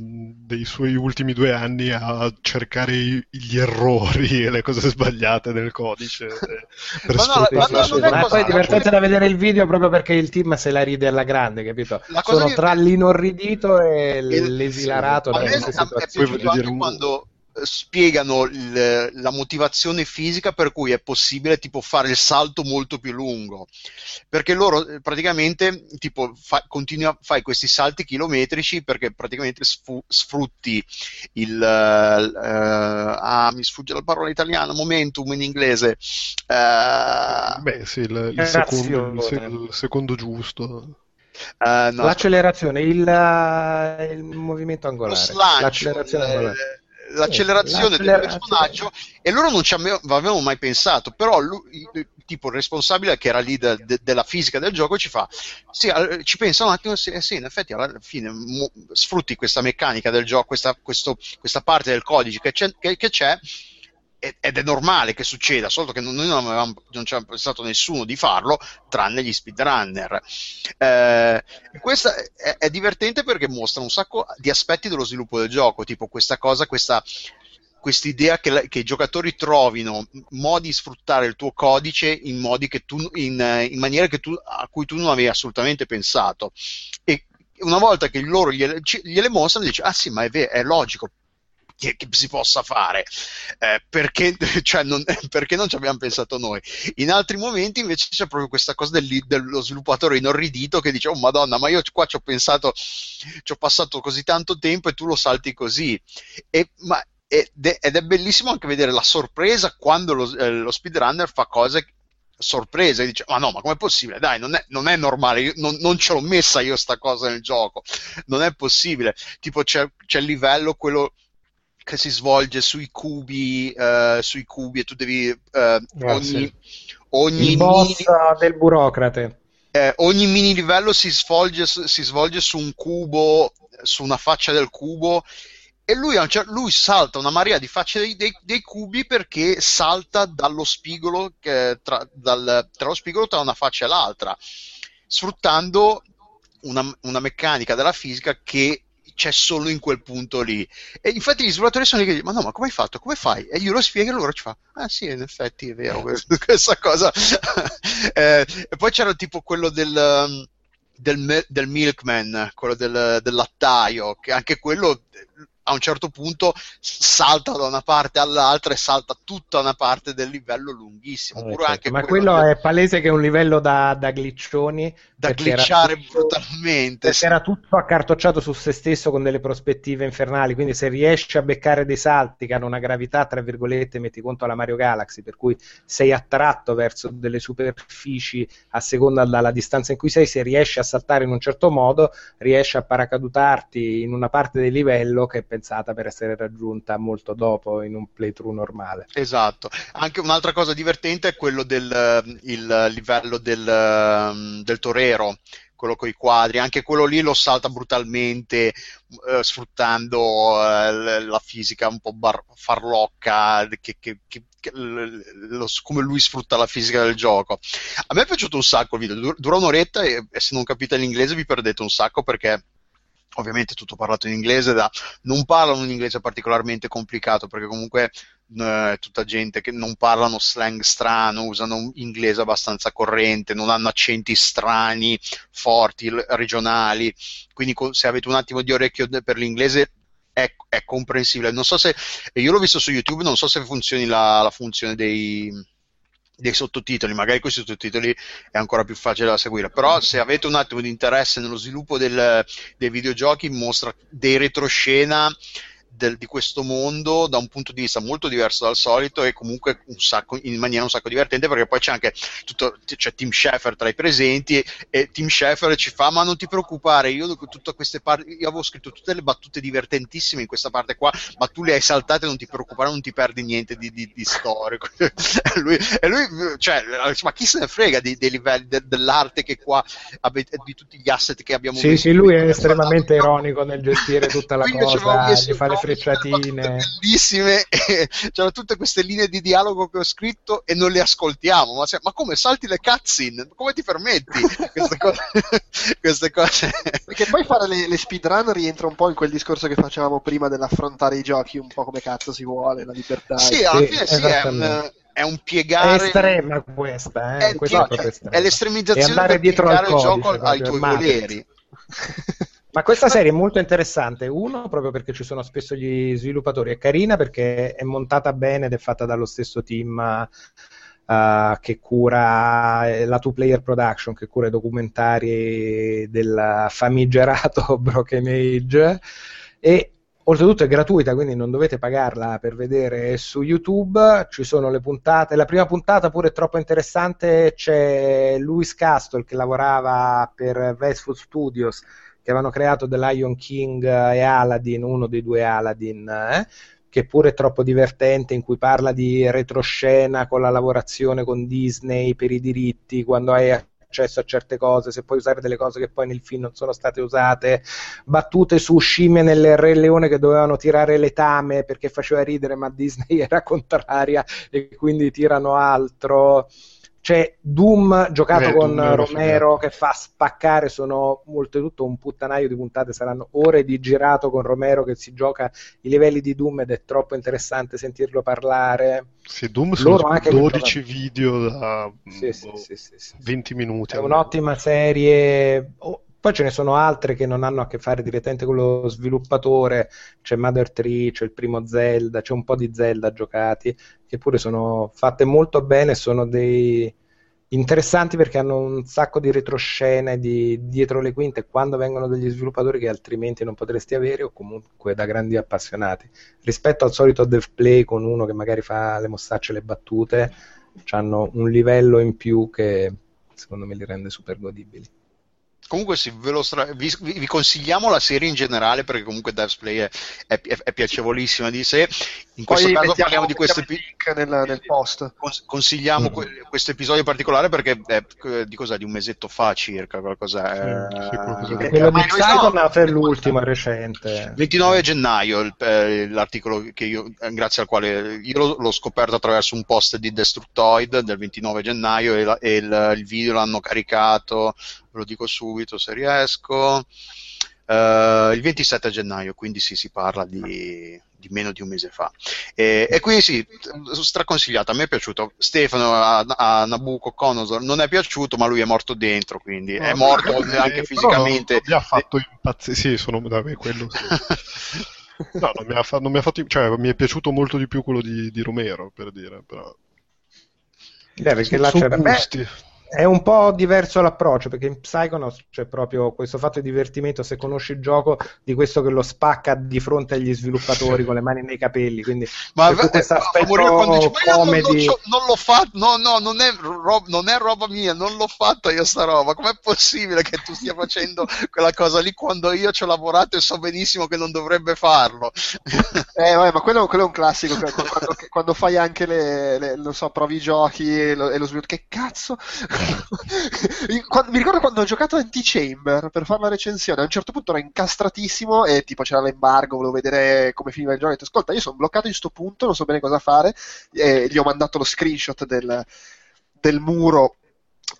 dei suoi ultimi due anni a cercare i- gli errori e le cose sbagliate del codice. per
Ma no, la-
Sì,
ma
sì,
no,
sì,
non è
ma
cosa-
poi è divertente da vedere il video proprio perché il team se la ride alla grande, capito? Sono
di-
tra l'inorridito e
Il-
l'esilarato
A
da
me
queste
è piaciuto anche quando spiegano il- la motivazione fisica per cui è possibile tipo fare il salto molto più lungo perché loro eh, praticamente tipo fa, continui a- fai questi salti chilometrici perché praticamente sfu- sfrutti il eh, eh, ah mi sfugge la parola italiana momentum in inglese eh,
Beh, sì, il, il secondo, il se- il secondo giusto.
no,
L'accelerazione, il, il movimento angolare.
slancio,
L'accelerazione
eh,
angolare.
L'accelerazione del personaggio e loro non ci ave- avevano mai pensato però lui, tipo il responsabile che era lì de- de- della fisica del gioco ci fa sì, ci pensa un attimo sì, eh, sì, in effetti alla fine mo- sfrutti questa meccanica del gioco questa, questo- questa parte del codice che c'è, che- che c'è ed è normale che succeda, solo che noi non, avevamo, non ci ha pensato nessuno di farlo, tranne gli speedrunner. Eh, questa è, è divertente perché mostra un sacco di aspetti dello sviluppo del gioco, tipo questa cosa, questa quest'idea che, che i giocatori trovino modi di sfruttare il tuo codice in tu in, in maniere tu, a cui tu non avevi assolutamente pensato e una volta che loro gliele, gliele mostrano dici ah sì ma è, ve- è logico che, che si possa fare. Eh, perché, cioè, non, perché non ci abbiamo pensato noi? In altri momenti invece c'è proprio questa cosa del, dello sviluppatore inorridito che dice, oh madonna, ma io qua ci ho pensato, ci ho passato così tanto tempo e tu lo salti così. E, ma, ed è bellissimo anche vedere la sorpresa quando lo, eh, lo speedrunner fa cose sorpresa e dice ma no ma com'è possibile dai non è, non è normale non, non, ce l'ho messa io sta cosa nel gioco non è possibile tipo c'è, c'è il livello quello che si svolge sui cubi uh, sui cubi e tu devi uh, ogni, ogni
mini, del burocrate.
Eh, ogni mini livello si svolge, si svolge su un cubo su una faccia del cubo e lui, lui, salta una marea di facce dei, dei, dei cubi perché salta dallo spigolo tra, dal, tra lo spigolo tra una faccia e l'altra, sfruttando una, una, meccanica della fisica che c'è solo in quel punto lì. E infatti gli sviluppatori sono lì che dicono: Ma no, ma come hai fatto? Come fai? E io lo spiego e loro ci fa: Ah, sì, in effetti è vero questa cosa. eh, e poi c'era tipo quello del. Del, del milkman, quello del, del lattaio, che anche quello a un certo punto salta da una parte all'altra e salta tutta una parte del livello lunghissimo.
Certo, ma quello, quello è palese che è un livello da, da glitchoni.
Da glitchare tutto, brutalmente.
Perché sì. era tutto accartocciato su se stesso con delle prospettive infernali, quindi se riesci a beccare dei salti che hanno una gravità, tra virgolette, metti conto alla Mario Galaxy, per cui sei attratto verso delle superfici a seconda della distanza in cui sei, se riesci a saltare in un certo modo, riesci a paracadutarti in una parte del livello che per pensata per essere raggiunta molto dopo in un playthrough normale.
Esatto. Anche un'altra cosa divertente è quello del eh, livello del, eh, del torero quello con i quadri, anche quello lì lo salta brutalmente eh, sfruttando eh, la fisica un po' bar- farlocca, che, che, che, lo, come lui sfrutta la fisica del gioco. A me è piaciuto un sacco il video, dura un'oretta e se non capite l'inglese vi perdete un sacco perché ovviamente tutto parlato in inglese, da, non parlano un inglese particolarmente complicato perché comunque eh, tutta gente che non parlano slang strano, usano inglese abbastanza corrente, non hanno accenti strani, forti, regionali, quindi se avete un attimo di orecchio per l'inglese è, è comprensibile. Non so se, io l'ho visto su YouTube, non so se funzioni la, la funzione dei dei sottotitoli, magari con i sottotitoli è ancora più facile da seguire, però se avete un attimo di interesse nello sviluppo del, dei videogiochi mostra dei retroscena del, di questo mondo da un punto di vista molto diverso dal solito e comunque sacco, in maniera un sacco divertente perché poi c'è anche tutto, c'è Tim Schafer tra i presenti e Tim Schafer ci fa ma non ti preoccupare io tutte queste parti io avevo scritto tutte le battute divertentissime in questa parte qua ma tu le hai saltate non ti preoccupare non ti perdi niente di, di, di storico. E, lui, e lui cioè ma chi se ne frega dei, dei livelli de, dell'arte che qua di tutti gli asset che abbiamo
sì, sì lui è estremamente ironico nel gestire tutta la cosa gli fa le frecciatine
bellissime c'erano tutte queste linee di dialogo che ho scritto e non le ascoltiamo ma, se, ma come salti le cutscene come ti permetti queste cose, queste cose.
perché poi fare le, le speedrun rientra un po' in quel discorso che facevamo prima dell'affrontare i giochi un po' come cazzo si vuole la libertà
sì alla fine sì, è un è un piegare.
È estrema questa, eh?
è, questa è, è l'estremizzazione
è andare dietro al codice,
gioco ai tuoi voleri.
Ma questa serie è molto interessante, uno proprio perché ci sono spesso gli sviluppatori, è carina perché è montata bene ed è fatta dallo stesso team uh, che cura eh, la Two Player Production, che cura i documentari del famigerato Broken Age. E oltretutto è gratuita, quindi non dovete pagarla per vedere su YouTube, ci sono le puntate, la prima puntata pure è troppo interessante, c'è Louis Castle che lavorava per Westwood Studios che avevano creato The Lion King e Aladdin, uno dei due Aladdin, eh, che pure è troppo divertente, in cui parla di retroscena con la lavorazione con Disney per i diritti, quando hai accesso a certe cose, se puoi usare delle cose che poi nel film non sono state usate, battute su scimmie nel Re Leone che dovevano tirare letame perché faceva ridere, ma Disney era contraria e quindi tirano altro c'è Doom giocato eh, con Doom Romero che fa spaccare, sono oltretutto un puttanaio di puntate, saranno ore di girato con Romero che si gioca i livelli di Doom ed è troppo interessante sentirlo parlare.
Sì, Doom Loro sono 12 video da
sì, boh,
sì, sì, 20 minuti.
È un'ottima serie. Oh, Poi ce ne sono altre che non hanno a che fare direttamente con lo sviluppatore, c'è Mother 3, c'è il primo Zelda, c'è un po' di Zelda giocati, che pure sono fatte molto bene, sono dei interessanti perché hanno un sacco di retroscene di, dietro le quinte quando vengono degli sviluppatori che altrimenti non potresti avere o comunque da grandi appassionati. Rispetto al solito dev play con uno che magari fa le mossacce e le battute, hanno un livello in più che secondo me li rende super godibili.
Comunque sì, stra- vi, vi, consigliamo la serie in generale perché comunque Devs Play è, è, è, piacevolissima di sé. In questo
Poi
caso parliamo di questo
episodio nel, nel, post.
Consigliamo mm. questo episodio particolare perché è di cos'è? Di un mesetto fa circa qualcosa.
Sì, eh, quello di Psychonaut è l'ultimo recente.
29 gennaio il, eh, l'articolo che io, grazie al quale io l'ho scoperto attraverso un post di Destructoid del 29 gennaio e, la, e il, il video l'hanno caricato ve lo dico subito se riesco. Uh, il 27 gennaio, quindi sì, si parla di, di meno di un mese fa. E, e quindi sì, straconsigliato, a me è piaciuto. Stefano a, a Nabucco Conosor non è piaciuto, ma lui è morto dentro, quindi no, è morto eh, anche fisicamente.
Mi ha fatto impazzire, sì, sono da me quello. Sì. no, non mi, ha, non mi ha fatto, cioè, mi è piaciuto molto di più quello di, di Romero, per dire, però...
Eh, perché là c'era... Gusti. È un po' diverso l'approccio perché in Psychonauts c'è proprio questo fatto di divertimento se conosci il gioco di questo che lo spacca di fronte agli sviluppatori con le mani nei capelli quindi
ma questo aspetto dice, comedy non, non, l'ho fatto no no non è, rob, non è, roba mia non l'ho fatta io sta roba com'è possibile che tu stia facendo quella cosa lì quando io ci ho lavorato e so benissimo che non dovrebbe farlo?
Eh vabbè, ma quello, quello, è un classico quando, quando fai anche le, le, non so provi i giochi e lo, e lo sviluppo che cazzo mi ricordo quando ho giocato Antichamber per fare la recensione, a un certo punto ero incastratissimo e tipo c'era l'embargo, volevo vedere come finiva il gioco. Ho detto, ascolta, io sono bloccato in questo punto, non so bene cosa fare. E gli ho mandato lo screenshot del, del muro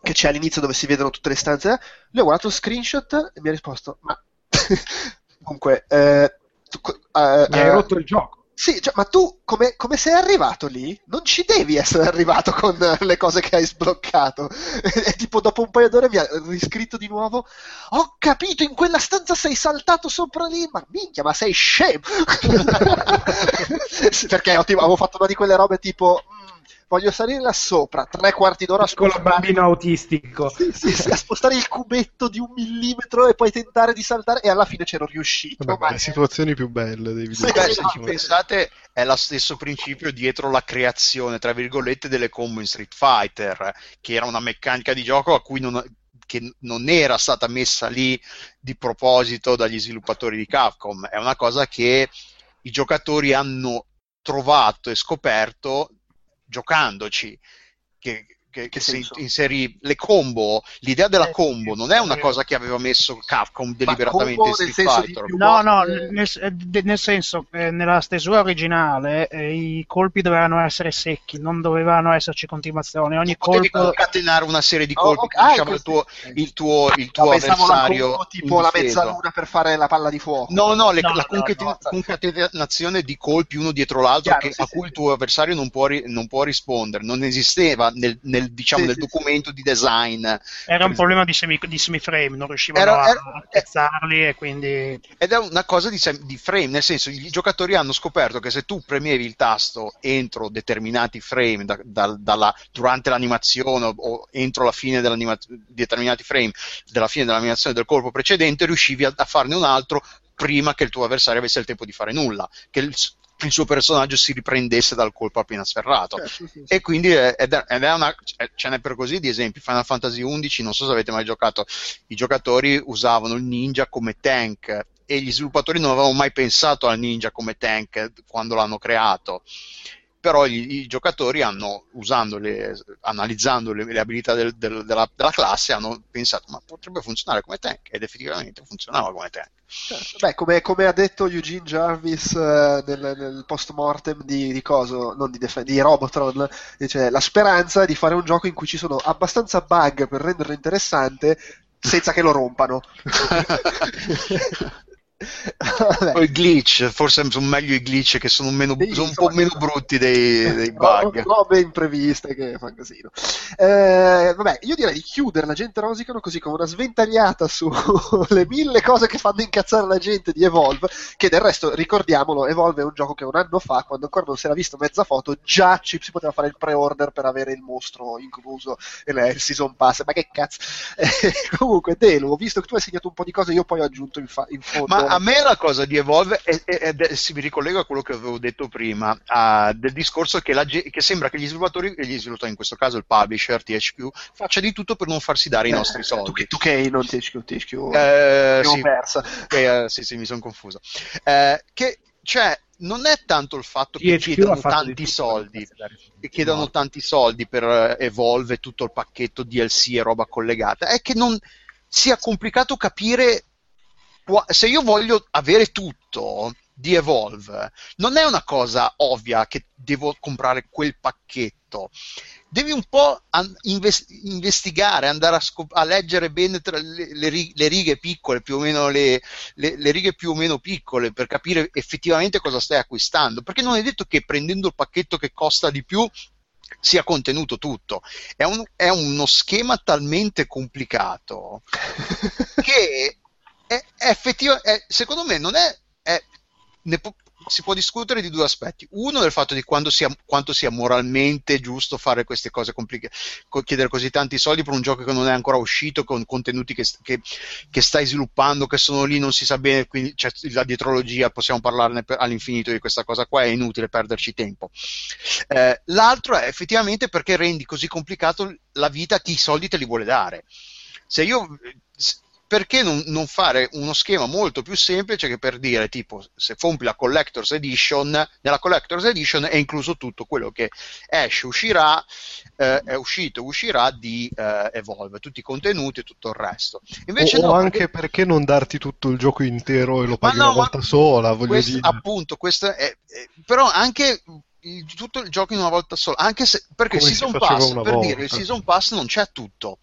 che c'è all'inizio dove si vedono tutte le stanze. Lui ha guardato lo screenshot e mi ha risposto, ma comunque... Eh,
tu, uh, mi hai uh, rotto il gioco.
Sì, cioè, ma tu come, come, sei arrivato lì? Non ci devi essere arrivato con le cose che hai sbloccato. E, tipo dopo un paio d'ore mi ha riscritto di nuovo. Ho capito, in quella stanza sei saltato sopra lì, ma minchia, ma sei scemo! Perché avevo fatto una di quelle robe tipo voglio salire là sopra, tre quarti d'ora
con il bambino autistico.
Sì, sì, sì, a spostare il cubetto di un millimetro e poi tentare di saltare e alla fine c'ero riuscito.
Vabbè, ma le situazioni più belle dei
videogiochi. Sì, se ci pensate è lo stesso principio dietro la creazione, tra virgolette, delle combo in Street Fighter, che era una meccanica di gioco a cui non, che non era stata messa lì di proposito dagli sviluppatori di Capcom, è una cosa che i giocatori hanno trovato e scoperto giocandoci, che, che, che si inserì le combo, l'idea della eh, combo non è una cosa che aveva messo Capcom deliberatamente in Street Fighter.
No, no, nel, eh, nel senso, eh, nella stesura originale eh, i colpi dovevano essere secchi, non dovevano esserci continuazioni. Ogni
Potevi
colpo...
concatenare una serie di colpi oh, che lasciava il tuo, il tuo, il tuo avversario.
La tipo la mezzaluna per fare la palla di fuoco.
No, no, le, no la no, no, concatenazione di colpi uno dietro l'altro Chiaro, che, sì, a cui il tuo avversario non può, non può rispondere. Non esisteva nel, nel nel, diciamo, sì, nel sì, documento sì. di design.
Era un problema di, semi, di semiframe, non riuscivano era, era, a piazzarli e quindi...
Ed è una cosa di, di, frame, nel senso i giocatori hanno scoperto che se tu premevi il tasto entro determinati frame da, da, dalla, durante l'animazione o entro la fine di determinati frame della fine dell'animazione del colpo precedente, riuscivi a, a farne un altro prima che il tuo avversario avesse il tempo di fare nulla, che il, il suo personaggio si riprendesse dal colpo appena sferrato. Certo, sì, sì. E quindi è, ed è una, ce n'è per così di esempi. Final Fantasy XI, non so se avete mai giocato, i giocatori usavano il ninja come tank e gli sviluppatori non avevano mai pensato al ninja come tank quando l'hanno creato però i, i giocatori hanno, le, analizzando le, le abilità del, del, della, della, classe, hanno pensato ma potrebbe funzionare come tank ed effettivamente funzionava come tank.
Certo. Beh, come, come, ha detto Eugene Jarvis eh, nel, nel post-mortem di, di Coso, non di, Def- di Robotron, dice la speranza è di fare un gioco in cui ci sono abbastanza bug per renderlo interessante senza che lo rompano.
O i glitch, forse sono meglio i glitch che sono, meno,
Sì,
sono un po' meno brutti dei, dei bug.
Ro- robe impreviste che fanno casino. Eh, vabbè, io direi di chiudere la gente rosicano così come una sventagliata sulle mille cose che fanno incazzare la gente di Evolve, che del resto, ricordiamolo, Evolve è un gioco che un anno fa, quando ancora non si era visto mezza foto, già ci si poteva fare il pre-order per avere il mostro incluso e il season pass. Ma che cazzo? Eh, comunque, Delu, ho visto che tu hai segnato un po' di cose, io poi ho aggiunto in, fa- in fondo.
Ma a me la cosa di Evolve è- è- è- si mi ricollega a quello che avevo detto prima, ah, del discorso che, la che sembra che gli sviluppatori, e gli sviluppatori, in questo caso il publisher THQ, faccia di tutto per non farsi dare i nostri
Eh,
soldi.
Tu, che- tu che non THQ, THQ,
Eh, sì,
persa.
eh, sì, sì, mi sono confuso. Eh, che, cioè, non è tanto il fatto che chiedano tanti soldi, che chiedano tanti soldi per eh, Evolve tutto il pacchetto DLC e roba collegata, è che non sia complicato capire se io voglio avere tutto di Evolve, non è una cosa ovvia che devo comprare quel pacchetto. Devi un po' an- inves- investigare, andare a, scop- a leggere bene le, le ri- le righe piccole, più o meno le, le- le righe più o meno piccole, per capire effettivamente cosa stai acquistando. Perché non è detto che prendendo il pacchetto che costa di più sia contenuto tutto. È, un- è uno schema talmente complicato che è, è effettiva- è- secondo me non è, è- può- si può discutere di due aspetti. Uno del fatto di sia- quanto sia moralmente giusto fare queste cose complicate, chiedere così tanti soldi per un gioco che non è ancora uscito, con contenuti che, che- che stai sviluppando, che sono lì, non si sa bene, quindi c'è la dietrologia, possiamo parlarne per- all'infinito di questa cosa qua, è inutile perderci tempo. Eh, l'altro è effettivamente perché rendi così complicato la vita chi i soldi te li vuole dare. Se io perché non, non fare uno schema molto più semplice che per dire tipo se compri la Collector's Edition nella Collector's Edition è incluso tutto quello che esce, uscirà eh, è uscito, uscirà di eh, Evolve tutti i contenuti e tutto il resto invece
o
no,
anche
perché-
perché non darti tutto il gioco intero e lo paghi
no,
una volta sola, voglio
questo-
dire.
appunto questo è, è- però anche il- tutto il gioco in una volta sola anche se perché il
Come si
season pass per
volta.
dire il season pass non c'è tutto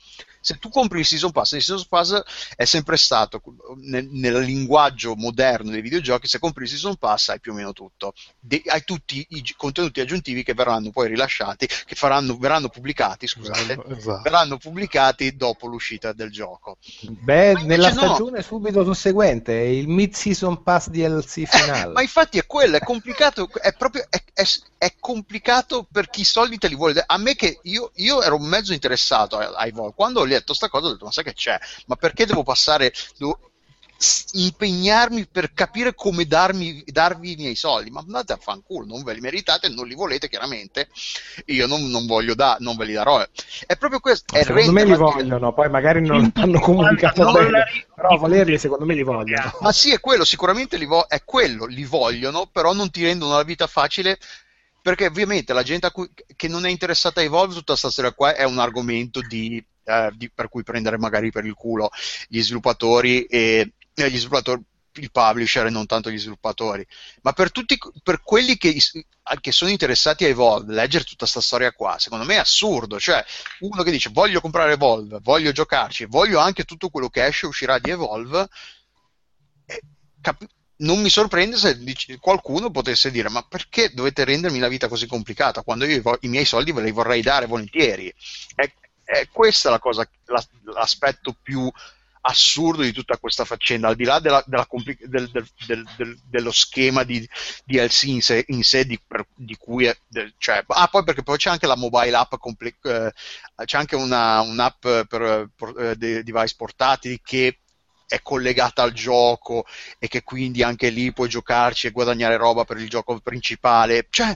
se tu compri il season pass il season pass è sempre stato nel, nel linguaggio moderno dei videogiochi se compri il season pass hai più o meno tutto De- hai tutti i contenuti aggiuntivi che verranno poi rilasciati che faranno, verranno pubblicati scusate
Esatto,
verranno pubblicati dopo l'uscita del gioco
Beh, nella
no.
stagione subito susseguente, il mid-season pass DLC finale.
Ma infatti è quello, è complicato, è proprio è, è- è complicato per chi i soldi te li vuole. A me che io, io ero mezzo interessato a- ai Vol. Quando ho letto sta cosa ho detto, ma sai che c'è? Ma perché devo passare, devo impegnarmi per capire come darmi, darvi i miei soldi? Ma andate a fanculo, non ve li meritate, non li volete chiaramente. Io non, non voglio da, non ve li darò. È proprio questo. È
secondo me li vogliono, poi magari non hanno comunicato
Dollari
bene, però
di
volerli secondo me li vogliono.
Ma sì, è quello, sicuramente li vo- è quello, li vogliono, però non ti rendono la vita facile perché ovviamente la gente a cui- che non è interessata a Evolve, tutta questa storia qua è un argomento di, eh, di- per cui prendere magari per il culo gli sviluppatori e gli sviluppatori il publisher e non tanto gli sviluppatori. Ma per tutti per quelli che, che sono interessati a Evolve leggere tutta questa storia qua secondo me è assurdo. Cioè uno che dice voglio comprare Evolve voglio giocarci voglio anche tutto quello che esce e uscirà di Evolve cap- non mi sorprende se dici- qualcuno potesse dire ma perché dovete rendermi la vita così complicata quando io i, i miei soldi ve li vorrei dare volentieri? È, è questa la cosa, la- l'aspetto più assurdo di tutta questa faccenda al di là della- della compli- del- del- del- del- dello schema di DLC in sé, in sé di, per- di cui è, cioè, ah poi perché poi c'è anche la mobile app comple- eh, c'è anche una, un'app per, por- eh, device portatili che è collegata al gioco e che quindi anche lì puoi giocarci e guadagnare roba per il gioco principale. Cioè,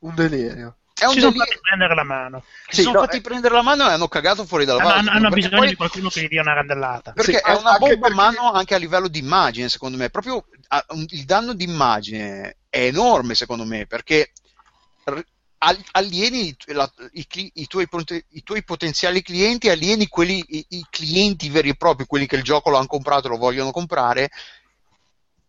Un delirio.
È un
si sono
delirio.
fatti prendere la mano.
Si
Sì,
sono
no,
fatti
eh.
prendere la mano e hanno cagato fuori dalla
Hanno,
valle.
hanno bisogno
poi-
di qualcuno che gli dia una randellata.
perché
Sì,
è una bomba
perché-
mano anche a livello di immagine, secondo me. Proprio un- il danno di immagine è enorme, secondo me, perché alieni i, la- i i tuoi, i tuoi potenziali clienti, alieni quelli, i, i clienti veri e propri, quelli che il gioco lo hanno comprato e lo vogliono comprare,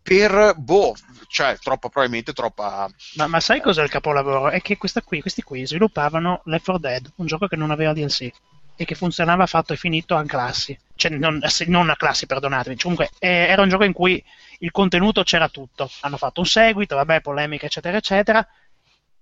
per, boh, cioè, troppa, probabilmente troppa...
Ma, ma sai cos'è il capolavoro? È che qui, questi qui sviluppavano Left 4 Dead, un gioco che non aveva DLC e che funzionava fatto e finito a classi. Cioè, non, non a classi, perdonatemi. Comunque, eh, era un gioco in cui il contenuto c'era tutto. Hanno fatto un seguito, vabbè, polemica, eccetera, eccetera.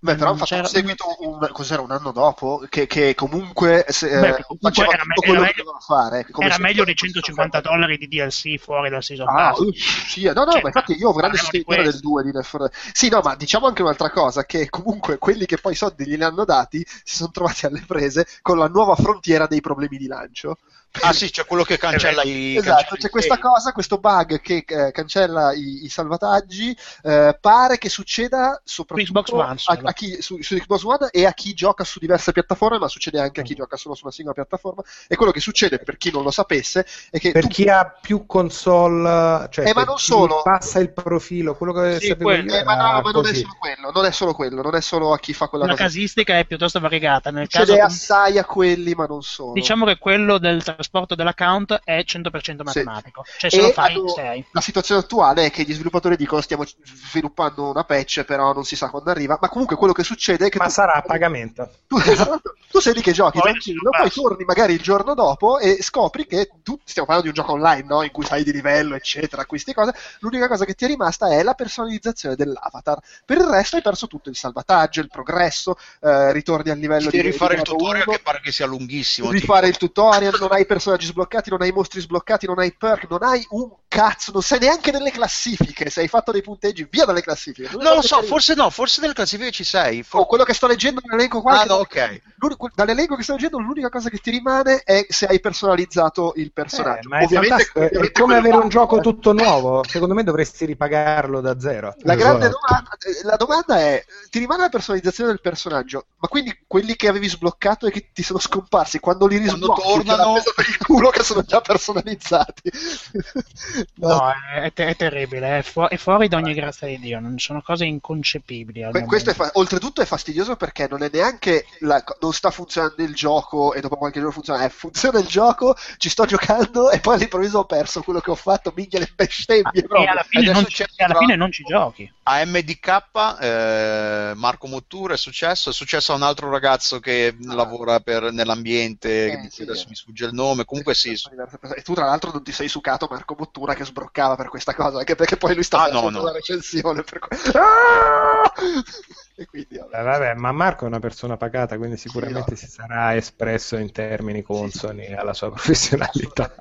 Beh, però hanno
Non
fatto un seguito un, cos'era, un anno dopo, che, che comunque, se,
Beh,
eh,
comunque
faceva
era
tutto quello
era
che
meglio-
doveva fare.
Era meglio dei 150 dollari di DLC fuori dal season
Ah,
pass.
uff, sì, no, no,
Cioè,
ma infatti io ho grande sostenitore del
questo.
2 di Left 4 Dead. Sì, no, ma diciamo anche un'altra cosa, che comunque quelli che poi i soldi glieli hanno dati si sono trovati alle prese con la nuova frontiera dei problemi di lancio.
Ah sì, c'è quello che cancella i...
Esatto,
cancella
c'è
i
questa cosa, questo bug che eh, cancella i, i salvataggi, eh, pare che succeda soprattutto
Xbox One
a, a chi su, su Xbox One e a chi gioca su diverse piattaforme, ma succede anche a chi gioca solo su una singola piattaforma. E quello che succede, per chi non lo sapesse, è che
Per
tu
chi ha più console, cioè
Eh, ma non
chi
solo.
passa il profilo, quello che
Sì,
sapevo
quello.
io
Eh, ma no, ma non è solo quello, non è solo quello, non è solo a chi fa quella
La
cosa.
casistica è piuttosto variegata. Nel caso,
Succede assai a quelli, ma non solo.
diciamo che quello del trasporto dell'account è 100% matematico. Cioè, se
E
lo fai,
hanno-
sei.
La situazione attuale è che gli sviluppatori dicono stiamo sviluppando una patch, però non si sa quando arriva. Ma comunque quello che succede è che
Ma
tu,
sarà a pagamento.
tu, esatto, tu sei lì che giochi
Poi
tranquillo, poi torni magari il giorno dopo e scopri che tu stiamo parlando di un gioco online, no? In cui sai di livello, eccetera, queste cose. L'unica cosa che ti è rimasta è la personalizzazione dell'avatar. Per il resto hai perso tutto il salvataggio, il progresso, eh, ritorni al livello
Devi
di
rifare il tutorial
uno.
che pare che sia lunghissimo.
rifare il tutorial, non hai personaggi sbloccati, non hai mostri sbloccati, non hai perk, non hai un cazzo, non sei neanche nelle classifiche. Se hai fatto dei punteggi, via dalle classifiche.
Non lo so, forse no, forse nelle classifiche ci sei.
Oh,
For-
quello che sto leggendo nell'elenco qua.
Ah, no, ok.
Dall'elenco che sto leggendo, l'unica cosa che ti rimane è se hai personalizzato il
Eh,
personaggio.
ma è
ovviamente,
fantastico, è
ovviamente
come avere un gioco tutto nuovo. Secondo me dovresti ripagarlo da zero.
La grande
Esatto.
domanda, eh, la domanda è: ti rimane la personalizzazione del personaggio, ma quindi quelli che avevi sbbloccato e che ti sono scomparsi quando li
Quando
risblocchi,
tornano-
per il culo che sono già personalizzati.
No, è, è te- è terribile, è, fu- è fuori da ogni grazia di Dio, non sono cose inconcepibili.
Que- questo è fa- oltretutto è fastidioso perché non è neanche la- non sta funzionando il gioco e dopo qualche giorno funziona, eh, funziona il gioco, ci sto giocando e poi all'improvviso ho perso quello che ho fatto, minchia le bestemmie
Ah, e alla fine, non, e alla fine non ci giochi.
A MDK, eh, Marco Mottura è successo, è successo a un altro ragazzo che lavora per- nell'ambiente,
Eh, sì,
adesso
eh.
mi sfugge il nome, comunque sì.
E tu tra l'altro non ti sei sucato Marco Bottura che sbroccava per questa cosa, anche perché poi lui sta
Ah,
facendo
no, no.
la recensione per que- Ah! E quindi vabbè.
Eh, vabbè, ma Marco è una persona pagata, quindi sicuramente si sarà espresso in termini consoni alla sua professionalità.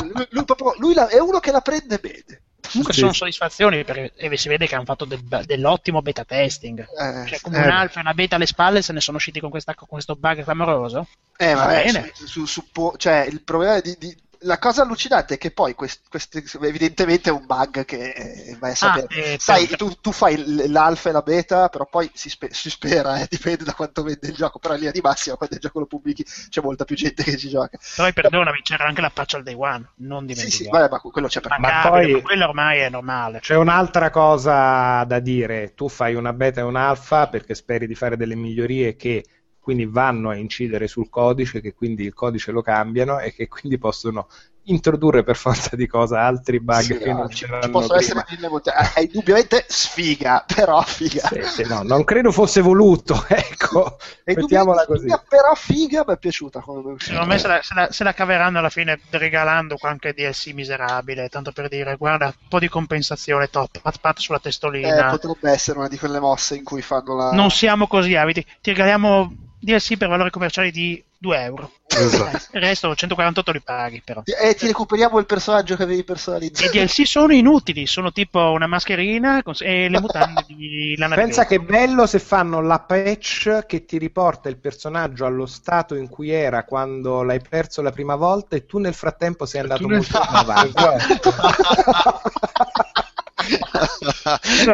lui, lui proprio- lui la- è uno che la prende bene.
Comunque
Sì.
sono soddisfazioni perché e si vede che hanno fatto del- dell'ottimo beta testing.
Eh,
Cioè, come
eh.
un alfa e una beta alle spalle se ne sono usciti con, questa- con questo bug clamoroso.
Eh,
Va
vabbè,
bene.
su, su- su cioè, il problema di, di- la cosa allucinante è che poi quest- questi- evidentemente è un bug che eh, vai a sapere.
eh,
Sai,
per-
tu, tu fai l'alfa e la beta, però poi si, spe- si spera, eh, dipende da quanto vende il gioco, però in linea di massima quando il gioco lo pubblichi c'è molta più gente che ci gioca.
Poi perdonami, c'era anche la patch al day one, non
Sì,
dimentichiamo.
sì, vabbè, ma quello c'è per
Ma,
poi-
ma quello ormai è normale.
C'è un'altra cosa da dire, tu fai una beta e un'alfa perché speri di fare delle migliorie che quindi vanno a incidere sul codice, che quindi il codice lo cambiano e che quindi possono introdurre per forza di cosa altri bug
Sì,
che
no,
non c'erano
ci possono
prima.
essere mille eh, È indubbiamente sfiga, però figa.
Sì, sì, no, non credo fosse voluto, ecco,
È
mettiamola così.
figa, però figa mi è piaciuta come
Secondo me se la, se la- se la caveranno alla fine regalando qualche DLC miserabile, tanto per dire, guarda, un po' di compensazione, top, pat pat sulla
Eh,
testolina.
potrebbe essere una di quelle mosse in cui fanno la...
non siamo così avidi, ti regaliamo DLC per valori commerciali di 2 euro.
Esatto.
Il resto 148 li paghi però.
E ti recuperiamo il personaggio che avevi
I
personalizzato.
DLC sono inutili, sono tipo una mascherina e le mutande di lana
Pensa che bello se fanno la patch che ti riporta il personaggio allo stato in cui era quando l'hai perso la prima volta e tu nel frattempo sei andato molto in avanti.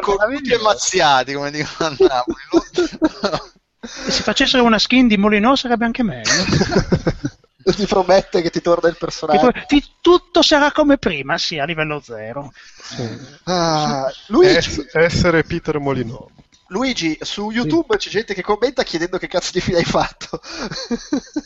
Con tutti e mazziati, come dicono a Napoli. Lo-
Se facessero una skin di Molino sarebbe anche meglio.
ti promette che ti torna il personaggio.
ti- tutto sarà come prima, sì, a livello zero.
Ah, Luigi,
Ess- essere Peter Molino.
Luigi, su YouTube c'è gente che commenta chiedendo che cazzo di fine hai fatto.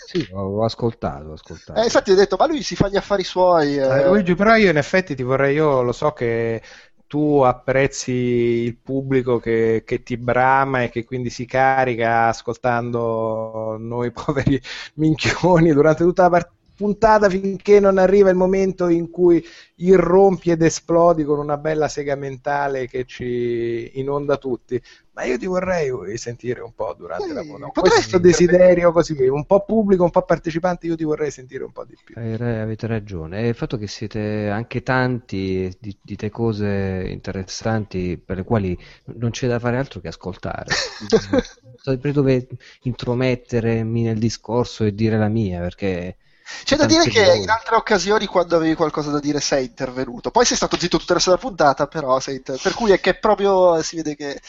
Sì, ho, ho ascoltato, ho ascoltato.
Eh, infatti ho detto, ma lui si fa gli affari suoi. eh.
Eh, Luigi, però io in effetti ti vorrei, io lo so che tu apprezzi il pubblico che, che ti brama e che quindi si carica ascoltando noi poveri minchioni durante tutta la partita. Puntata finché non arriva il momento in cui irrompi ed esplodi con una bella sega mentale che ci inonda tutti. Ma io ti vorrei sentire un po' durante
Sì,
la puntata.
potresti
Questo desiderio così, un po' pubblico, un po' partecipante, io ti vorrei sentire un po' di più.
Avete ragione. E il fatto che siete anche tanti, di- dite cose interessanti per le quali non c'è da fare altro che ascoltare. Sempre dove intromettermi nel discorso e dire la mia, perché
C'è da dire che in altre occasioni, quando avevi qualcosa da dire, sei intervenuto. Poi sei stato zitto tutta la puntata, però sei inter- Per cui è che proprio si vede che.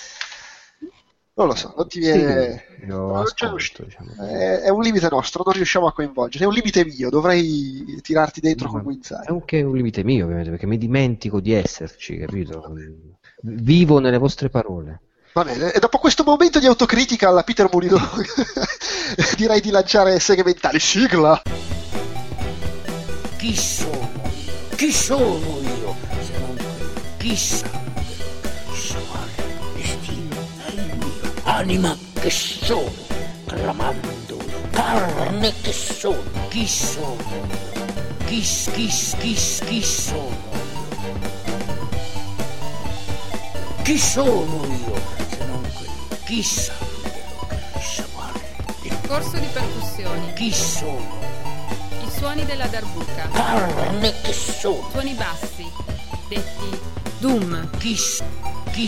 Non lo so, non ti viene.
Sì,
c'è
ascolto,
usci-
diciamo.
È, è un limite nostro, non riusciamo a coinvolgere. È un limite mio, dovrei tirarti dentro
Ma
con guizzare.
È anche un limite mio, ovviamente, perché mi dimentico di esserci, capito? Vivo nelle vostre parole.
Va bene, e dopo questo momento di autocritica alla Peter Molino, direi di lanciare segmentali. Sigla!
Chi sono io? Chi sono io? Se non quello. Chissà posso fare destino il mio. Anima che sono, clamando carne che sono. Chi sono? Chi, chi, chi, chi sono? Chi sono io? Chissà posso fare.
Corso di percussioni.
Chi sono?
I suoni della darbuca.
Carne che sono.
Suoni bassi, detti Doom.
Chi, chi,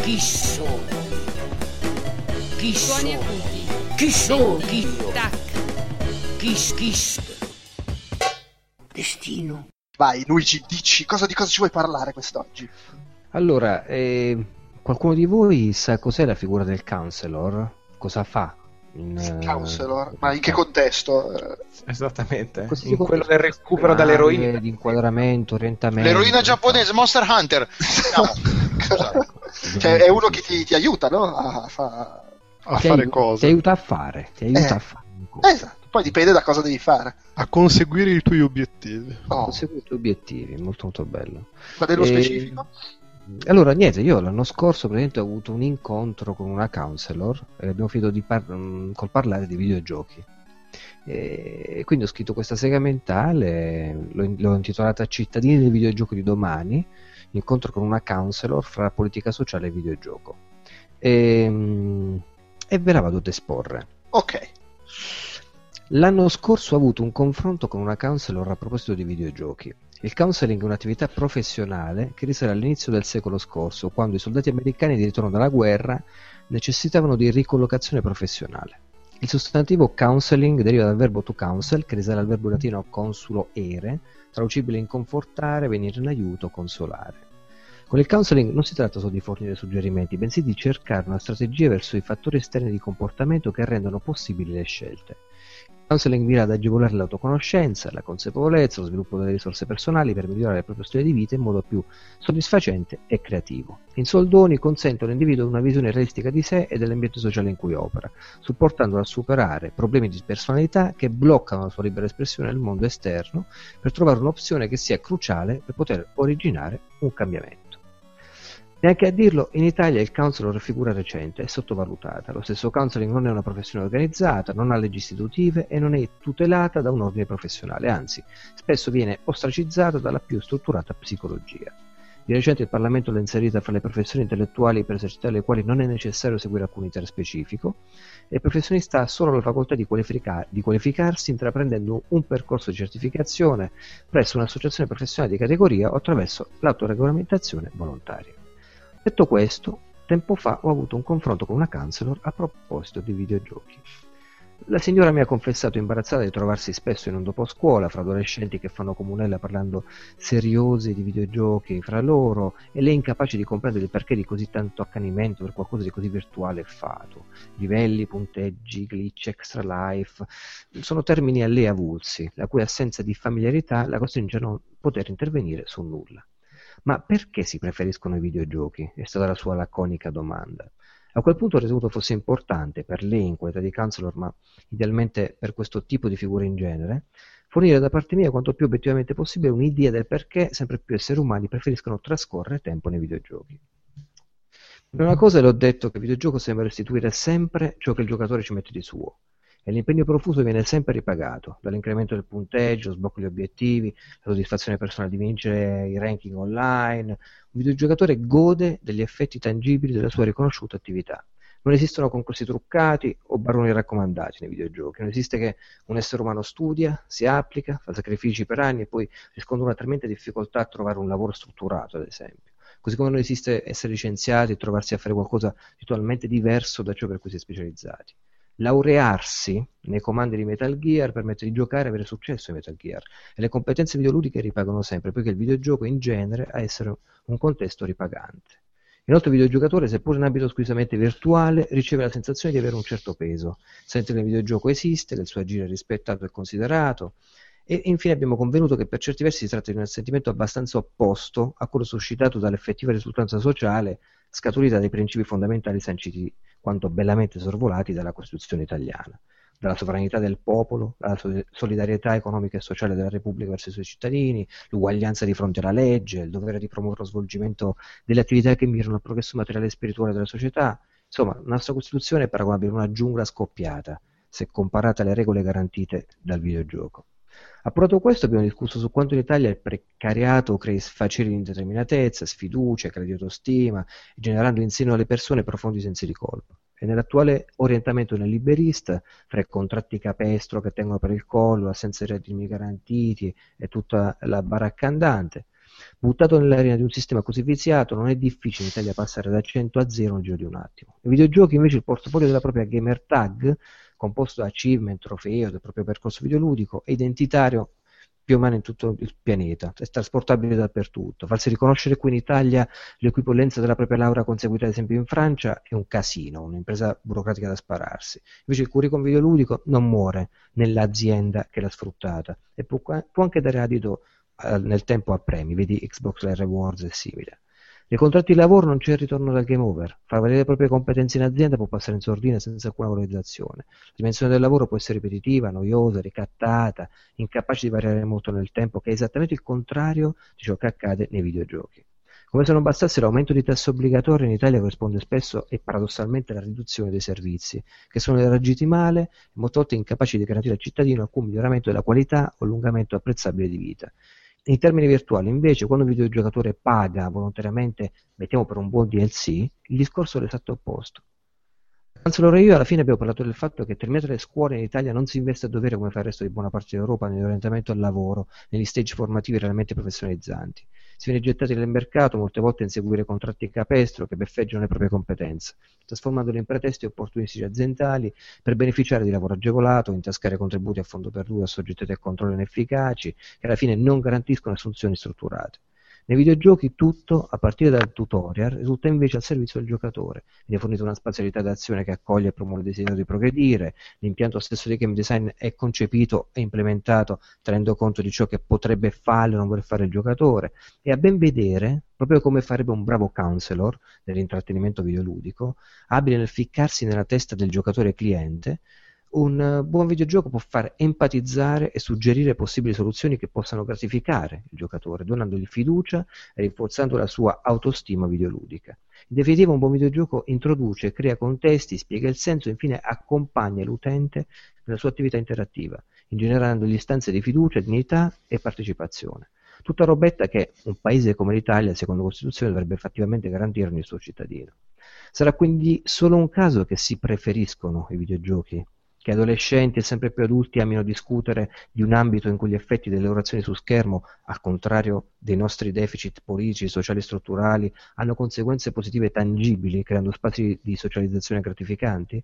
chi sono? Chi
Suoni
sono?
acuti.
Chi sono
detti? Tac.
Chi, s- chi s- Destino.
Vai, Luigi, dici cosa, di cosa ci vuoi parlare quest'oggi?
Allora, eh, qualcuno di voi sa cos'è la figura del counselor? Cosa fa? In, eh,
Counselor, ma in che contesto?
Esattamente.
Così
In quello del recupero dall'eroina.
Di inquadramento, orientamento.
L'eroina giapponese, Monster Hunter.
cioè, è uno che ti, ti aiuta, no? A, fa-
A
Ti
fare
aiuta-
cose.
Ti aiuta a fare, ti aiuta
Eh.
a fare.
Esatto, poi dipende da cosa devi fare.
A conseguire i tuoi obiettivi.
Oh,
Conseguire i tuoi obiettivi, molto molto bello.
ma nello
E-
specifico?
Allora, niente, io l'anno scorso praticamente ho avuto un incontro con una counselor e abbiamo finito di par- mm, col parlare di videogiochi. E quindi ho scritto questa sega mentale, l'ho, l'ho intitolata Cittadini del videogioco di domani, incontro con una counselor fra politica sociale e videogioco. E, mm, e ve la vado ad esporre.
Ok.
L'anno scorso ho avuto un confronto con una counselor a proposito di videogiochi. Il counseling è un'attività professionale che risale all'inizio del secolo scorso, quando i soldati americani di ritorno dalla guerra necessitavano di ricollocazione professionale. Il sostantivo counseling deriva dal verbo to counsel, che risale al verbo latino consulo ere, traducibile in confortare, venire in aiuto, consolare. Con il counseling non si tratta solo di fornire suggerimenti, bensì di cercare una strategia verso i fattori esterni di comportamento che rendono possibili le scelte. Counseling mira ad agevolare l'autoconoscenza, la consapevolezza, lo sviluppo delle risorse personali per migliorare il proprio stile di vita in modo più soddisfacente e creativo. In soldoni consente all'individuo una visione realistica di sé e dell'ambiente sociale in cui opera, supportandolo a superare problemi di personalità che bloccano la sua libera espressione nel mondo esterno per trovare un'opzione che sia cruciale per poter originare un cambiamento. Neanche a dirlo, in Italia il counselor figura recente, è sottovalutata. Lo stesso counseling non è una professione organizzata, non ha leggi istitutive e non è tutelata da un ordine professionale, anzi, spesso viene ostracizzato dalla più strutturata psicologia. Di recente il Parlamento l'ha inserita fra le professioni intellettuali per esercitare le quali non è necessario seguire alcun iter specifico e il professionista ha solo la facoltà di, qualifica- di qualificarsi intraprendendo un percorso di certificazione presso un'associazione professionale di categoria o attraverso l'autoregolamentazione volontaria. Detto questo, tempo fa ho avuto un confronto con una counselor a proposito di videogiochi. La signora mi ha confessato imbarazzata di trovarsi spesso in un doposcuola fra adolescenti che fanno comunella parlando seriosi di videogiochi fra loro e lei incapace di comprendere il perché di così tanto accanimento per qualcosa di così virtuale e fato. Livelli, punteggi, glitch, extra life sono termini a lei avulsi, la cui assenza di familiarità la costringe a non poter intervenire su nulla. Ma perché si preferiscono i videogiochi? È stata la sua laconica domanda. A quel punto ho ritenuto fosse importante per lei in qualità di counselor, ma idealmente per questo tipo di figure in genere, fornire da parte mia quanto più obiettivamente possibile un'idea del perché sempre più esseri umani preferiscono trascorrere tempo nei videogiochi. Per una cosa le ho detto che il videogioco sembra restituire sempre ciò che il giocatore ci mette di suo. E l'impegno profuso viene sempre ripagato, dall'incremento del punteggio, sblocco degli obiettivi, la soddisfazione personale di vincere i ranking online. Un videogiocatore gode degli effetti tangibili della sua riconosciuta attività. Non esistono concorsi truccati o baroni raccomandati nei videogiochi, non esiste che un essere umano studia, si applica, fa sacrifici per anni e poi riscontra una tremenda difficoltà a trovare un lavoro strutturato, ad esempio. Così come non esiste essere licenziati e trovarsi a fare qualcosa di totalmente diverso da ciò per cui si è specializzati laurearsi nei comandi di Metal Gear permette di giocare e avere successo in Metal Gear e le competenze videoludiche ripagano sempre poiché il videogioco in genere ha essere un contesto ripagante. Inoltre il videogiocatore, seppur in ambito squisitamente virtuale, riceve la sensazione di avere un certo peso, sente che il videogioco esiste, che il suo agire è rispettato e considerato, e infine abbiamo convenuto che per certi versi si tratta di un sentimento abbastanza opposto a quello suscitato dall'effettiva risultanza sociale scaturita dai principi fondamentali sanciti quanto bellamente sorvolati dalla Costituzione italiana, dalla sovranità del popolo, dalla solidarietà economica e sociale della Repubblica verso i suoi cittadini, l'uguaglianza di fronte alla legge, il dovere di promuovere lo svolgimento delle attività che mirano al progresso materiale e spirituale della società. Insomma, la nostra Costituzione è paragonabile a una giungla scoppiata, se comparata alle regole garantite dal videogioco. Approvato questo, abbiamo discusso su quanto in Italia il precariato crei facili di indeterminatezza, sfiducia, credito autostima, generando in seno alle persone profondi sensi di colpa. E nell'attuale orientamento neoliberista, fra i contratti capestro che tengono per il collo, l'assenza di redditi garantiti e tutta la baracca andante, buttato nell'arena di un sistema così viziato, non è difficile in Italia passare da 100 a 0 nel giro di un attimo. Nei videogiochi invece il portafoglio della propria gamer tag composto da achievement, trofeo del proprio percorso videoludico, è identitario più o meno in tutto il pianeta, è trasportabile dappertutto. Farsi riconoscere qui in Italia l'equipollenza della propria laurea conseguita ad esempio in Francia è un casino, un'impresa burocratica da spararsi. Invece il curriculum videoludico non muore nell'azienda che l'ha sfruttata e può, può anche dare adito eh, nel tempo a premi, vedi Xbox Live Rewards e simile. Nei contratti di lavoro non c'è il ritorno dal game over. Far valere le proprie competenze in azienda può passare in sordina senza alcuna valorizzazione. La dimensione del lavoro può essere ripetitiva, noiosa, ricattata, incapace di variare molto nel tempo, che è esattamente il contrario di ciò che accade nei videogiochi. Come se non bastasse l'aumento di tasse obbligatorie in Italia corrisponde spesso e paradossalmente alla riduzione dei servizi, che sono elargiti male e molte volte incapaci di garantire al cittadino alcun miglioramento della qualità o allungamento apprezzabile di vita. In termini virtuali, invece, quando un videogiocatore paga volontariamente, mettiamo per un buon DLC, il discorso è l'esatto opposto. Cancello e io alla fine abbiamo parlato del fatto che terminate le scuole in Italia non si investe a dovere come fa il resto di buona parte d'Europa nell'orientamento al lavoro, negli stage formativi realmente professionalizzanti si viene gettati nel mercato molte volte a inseguire contratti capestro che beffeggiano le proprie competenze, trasformandoli in pretesti opportunistici aziendali per beneficiare di lavoro agevolato, intascare contributi a fondo perduto assoggettati a controlli inefficaci che alla fine non garantiscono assunzioni strutturate. Nei videogiochi tutto, a partire dal tutorial, risulta invece al servizio del giocatore. Viene fornita una spazialità d'azione che accoglie e promuove il desiderio di progredire, l'impianto stesso di game design è concepito e implementato tenendo conto di ciò che potrebbe fare o non vuole fare il giocatore e a ben vedere, proprio come farebbe un bravo counselor nell'intrattenimento videoludico, abile nel ficcarsi nella testa del giocatore cliente, un buon videogioco può far empatizzare e suggerire possibili soluzioni che possano gratificare il giocatore, donandogli fiducia e rinforzando la sua autostima videoludica. In definitiva, un buon videogioco introduce, crea contesti, spiega il senso e infine accompagna l'utente nella sua attività interattiva, ingenerandogli istanze di fiducia, dignità e partecipazione. Tutta robetta che un paese come l'Italia, secondo Costituzione, dovrebbe effettivamente garantire ogni suo cittadino. Sarà quindi solo un caso che si preferiscono i videogiochi che adolescenti e sempre più adulti amino discutere di un ambito in cui gli effetti delle loro azioni su schermo, al contrario dei nostri deficit politici, sociali e strutturali, hanno conseguenze positive tangibili, creando spazi di socializzazione gratificanti?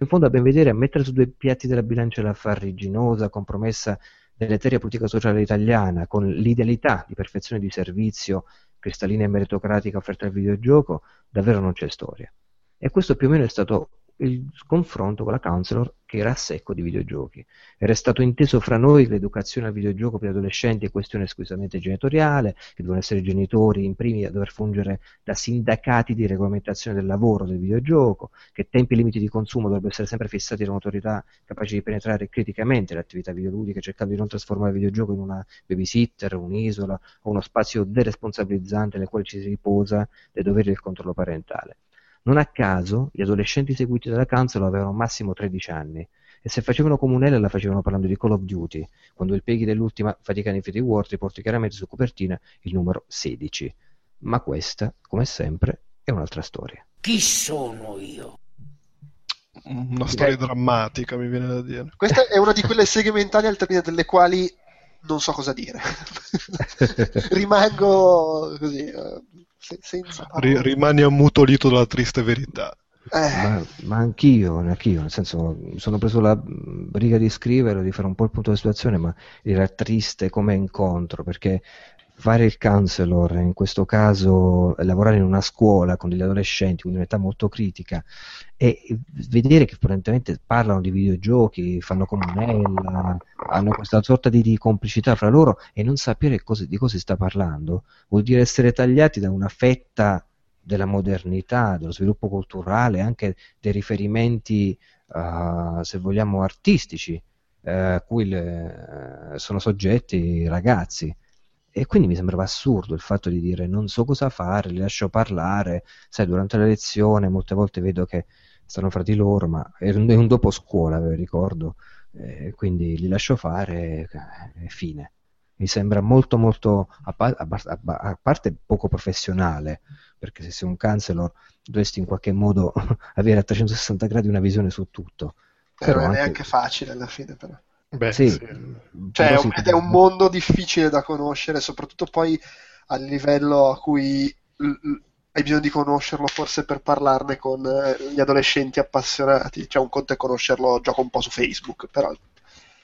In fondo, a ben vedere, mettere su due piatti della bilancia la farriginosa, compromessa dell'eteria politica sociale italiana con l'idealità di perfezione di servizio cristallina e meritocratica offerta al videogioco, davvero non c'è storia. E questo più o meno è stato il confronto con la counselor che era a secco di videogiochi. Era stato inteso fra noi che l'educazione al videogioco per gli adolescenti è questione esclusivamente genitoriale, che devono essere i genitori in primi a dover fungere da sindacati di regolamentazione del lavoro del videogioco, che tempi limiti di consumo dovrebbero essere sempre fissati da un'autorità capace di penetrare criticamente le attività videoludiche, cercando di non trasformare il videogioco in una babysitter, un'isola o uno spazio deresponsabilizzante nel quale ci si riposa dei doveri del controllo parentale. Non a caso, gli adolescenti seguiti dalla cancel avevano massimo 13 anni e se facevano comunella la facevano parlando di Call of Duty, quando il peggy dell'ultima fatica in Infinity War riporta chiaramente su copertina il numero 16. Ma questa, come sempre, è un'altra storia.
Chi sono io?
Una storia drammatica, mi viene da dire.
Questa è una di quelle segmentali al termine delle quali non so cosa dire. Rimango così, eh, se- senza parole.
rimani ammutolito dalla triste verità.
Eh,
Ma, ma anch'io, anch'io, nel senso, mi sono preso la briga di scrivere, di fare un po' il punto della situazione, ma era triste come incontro, perché fare il counselor, in questo caso lavorare in una scuola con degli adolescenti, quindi un'età molto critica, e vedere che apparentemente parlano di videogiochi, fanno comunella, hanno questa sorta di, di complicità fra loro e non sapere cosa- di cosa si sta parlando, vuol dire essere tagliati da una fetta della modernità, dello sviluppo culturale, anche dei riferimenti, eh, se vogliamo, artistici, eh, a cui le- sono soggetti i ragazzi. E quindi mi sembrava assurdo il fatto di dire non so cosa fare, li lascio parlare, sai, durante la lezione molte volte vedo che stanno fra di loro, ma è un, è un dopo scuola, ve ricordo, eh, quindi li lascio fare eh, e fine. Mi sembra molto molto, a, pa- a par- a pa- a parte poco professionale, perché se sei un counselor dovresti in qualche modo avere a 360 gradi una visione su tutto.
non
Però
è
anche-
neanche facile alla fine, però.
Beh,
Sì,
sì.
Cioè, è
però
un,
sì,
ed è un mondo difficile da conoscere, soprattutto poi a livello a cui hai bisogno di conoscerlo forse per parlarne con eh, gli adolescenti appassionati. Cioè, un conto è conoscerlo, gioco un po' su Facebook, però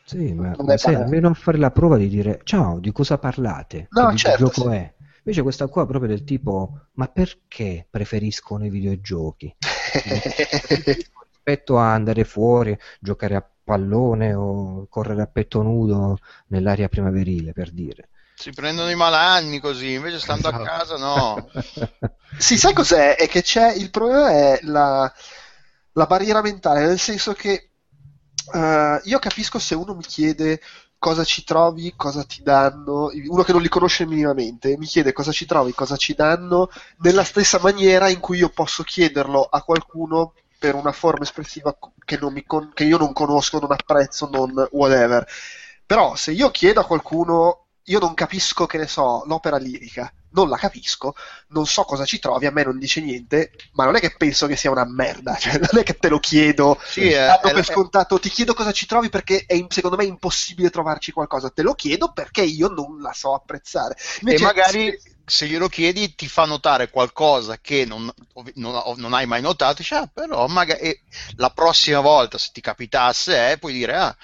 Sì, ma sai,
banale.
almeno a fare la prova di dire ciao, di cosa parlate?
No,
che
certo,
videogioco
sì.
è? Invece questa qua è proprio del tipo, ma perché preferiscono i videogiochi? Rispetto a andare fuori, giocare a pallone o correre a petto nudo nell'aria primaverile, per dire.
Si prendono i malanni così, invece stando a
Esatto.
casa no.
Sì, sai cos'è? È che c'è il problema è la, la barriera mentale, nel senso che eh, io capisco se uno mi chiede cosa ci trovi, cosa ti danno, uno che non li conosce minimamente, mi chiede cosa ci trovi, cosa ci danno, nella stessa maniera in cui io posso chiederlo a qualcuno per una forma espressiva che, con- che io non conosco, non apprezzo, non whatever. Però se io chiedo a qualcuno, io non capisco, che ne so, l'opera lirica, non la capisco, non so cosa ci trovi, a me non dice niente, ma non è che penso che sia una merda, cioè non è che te lo chiedo,
Sì, è-
danno
è-
per scontato, ti chiedo cosa ci trovi perché è, secondo me è impossibile trovarci qualcosa, te lo chiedo perché io non la so apprezzare.
e
Invece,
magari
se-
glielo chiedi ti fa notare qualcosa che non, non- non hai mai notato, dici, ah, però magari e la prossima volta se ti capitasse eh, puoi dire, ah,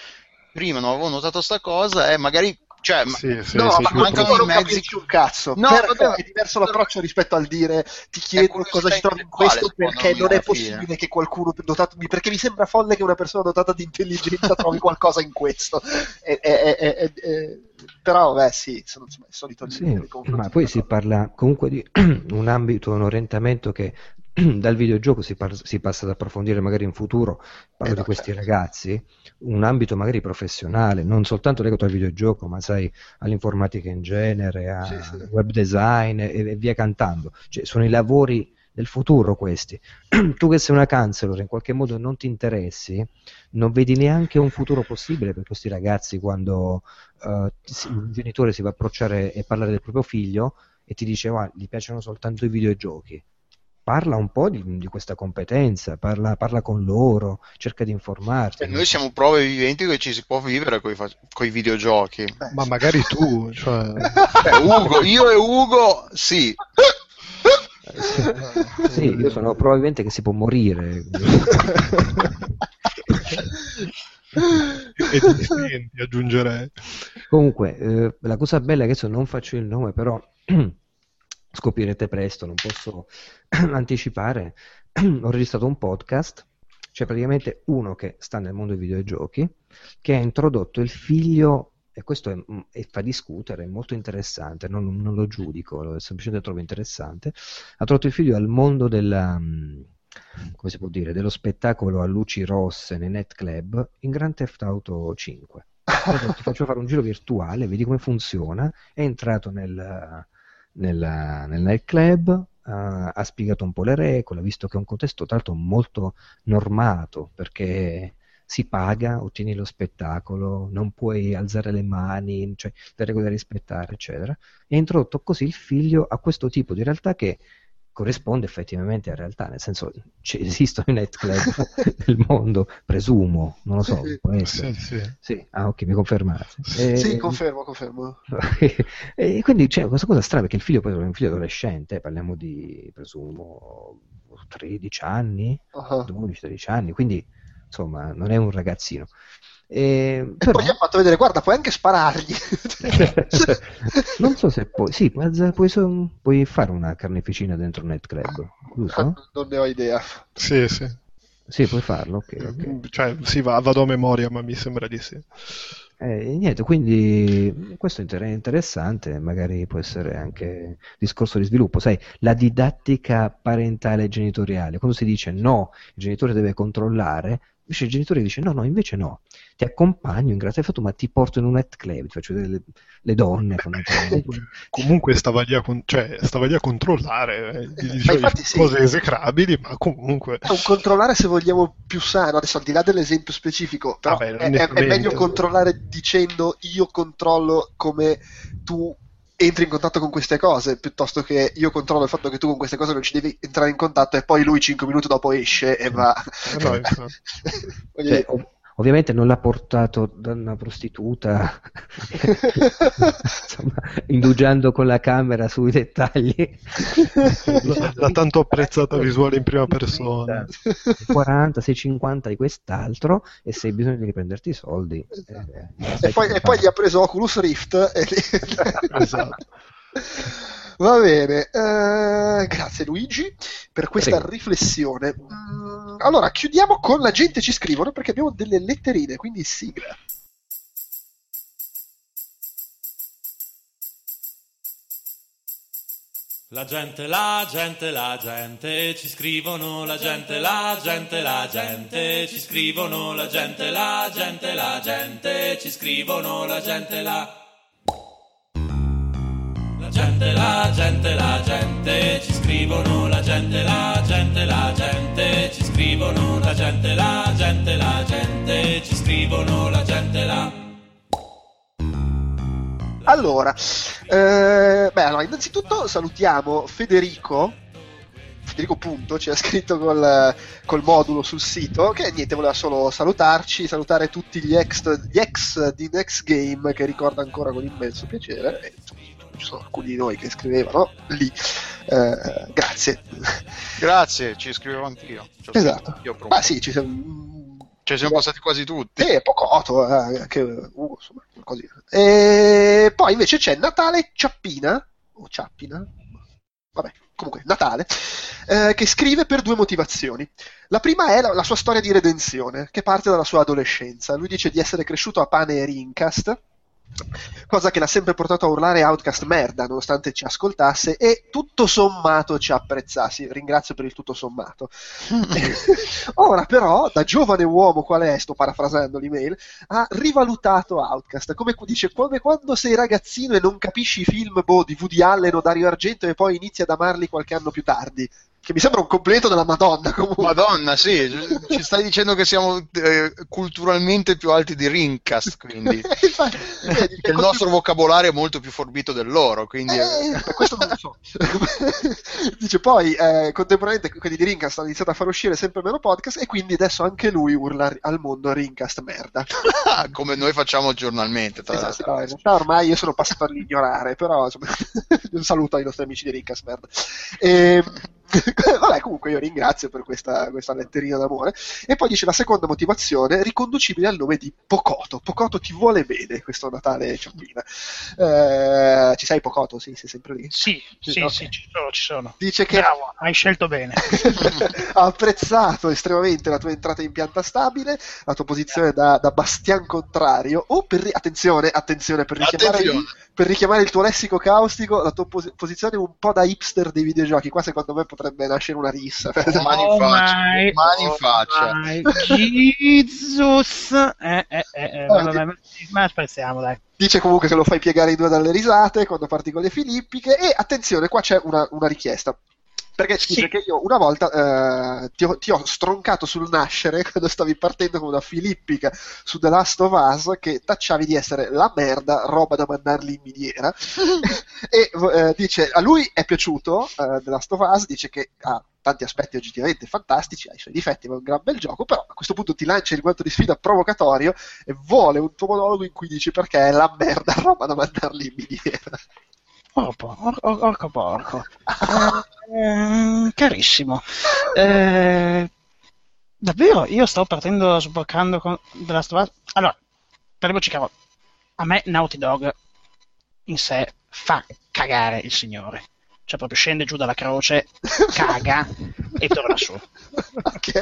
prima non avevo notato sta cosa e magari, cioè, ma-
Sì, sì,
No,
sì,
ma
mancano i
non
mezzi-
un cazzo.
No, vabbè,
è diverso l'approccio rispetto al dire ti chiedo cosa ci trovi in questo perché non è possibile
fine.
che qualcuno dotato di perché mi sembra folle che una persona dotata di intelligenza trovi qualcosa in questo. È- è- è- è- è- però, beh, sì, sono insomma, il solito
Sì, ma poi si parla comunque di un ambito, un orientamento che dal videogioco si, par- si passa ad approfondire magari in futuro, parlo
Eh,
di
no,
questi
certo.
ragazzi, un ambito magari professionale, non soltanto legato al videogioco, ma sai, all'informatica in genere, a
Sì, sì.
web design e, e via cantando. Cioè, sono i lavori del futuro questi. tu che sei una counselor in qualche modo non ti interessi, non vedi neanche un futuro possibile per questi ragazzi quando si- un genitore si va a approcciare e parlare del proprio figlio e ti dice "Ah, gli piacciono soltanto i videogiochi. Parla un po' di, di questa competenza, parla, parla con loro, cerca di informarti.
Cioè, noi siamo prove viventi che ci si può vivere con i videogiochi.
Beh,
Ma
sì.
magari tu, cioè...
Eh, Ugo, io e Ugo, sì.
Sì, io sono probabilmente che si può morire.
e ti senti, aggiungerei.
Comunque, eh, la cosa bella è che adesso non faccio il nome, però scoprirete presto, non posso anticipare. Ho registrato un podcast, c'è praticamente uno che sta nel mondo dei videogiochi, che ha introdotto il figlio, e questo è, e fa discutere, è molto interessante, non, non lo giudico, lo- semplicemente trovo interessante, ha introdotto il figlio al mondo della... mm, come si può dire, dello spettacolo a luci rosse nei net club in Grand Theft Auto 5 Guarda, ti faccio fare un giro virtuale, vedi come funziona. È entrato nel, nel, nel nightclub, ha, ha spiegato un po' le regole, visto che è un contesto tra l'altro molto normato, perché si paga, ottieni lo spettacolo, non puoi alzare le mani, cioè le regole da rispettare, eccetera. E ha introdotto così il figlio a questo tipo di realtà che corrisponde effettivamente a realtà, nel senso ci esistono i nightclub nel mondo, presumo, non lo so,
Sì,
può essere.
Sì, sì.
Sì, ah ok, mi confermate. E-
Sì, confermo, confermo.
e quindi c'è questa cosa strana perché il figlio poi è un figlio adolescente, parliamo di, presumo, 13 anni,
Ah.
12-13 anni, quindi insomma non è un ragazzino. E,
E
però,
poi gli ha fatto vedere, guarda, puoi anche sparargli.
non so se puoi, sì, puoi, puoi, so- puoi fare una carneficina dentro un nightclub, giusto?
non ne ho idea.
Sì, sì.
Sì, puoi farlo, ok, ok.
Cioè, sì, va- vado a memoria, ma mi sembra di sì.
Eh, niente, quindi questo è inter- interessante, magari può essere anche discorso di sviluppo, sai, la didattica parentale e genitoriale, quando si dice no, il genitore deve controllare, invece il genitore dice no, no, invece no, ti accompagno in grazia fatto, ma ti porto in un net club, ti faccio vedere le, le donne.
Comunque stava lì a, con- cioè, stava lì a controllare, eh, gli dicevi
infatti sì.
cose esecrabili, ma comunque...
È un controllare se vogliamo più sano, adesso al di là dell'esempio specifico, però
Vabbè,
è, è- è meglio controllare dicendo io controllo come tu entri in contatto con queste cose, piuttosto che io controllo il fatto che tu con queste cose non ci devi entrare in contatto e poi lui 5 minuti dopo esce e va.
Eh no.
Voglio
Cioè, ovviamente non l'ha portato da una prostituta, insomma, indugiando con la camera sui dettagli.
La, la tanto apprezzata visuale in prima persona.
40, 650 di quest'altro e se hai bisogno di riprenderti i soldi. eh,
e,
sai
poi, e poi gli ha preso Oculus Rift. E...
Esatto.
Va bene, eh, grazie Luigi per questa
Prego.
riflessione. Mm, allora, chiudiamo con la gente ci scrivono perché abbiamo delle letterine, quindi sigla.
La gente, la gente, la gente, ci scrivono la gente, la gente, la gente, ci scrivono la gente, la gente, la gente, ci scrivono la gente, la... La gente, la gente, la gente, ci scrivono la gente, la gente, la gente, ci scrivono la gente, la gente, la gente, ci scrivono la gente, la...
Allora, eh, beh, allora, innanzitutto salutiamo Federico. Federico Punto ci ha scritto col, col modulo sul sito che niente voleva solo salutarci, salutare tutti gli ex, gli ex di Next Game che ricorda ancora con immenso piacere. E, insomma, ci sono alcuni di noi che scrivevano lì. Eh, grazie.
Grazie, ci scrivevo anch'io. Cioè,
Esatto.
Io.
Ma sì, ci siamo.
Cioè, siamo passati quasi tutti.
Sì, Pocotto, eh, anche uh, insomma, così. E poi invece c'è Natale Ciappina, o Ciappina, vabbè, comunque Natale, eh, che scrive per due motivazioni. La prima è la, la sua storia di redenzione, che parte dalla sua adolescenza. Lui dice di essere cresciuto a pane e rincast, cosa che l'ha sempre portato a urlare Outcast merda, nonostante ci ascoltasse, e tutto sommato ci apprezzassi. Ringrazio per il tutto sommato. Ora però, da giovane uomo qual è, sto parafrasando l'email, ha rivalutato Outcast, come dice, come quando sei ragazzino e non capisci i film boh, di Woody Allen o Dario Argento e poi inizi ad amarli qualche anno più tardi. Che mi sembra un completo della Madonna comunque.
Madonna, sì, ci stai dicendo che siamo eh, culturalmente più alti di Rincast, quindi
vedi,
che il nostro vocabolario è molto più forbito del loro, quindi
Eh, per questo non lo so. Dice poi, eh, contemporaneamente quelli di Rincast hanno iniziato a far uscire sempre meno podcast e quindi adesso anche lui urla al mondo Rincast merda.
come noi facciamo giornalmente. Tra
Esatto,
l'altro.
no, in realtà ormai io sono passato all'ignorare, però insomma, un saluto ai nostri amici di Rincast merda. E, vabbè, comunque io ringrazio per questa, questa letterina d'amore. E poi dice la seconda motivazione, riconducibile al nome di Pocoto. Pocoto ti vuole bene questo Natale Ciappina. Eh, ci sei Pocoto? Sì, sei sempre lì.
Sì, sì,
ok.
sì, ci sono, ci sono.
Dice che
Bravo, hai scelto bene.
ha apprezzato estremamente la tua entrata in pianta stabile, la tua posizione da, da bastian contrario, o per, attenzione, attenzione, per richiamare,
Attenzione.
per richiamare il tuo lessico caustico, la tua pos- posizione un po' da hipster dei videogiochi. Qua secondo me potrebbe nascere una rissa.
Mani in
Oh
faccia,
my-
mani in
oh
faccia.
Jesus! Eh, eh, eh, vabbè, ma spezziamo, dai.
Dice comunque che lo fai piegare in due dalle risate quando parti con le filippiche. E attenzione, qua c'è una, una richiesta. Perché dice che io una volta eh, ti, ho, ti ho stroncato sul nascere quando stavi partendo con una filippica su The Last of Us che tacciavi di essere la merda, roba da mandarli in miniera. e eh, dice a lui è piaciuto eh, The Last of Us, dice che ha tanti aspetti oggettivamente fantastici, ha i suoi difetti, ma è un gran bel gioco, però a questo punto ti lancia il guanto di sfida provocatorio e vuole un tuo monologo in cui dici perché è la merda, roba da mandarli in miniera.
Oh, por- or- orco porco. Eh, carissimo. Eh, davvero, io sto partendo sboccando con della strada. Allora, parliamoci chiaro. A me Naughty Dog in sé fa cagare il signore. Cioè proprio scende giù dalla croce, caga e torna su.
ok.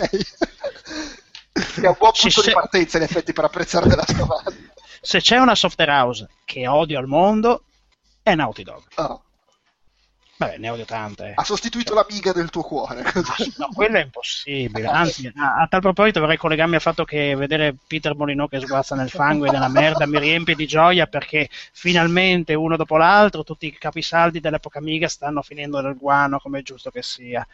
È un buon punto
sì.
di partenza, in effetti, per apprezzare della stovaglia.
Se c'è una software house che odio al mondo, è Naughty Dog.
Oh,
Vabbè, ne odio tante.
ha sostituito l'amiga del tuo cuore. così.
No, quello è impossibile. Anzi, a, a tal proposito vorrei collegarmi al fatto che vedere Peter Molyneux che sguazza nel fango e nella merda mi riempie di gioia perché finalmente uno dopo l'altro tutti i capisaldi dell'epoca Amiga stanno finendo nel guano come è giusto che sia.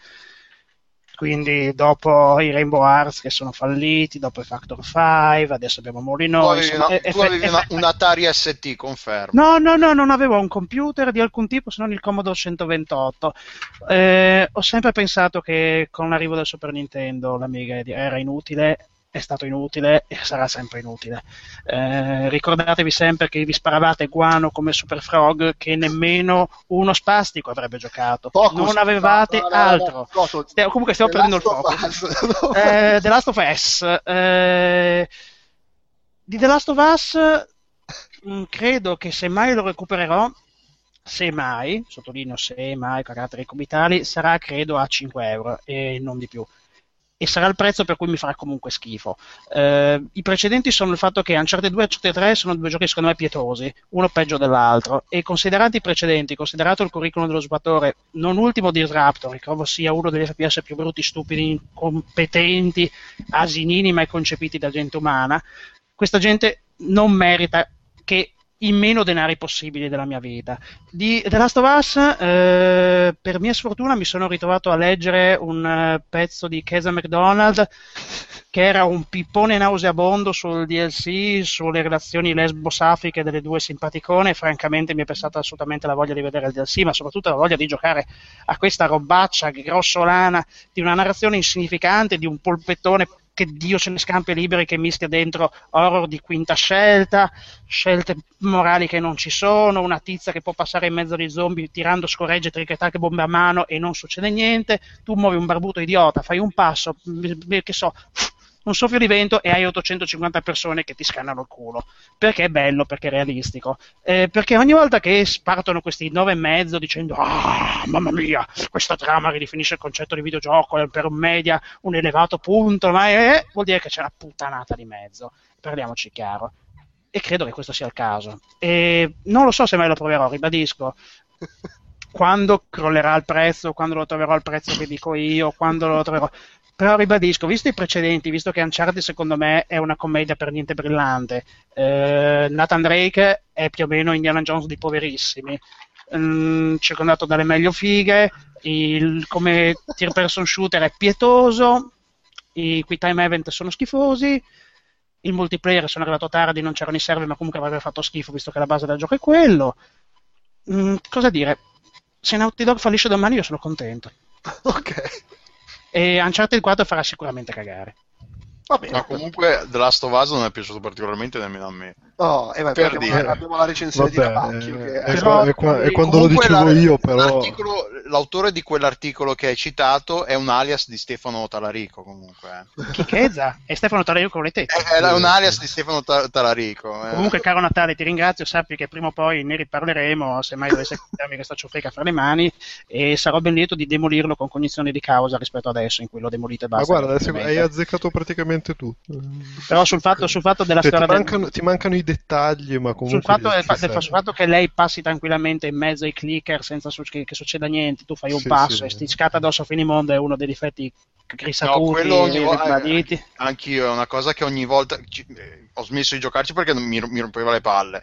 Quindi dopo i Rainbow Hearts che sono falliti, dopo i Factor 5, adesso abbiamo e-
tu avevi una- un Atari ST, confermo.
No, no, no, non avevo un computer di alcun tipo se non il Commodore 128. Eh, ho sempre pensato che con l'arrivo del Super Nintendo l'Amiga era inutile, è stato inutile e sarà sempre inutile. Eh, ricordatevi sempre che vi sparavate guano come Super Frog che nemmeno uno spastico avrebbe giocato.
Focus.
non avevate
No, no, no, no,
altro.
Coso,
Stiamo- comunque stiamo
The
perdendo il focus. Eh, The Last of Us. eh, di The Last of Us mh, credo che se mai lo recupererò, se mai, sottolineo se mai, caratteri cubitali, sarà credo a 5 euro e non di più. E sarà il prezzo per cui mi farà comunque schifo. Eh, I precedenti sono il fatto che Uncharted 2 e Uncharted 3 sono due giochi secondo me pietosi, uno peggio dell'altro. E considerati i precedenti, considerato il curriculum dello sviluppatore, non ultimo Disruptor, che trovo sia uno degli FPS più brutti, stupidi, incompetenti, asinini mai concepiti da gente umana, questa gente non merita che i meno denari possibili della mia vita. Di The Last of Us, eh, per mia sfortuna, mi sono ritrovato a leggere un eh, pezzo di Keza McDonald che era un pippone nauseabondo sul DLC, sulle relazioni lesbo-safiche delle due simpaticone. Francamente, mi è passata assolutamente la voglia di vedere il DLC, ma soprattutto la voglia di giocare a questa robaccia grossolana di una narrazione insignificante, di un polpettone che Dio se ne scampi liberi che mischia dentro horror di quinta scelta, scelte morali che non ci sono, una tizia che può passare in mezzo agli zombie tirando scorregge, trichettacche, bombe a mano e non succede niente, tu muovi un barbuto idiota, fai un passo, m- che so, un soffio di vento e hai 850 persone che ti scannano il culo. Perché è bello, perché è realistico. Eh, perché ogni volta che partono questi nove e mezzo dicendo ah, mamma mia, questa trama ridefinisce il concetto di videogioco è per un media un elevato punto, ma è, vuol dire che c'è una puttanata di mezzo. Parliamoci chiaro. E credo che questo sia il caso. E non lo so se mai lo proverò, ribadisco. Quando crollerà il prezzo, quando lo troverò al prezzo che dico io, quando lo troverò. Però ribadisco, visto i precedenti, visto che Uncharted secondo me è una commedia per niente brillante, eh, Nathan Drake è più o meno Indiana Jones di poverissimi, mm, circondato dalle meglio fighe, il, come tier person shooter è pietoso, i quick time event sono schifosi, il multiplayer sono arrivato tardi, non c'erano i server, ma comunque avrebbe fatto schifo visto che la base del gioco è quello. Mm, cosa dire? Se Naughty Dog fallisce domani io sono contento.
ok.
E Uncharted 4 farà sicuramente cagare.
Va bene.
No, comunque The Last of Us non è piaciuto particolarmente nemmeno a me.
Oh, eh, beh,
Per
abbiamo,
dire.
abbiamo la recensione
Vabbè,
di Tabacchio.
eh,
che
è,
Però-
è qua- è quando lo dicevo
la-
io, però.
l'autore di quell'articolo che hai citato è un alias di Stefano Talarico comunque. eh.
Chi chezza? E Stefano Talarico con le tette.
È, è un alias di Stefano Ta- Talarico. eh.
Comunque, caro Natale, ti ringrazio. Sappi che prima o poi ne riparleremo. Se mai dovesse capitare questa ciofeca fra le mani, e sarò ben lieto di demolirlo con cognizione di causa rispetto adesso, in cui lo demolite e
Ma
basta.
guarda, adesso hai azzeccato praticamente tutto.
Però sul fatto, sul fatto della
Cioè, ti,
storia del-
mancano, ti mancano i dettagli, ma comunque.
sul fatto,
ti-
del,
ti
del- sul fatto che lei passi tranquillamente in mezzo ai clicker senza su- che, che succeda niente, tu fai un
Sì,
passo
sì.
e sti scata addosso a finimondo è uno dei difetti
No,
grisacuti
quello ogni
e
volta
ribaditi.
anch'io è una cosa che ogni volta ci- eh, ho smesso di giocarci perché mi, mi rompeva le palle.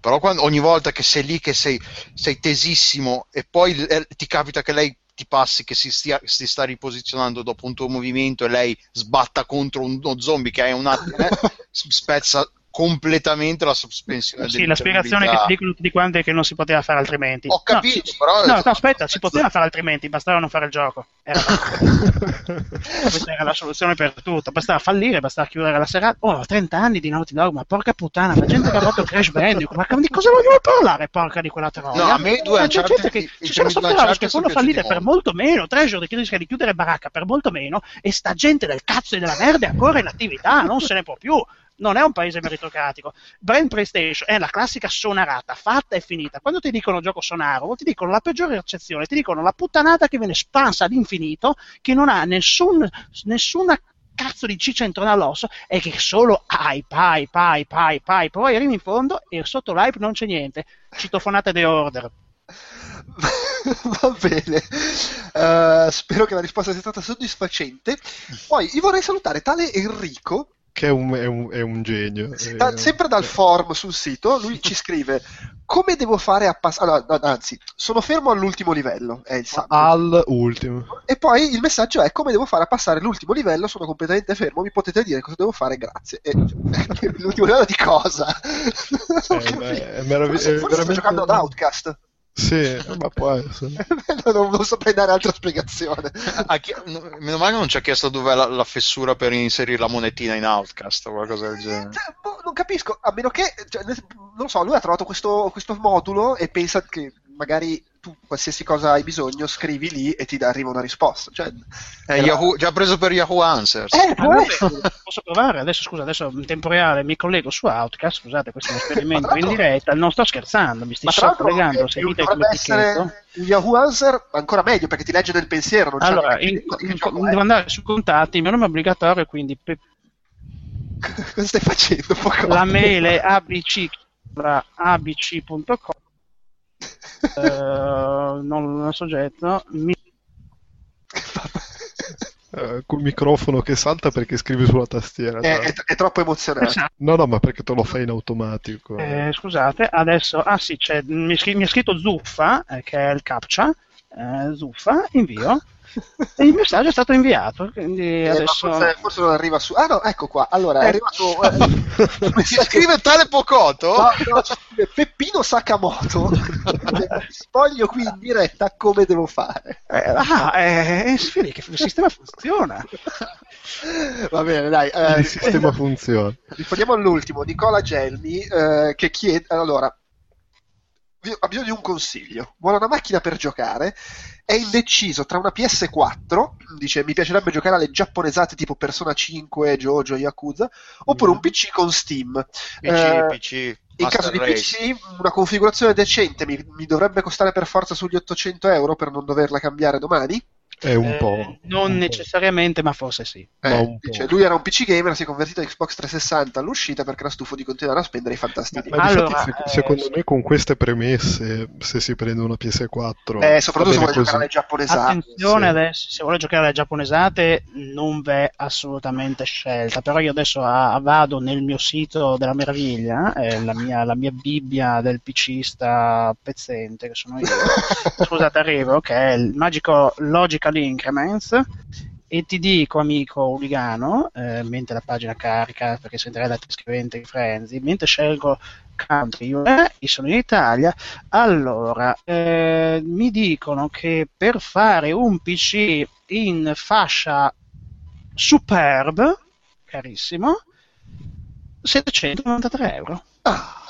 Però quando- ogni volta che sei lì, che sei, sei tesissimo e poi eh, ti capita che lei ti passi che si, stia, si sta riposizionando dopo un tuo movimento e lei sbatta contro uno zombie che è un attimo, eh, spezza completamente la sospensione
Sì, la spiegazione che ti dicono tutti quanti è che non si poteva fare altrimenti.
Ho capito,
no,
però...
No, no, aspetta, si poteva fare altrimenti, bastava non fare il gioco. Era... Questa era la soluzione per tutto. Bastava fallire, bastava chiudere la serata. Oh, 30 anni di Naughty Dog, ma porca puttana, la gente che ha fatto Crash Bandicoot, ma di cosa vogliono parlare, porca di quella troia?
No, a me due
c'è gente che ci sono House che fallire
piaciuti
per molto meno, Treasure che rischia di chiudere baracca per molto meno, e sta gente del cazzo e della merda è ancora in attività, non se ne può più. Non è un paese meritocratico. Brand PlayStation è la classica sonarata, fatta e finita. Quando ti dicono gioco sonaro, ti dicono la peggiore accezione, ti dicono la puttanata che viene spansa all'infinito, che non ha nessun, nessuna cazzo di ciccia intorno all'osso e che solo hype, hype, hype, hype, hype. Poi arrivi in fondo e sotto l'hype non c'è niente. Citofonate The Order.
Va bene, Eh, spero che la risposta sia stata soddisfacente. Poi vi vorrei salutare tale Enrico,
Che è un, è un- è un genio.
da-
Eh,
sempre dal forum sul sito. Lui ci scrive: Come devo fare a passare. anzi, sono fermo all'ultimo livello. È il.
Al ultimo.
E poi il messaggio è: Come devo fare a passare l'ultimo livello? Sono completamente fermo. Mi potete dire cosa devo fare? Grazie. E, l'ultimo livello di cosa?
Eh, beh, è merav-
Forse-
è
forse sto
veramente-
giocando ad Outcast.
Sì, ma può essere.
non, non saprei dare altra spiegazione.
A chi- no, meno male non ci ha chiesto dov'è la, la fessura per inserire la monetina in Outcast o qualcosa del genere.
Cioè, boh, non capisco, a meno che, cioè, non lo so, lui ha trovato questo, questo modulo e pensa che magari tu qualsiasi cosa hai bisogno scrivi lì e ti arriva una risposta. Cioè,
Eh,
era-
Yahoo- già preso per Yahoo Answers.
Eh,
Ah, posso provare? Adesso scusa, adesso in tempo reale mi collego su Outcast, scusate, questo è un esperimento in diretta, non sto scherzando, mi sto collegando,
eh,
sentite come
essere Yahoo Answer ancora meglio perché ti legge nel pensiero. Non c'è
Allora, in- in-
gioco è.
devo andare su contatti, il mio nome è obbligatorio, quindi pe-
Cosa stai facendo? Poco?
la mail è abc, abc.com eh, non, soggetto, mi
Eh, col microfono che salta perché scrivi sulla tastiera.
È, è- è troppo emozionante.
Esatto.
No, no, ma perché te lo fai in automatico.
Eh, scusate, adesso, ah sì, c'è, mi, mi ha scritto Zuffa, eh, che è il captcha, eh, Zuffa, invio, e il messaggio è stato inviato, quindi
Eh,
adesso...
forse, forse non arriva su. Ah no, ecco qua. Allora, è arrivato. eh,
Si scrive tale Pocoto?
No, no, ci scrive Peppino Sakamoto. Spoglio qui in diretta come devo fare.
Eh, ah, eh, eh, vedi che il sistema funziona.
Va bene, dai. eh,
Il sistema funziona.
Rispondiamo all'ultimo, Nicola Gelmi, eh, che chiede... Allora, ha bisogno di un consiglio. Vuole una macchina per giocare, è indeciso tra una PS4, dice mi piacerebbe giocare alle giapponesate tipo Persona 5, Jojo, Yakuza, oppure un PC con Steam.
PC,
Eh,
PC.
in
Master
caso di
Race.
PC, una configurazione decente mi, mi dovrebbe costare per forza sugli 800 euro per non doverla cambiare domani?
È un
Eh,
po'.
non necessariamente, ma forse sì.
Ma
Eh,
un po'.
dice, lui era un PC gamer, si è convertito a Xbox 360 all'uscita perché era stufo di continuare a spendere i fantastini.
Ma
Allora,
difatti, se-
eh,
secondo
sì.
me con queste premesse, se si prende una PS4,
Eh, soprattutto se vuole giocare alle giapponesate.
Attenzione
sì.
adesso, se vuole giocare alle giapponesate non v'è assolutamente scelta, però io adesso ah, vado nel mio sito della meraviglia, eh, la, mia, la mia bibbia del PCista pezzente che sono io, scusate arrivo, che è il magico Logical Increments, e ti dico amico Uligano, eh, mentre la pagina carica, perché sentirei la scrivente di Frenzy, mentre scelgo country, io eh, sono in Italia, allora, eh, mi dicono che per fare un PC in fascia superb, carissimo, 793 euro.
Ah,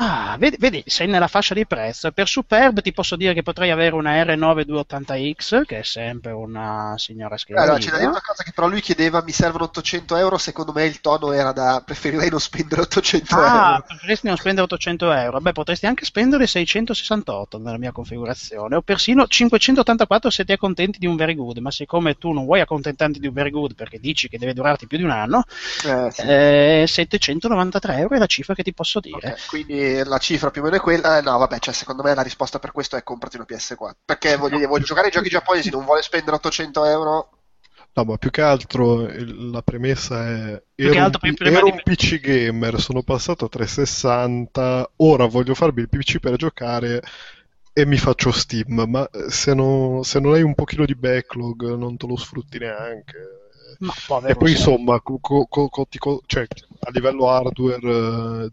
Ah, vedi, vedi, sei nella fascia di prezzo. Per Superb ti posso dire che potrei avere una R9280X, che è sempre una signora schiena.
allora, c'è da dire una cosa che però lui chiedeva, mi servono 800 euro, secondo me il tono era da preferirei non spendere 800
Ah,
euro.
preferiresti non spendere 800 euro? Beh, potresti anche spendere 668 nella mia configurazione, o persino 584 se ti accontenti di un very good, ma siccome tu non vuoi accontentarti di un very good perché dici che deve durarti più di un anno,
Eh, sì.
eh, 793 euro è la cifra che ti posso dire.
Ok, quindi la cifra più o meno è quella. Eh, no, vabbè, cioè, secondo me la risposta per questo è comprati una PS4. Perché voglio, dire, voglio giocare ai giochi giapponesi, non vuole spendere 800 euro.
No, ma più che altro il- la premessa è
Più
ero,
che altro
un, ero
di-
un PC gamer, sono passato a 360, ora voglio farmi il PC per giocare e mi faccio Steam, ma eh, se, no- se non hai un pochino di backlog non te lo sfrutti neanche.
Ma
E poi insomma, co- co- co- co- ti co- cioè, a livello hardware eh,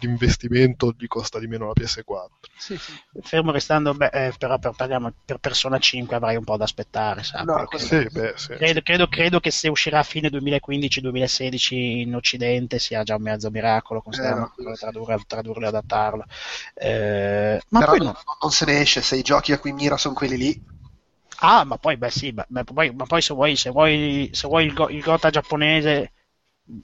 l'investimento gli costa di meno la PS4.
Sì, sì.
fermo restando, beh, eh, però per, parliamo- per Persona 5 avrai un po' da aspettare, sa,
No,
Sì, beh, sì.
Credo, credo- credo che se uscirà a fine 2015-2016 in Occidente sia già un mezzo miracolo, considerando
Eh,
tradurre, tradurlo e adattarlo. Eh, ma
Però
poi
non,
no.
non se ne esce, se i giochi a cui mira sono quelli lì.
Ah, ma poi, beh, sì, ma, ma poi, ma poi se vuoi, se vuoi, se vuoi il, go- il Gota giapponese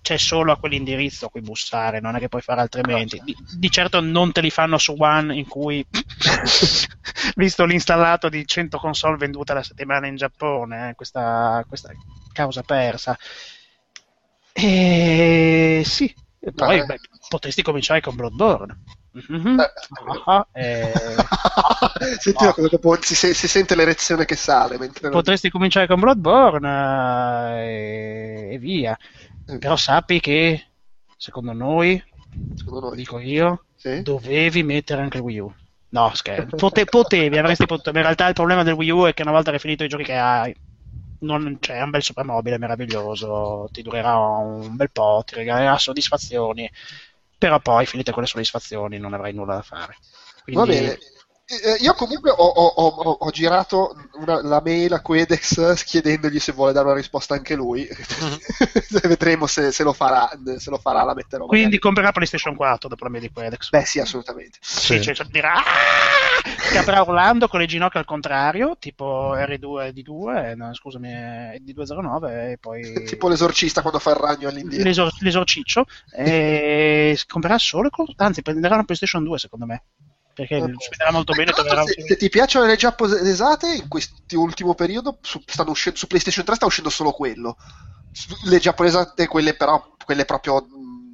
c'è solo a quell'indirizzo a cui bussare, non è che puoi fare altrimenti. Di, di certo non te li fanno su One in cui, visto l'installato di 100 console vendute alla settimana in Giappone, eh, questa, questa causa persa. E sì, e poi
Beh.
potresti cominciare con Bloodborne. Mhm.
Eh,
Ah, eh,
Senti
no.
la cosa dopo si, si sente l'erezione che sale mentre
potresti cominciare con Bloodborne eh, e via.
Eh.
Però sappi che, secondo noi,
secondo noi.
dico io,
Sì?
dovevi mettere anche il Wii U. No, scherzo. Pote- potevi, avresti potuto. In realtà il problema del Wii U è che una volta che hai finito i giochi che hai, non, cioè, è un bel soprammobile meraviglioso, ti durerà un bel po', ti regalerà soddisfazioni, però poi finite quelle soddisfazioni non avrai nulla da fare. Quindi,
Va bene. Eh, Io comunque ho, ho- ho- ho- girato una- la mail a Quedex chiedendogli se vuole dare una risposta anche lui. Vedremo se, se lo farà, se lo farà la metterò. magari.
Quindi comprerà PlayStation 4 dopo la media di Quedex.
Beh, sì, assolutamente.
Sì, cioè, cioè, dirà "Ah!" scapperà urlando con le ginocchia al contrario, tipo R2D2, eh, no, scusami, eh, D209 e poi
Tipo l'esorcista quando fa il ragno all'indietro.
l'esor- l'esorciccio e comprerà solo anzi prenderà una PlayStation 2 secondo me perché spenderà molto bene troverà-
se, se ti piacciono le giapponesate, in quest'ultimo periodo su, stanno uscendo, su PlayStation 3 sta uscendo solo quello. Le giapponesate, quelle però, quelle proprio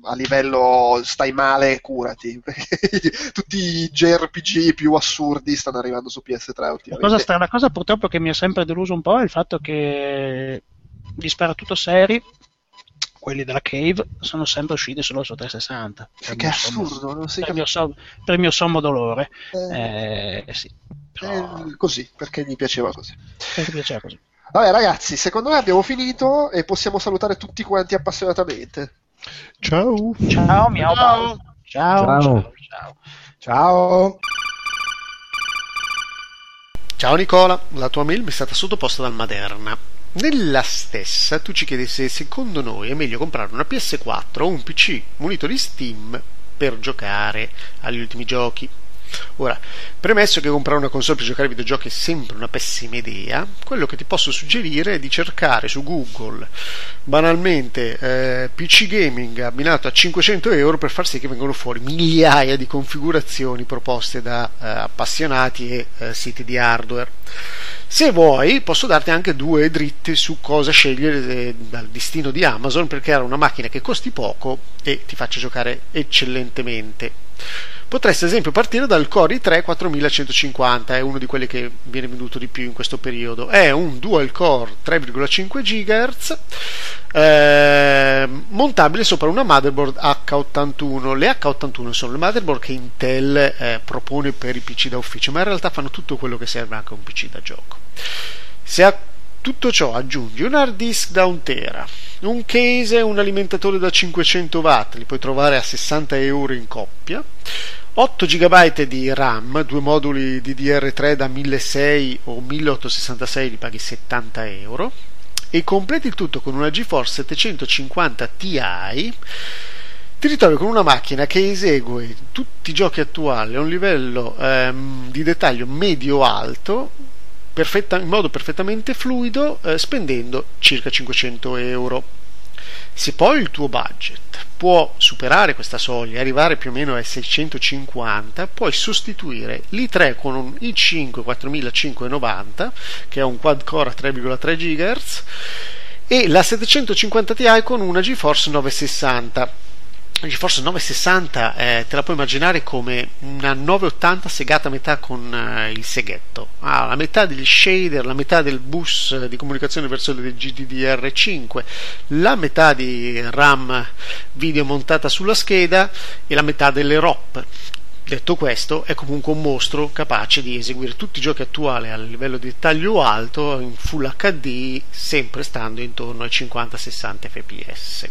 a livello stai male, curati. Tutti i JRPG più assurdi stanno arrivando su PS3
la
ultimamente.
cosa, sta- la cosa purtroppo che mi ha sempre deluso un po' è il fatto che gli sparatutto seri quelli della Cave sono sempre usciti solo su 360 per,
che
mio sommo-
assurdo, non si
per, il mio som- per mio sommo dolore
Eh,
eh, sì,
eh, così, perché gli piaceva così.
perché piaceva così
Vabbè ragazzi, secondo me abbiamo finito e possiamo salutare tutti quanti appassionatamente.
Ciao.
ciao miau
Ciao.
ciao
Ciao.
ciao, ciao.
Ciao.
Ciao Nicola, la tua mail mi è stata sottoposta dal Maderna. Nella stessa tu ci chiedi se secondo noi è meglio comprare una PS4 o un PC munito di Steam per giocare agli ultimi giochi. Ora, premesso che comprare una console per giocare ai videogiochi è sempre una pessima idea, quello che ti posso suggerire è di cercare su Google banalmente eh, PC gaming abbinato a 500 euro per far sì che vengano fuori migliaia di configurazioni proposte da eh, appassionati e eh, siti di hardware. Se vuoi, posso darti anche due dritte su cosa scegliere eh, dal destino di Amazon per creare una macchina che costi poco e ti faccia giocare eccellentemente. Potresti ad esempio partire dal Core i3 4150, è uno di quelli che viene venduto di più in questo periodo. È un dual core 3,5 GHz eh, montabile sopra una motherboard H81. Le H81 sono le motherboard che Intel eh, propone per i PC da ufficio, ma in realtà fanno tutto quello che serve anche a un PC da gioco. Se a tutto ciò aggiungi un hard disk da 1 tera, un case e un alimentatore da 500 watt, li puoi trovare a 60 euro in coppia, 8 GB di RAM, due moduli DDR3 da 1600 o 1866 li paghi 70 euro. E completi il tutto con una GeForce 750 Ti ti ritrovi con una macchina che esegue tutti i giochi attuali a un livello ehm, di dettaglio medio-alto perfetta- in modo perfettamente fluido eh, spendendo circa 500 euro. Se poi il tuo budget può superare questa soglia arrivare più o meno ai 650, puoi sostituire l'i3 con un i5 4590 che è un quad core a 3,3 GHz e la 750 Ti con una GeForce 960 la GeForce 960 eh, te la puoi immaginare come una 980 segata a metà con eh, il seghetto ha la metà degli shader, la metà del bus di comunicazione verso il GDDR5 la metà di RAM video montata sulla scheda e la metà delle ROP Detto questo, è comunque un mostro capace di eseguire tutti i giochi attuali a livello di dettaglio alto in Full HD, sempre stando intorno ai 50-60 fps.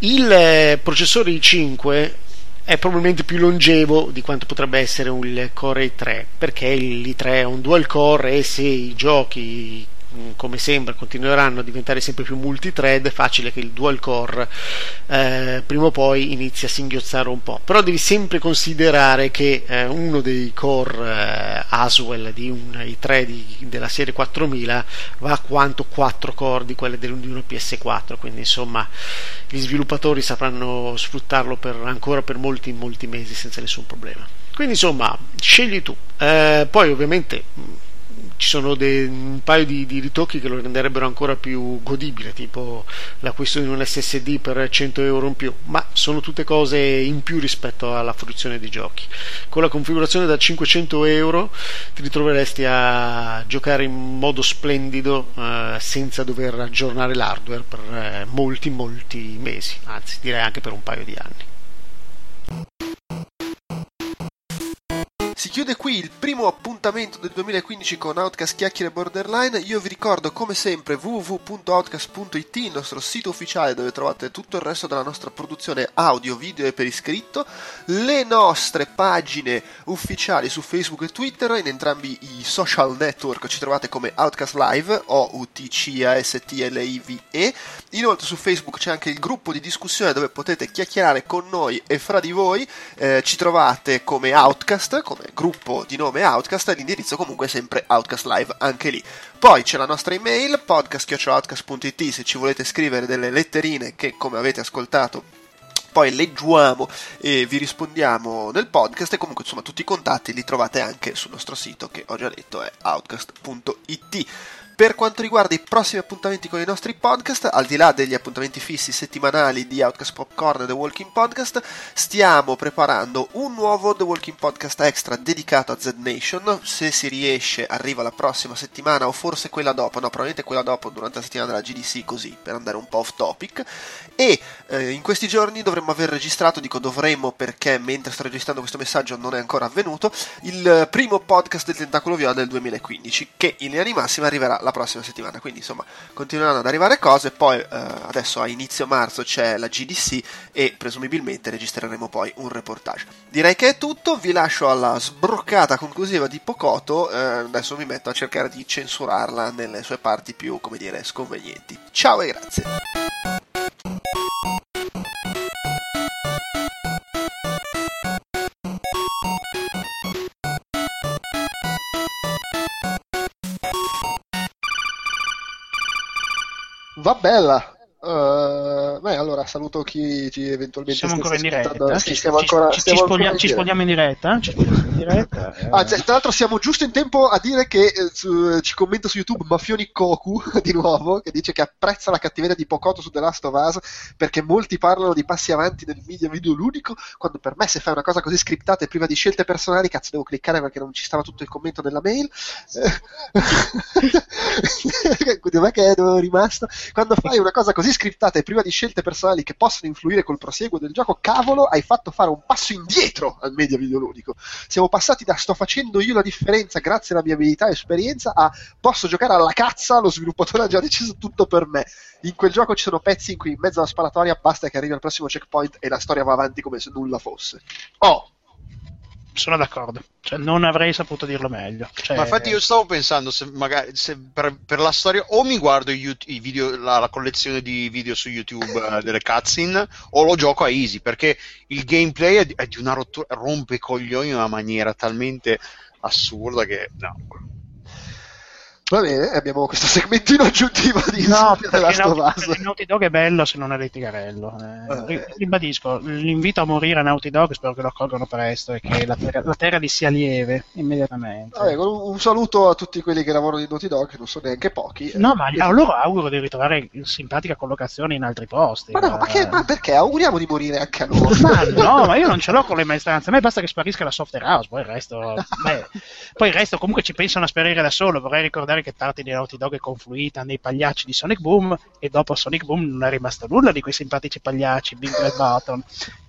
Il eh, processore i5 è probabilmente più longevo di quanto potrebbe essere un Core i3 perché il i3 è un dual core e se i giochi come sembra continueranno a diventare sempre più multithread è facile che il dual core eh, prima o poi inizi a singhiozzare un po' però devi sempre considerare che eh, uno dei core eh, Aswell di un i3 di, della serie 4000 va quanto 4 core di quelle di una PS4 quindi insomma gli sviluppatori sapranno sfruttarlo per, ancora per molti molti mesi senza nessun problema. Quindi insomma scegli tu. Eh, poi ovviamente mh, ci sono dei, un paio di, di, ritocchi che lo renderebbero ancora più godibile, tipo l'acquisto di un SSD per 100 euro in più, ma sono tutte cose in più rispetto alla fruizione di giochi. Con la configurazione da 500 euro ti ritroveresti a giocare in modo splendido eh, senza dover aggiornare l'hardware per eh, molti molti mesi, anzi direi anche per un paio di anni.
Chiude qui il primo appuntamento del 2015 con Outcast Chiacchiere Borderline. Io vi ricordo come sempre www.outcast.it, il nostro sito ufficiale dove trovate tutto il resto della nostra produzione audio, video e per iscritto, le nostre pagine ufficiali su Facebook e Twitter, in entrambi i social network ci trovate come Outcast Live o U-T-C-A-S-T-L-I-V-E. Inoltre su Facebook c'è anche il gruppo di discussione dove potete chiacchierare con noi e fra di voi. Eh, ci trovate come Outcast, come gruppo di nome Outcast l'indirizzo comunque è sempre Outcast Live anche lì. Poi c'è la nostra email podcast.outcast.it se ci volete scrivere delle letterine che come avete ascoltato poi leggiamo e vi rispondiamo nel podcast e comunque insomma tutti i contatti li trovate anche sul nostro sito che ho già detto è outcast.it. Per quanto riguarda i prossimi appuntamenti con i nostri podcast, al di là degli appuntamenti fissi settimanali di Outcast Popcorn e The Walking Podcast, stiamo preparando un nuovo The Walking Podcast extra dedicato a Z Nation. Se si riesce, arriva la prossima settimana o forse quella dopo, no, probabilmente quella dopo durante la settimana della GDC, così per andare un po' off topic. E eh, in questi giorni dovremmo aver registrato, dico dovremmo perché mentre sto registrando questo messaggio non è ancora avvenuto, il primo podcast del Tentacolo Viola del 2015, che in linea di massima arriverà la prossima settimana. Quindi insomma continueranno ad arrivare cose. Poi eh, adesso a inizio marzo c'è la GDC e presumibilmente registreremo poi un reportage. Direi che è tutto. Vi lascio alla sbroccata conclusiva di Pocoto. Eh, adesso mi metto a cercare di censurarla nelle sue parti più, come dire, sconvenienti. Ciao e grazie. Va bella. Uh, beh, allora saluto chi ci eventualmente
siamo ancora in diretta.
ascoltando.
Ci,
Sì, siamo ancora-
ci- ci
siamo ancora
spoglia-
in
ci
diretta.
spogliamo in diretta. Ci spogliamo in diretta. eh.
Ah, cioè, tra l'altro siamo giusto in tempo a dire che eh, su- ci commenta su YouTube Mafioni Koku di nuovo che dice che apprezza la cattiveria di Pocoto su The Last of Us perché molti parlano di passi avanti nel media videoludico quando per me se fai una cosa così scriptata e priva di scelte personali cazzo devo cliccare perché non ci stava tutto il commento nella mail Eh, dov'è che è rimasto quando fai una cosa così scriptata e priva di scelte personali che possono influire col proseguo del gioco cavolo hai fatto fare un passo indietro al media videoludico siamo passati da sto facendo io la differenza grazie alla mia abilità e esperienza a posso giocare alla cazza, lo sviluppatore ha già deciso tutto per me. In quel gioco ci sono pezzi in cui in mezzo alla sparatoria basta che arrivi al prossimo checkpoint e la storia va avanti come se nulla fosse. Oh,
Sono d'accordo. Cioè, non avrei saputo dirlo meglio. Cioè,
Ma infatti io stavo pensando se magari se per, per la storia o mi guardo i, i video, la, la collezione di video su YouTube eh, delle cutscene o lo gioco a easy perché il gameplay è di, è di una rottura, rompe i coglioni in una maniera talmente assurda che no.
Va bene, abbiamo questo segmentino aggiuntivo di
No,
The Last of
Naughty,
Us.
Naughty Dog è bello se non è litigarello. Eh, ri- ribadisco, l'invito a morire a Naughty Dog spero che lo accolgano presto e che la terra, la terra gli sia lieve immediatamente.
Vabbè, un, saluto a tutti quelli che lavorano in Naughty Dog, che non sono neanche pochi.
No,
Eh,
ma a loro auguro di ritrovare simpatica collocazione in altri posti.
Ma no, ma, che- ma perché? Auguriamo di morire anche a loro.
Ma no, ma io non ce l'ho con le maestranze. A me basta che sparisca la software house, poi il resto. beh, poi il resto comunque ci pensano a sperare da solo. Vorrei ricordare che parte di Naughty Dog è confluita nei pagliacci di Sonic Boom e dopo Sonic Boom non è rimasto nulla di quei simpatici pagliacci, Big Red Button.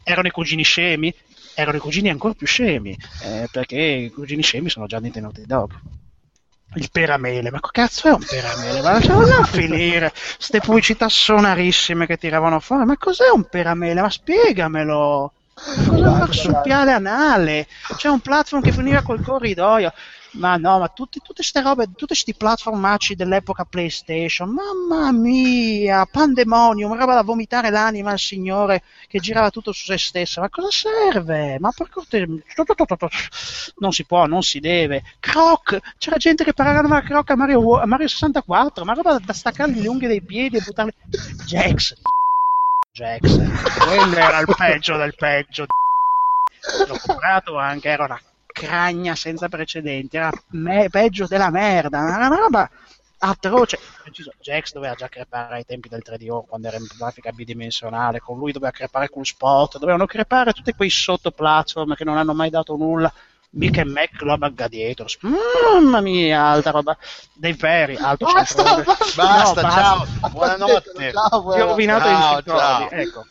erano i cugini scemi? Erano i cugini ancora più scemi, eh, perché i cugini scemi sono già dentro Naughty Dog. Il peramele, ma che cazzo è un peramele? Ma lasciamolo finire, ste pubblicità sonarissime che tiravano fuori, ma cos'è un peramele? Ma spiegamelo! Un marsupiale anale? C'è un platform che finiva col corridoio. Ma no, ma tutte queste robe, tutti questi platformacci dell'epoca PlayStation, mamma mia, pandemonium, roba da vomitare l'anima al signore che girava tutto su se stesso. Ma cosa serve? Ma per cortesia, non si può, non si deve. Croc, c'era gente che paragonava Croc a Mario, a Mario 64, ma roba da staccargli le unghie dai piedi e buttarli. Jax, Jax, quello era il peggio del peggio. L'ho comprato anche, era una cragna senza precedenti, era me- peggio della merda, una roba atroce. Jax doveva già crepare ai tempi del 3DO quando era in grafica bidimensionale, con lui doveva crepare con Spot, dovevano crepare tutti quei sottoplatform che non hanno mai dato nulla. Mica e Mac Global Gladiators, mamma mia, alta roba dei veri, alto
Basta, basta,
Basta,
No,
ciao, buonanotte.
Ciao,
Ti ho rovinato
Ciao,
i controlli,
ciao.
ecco.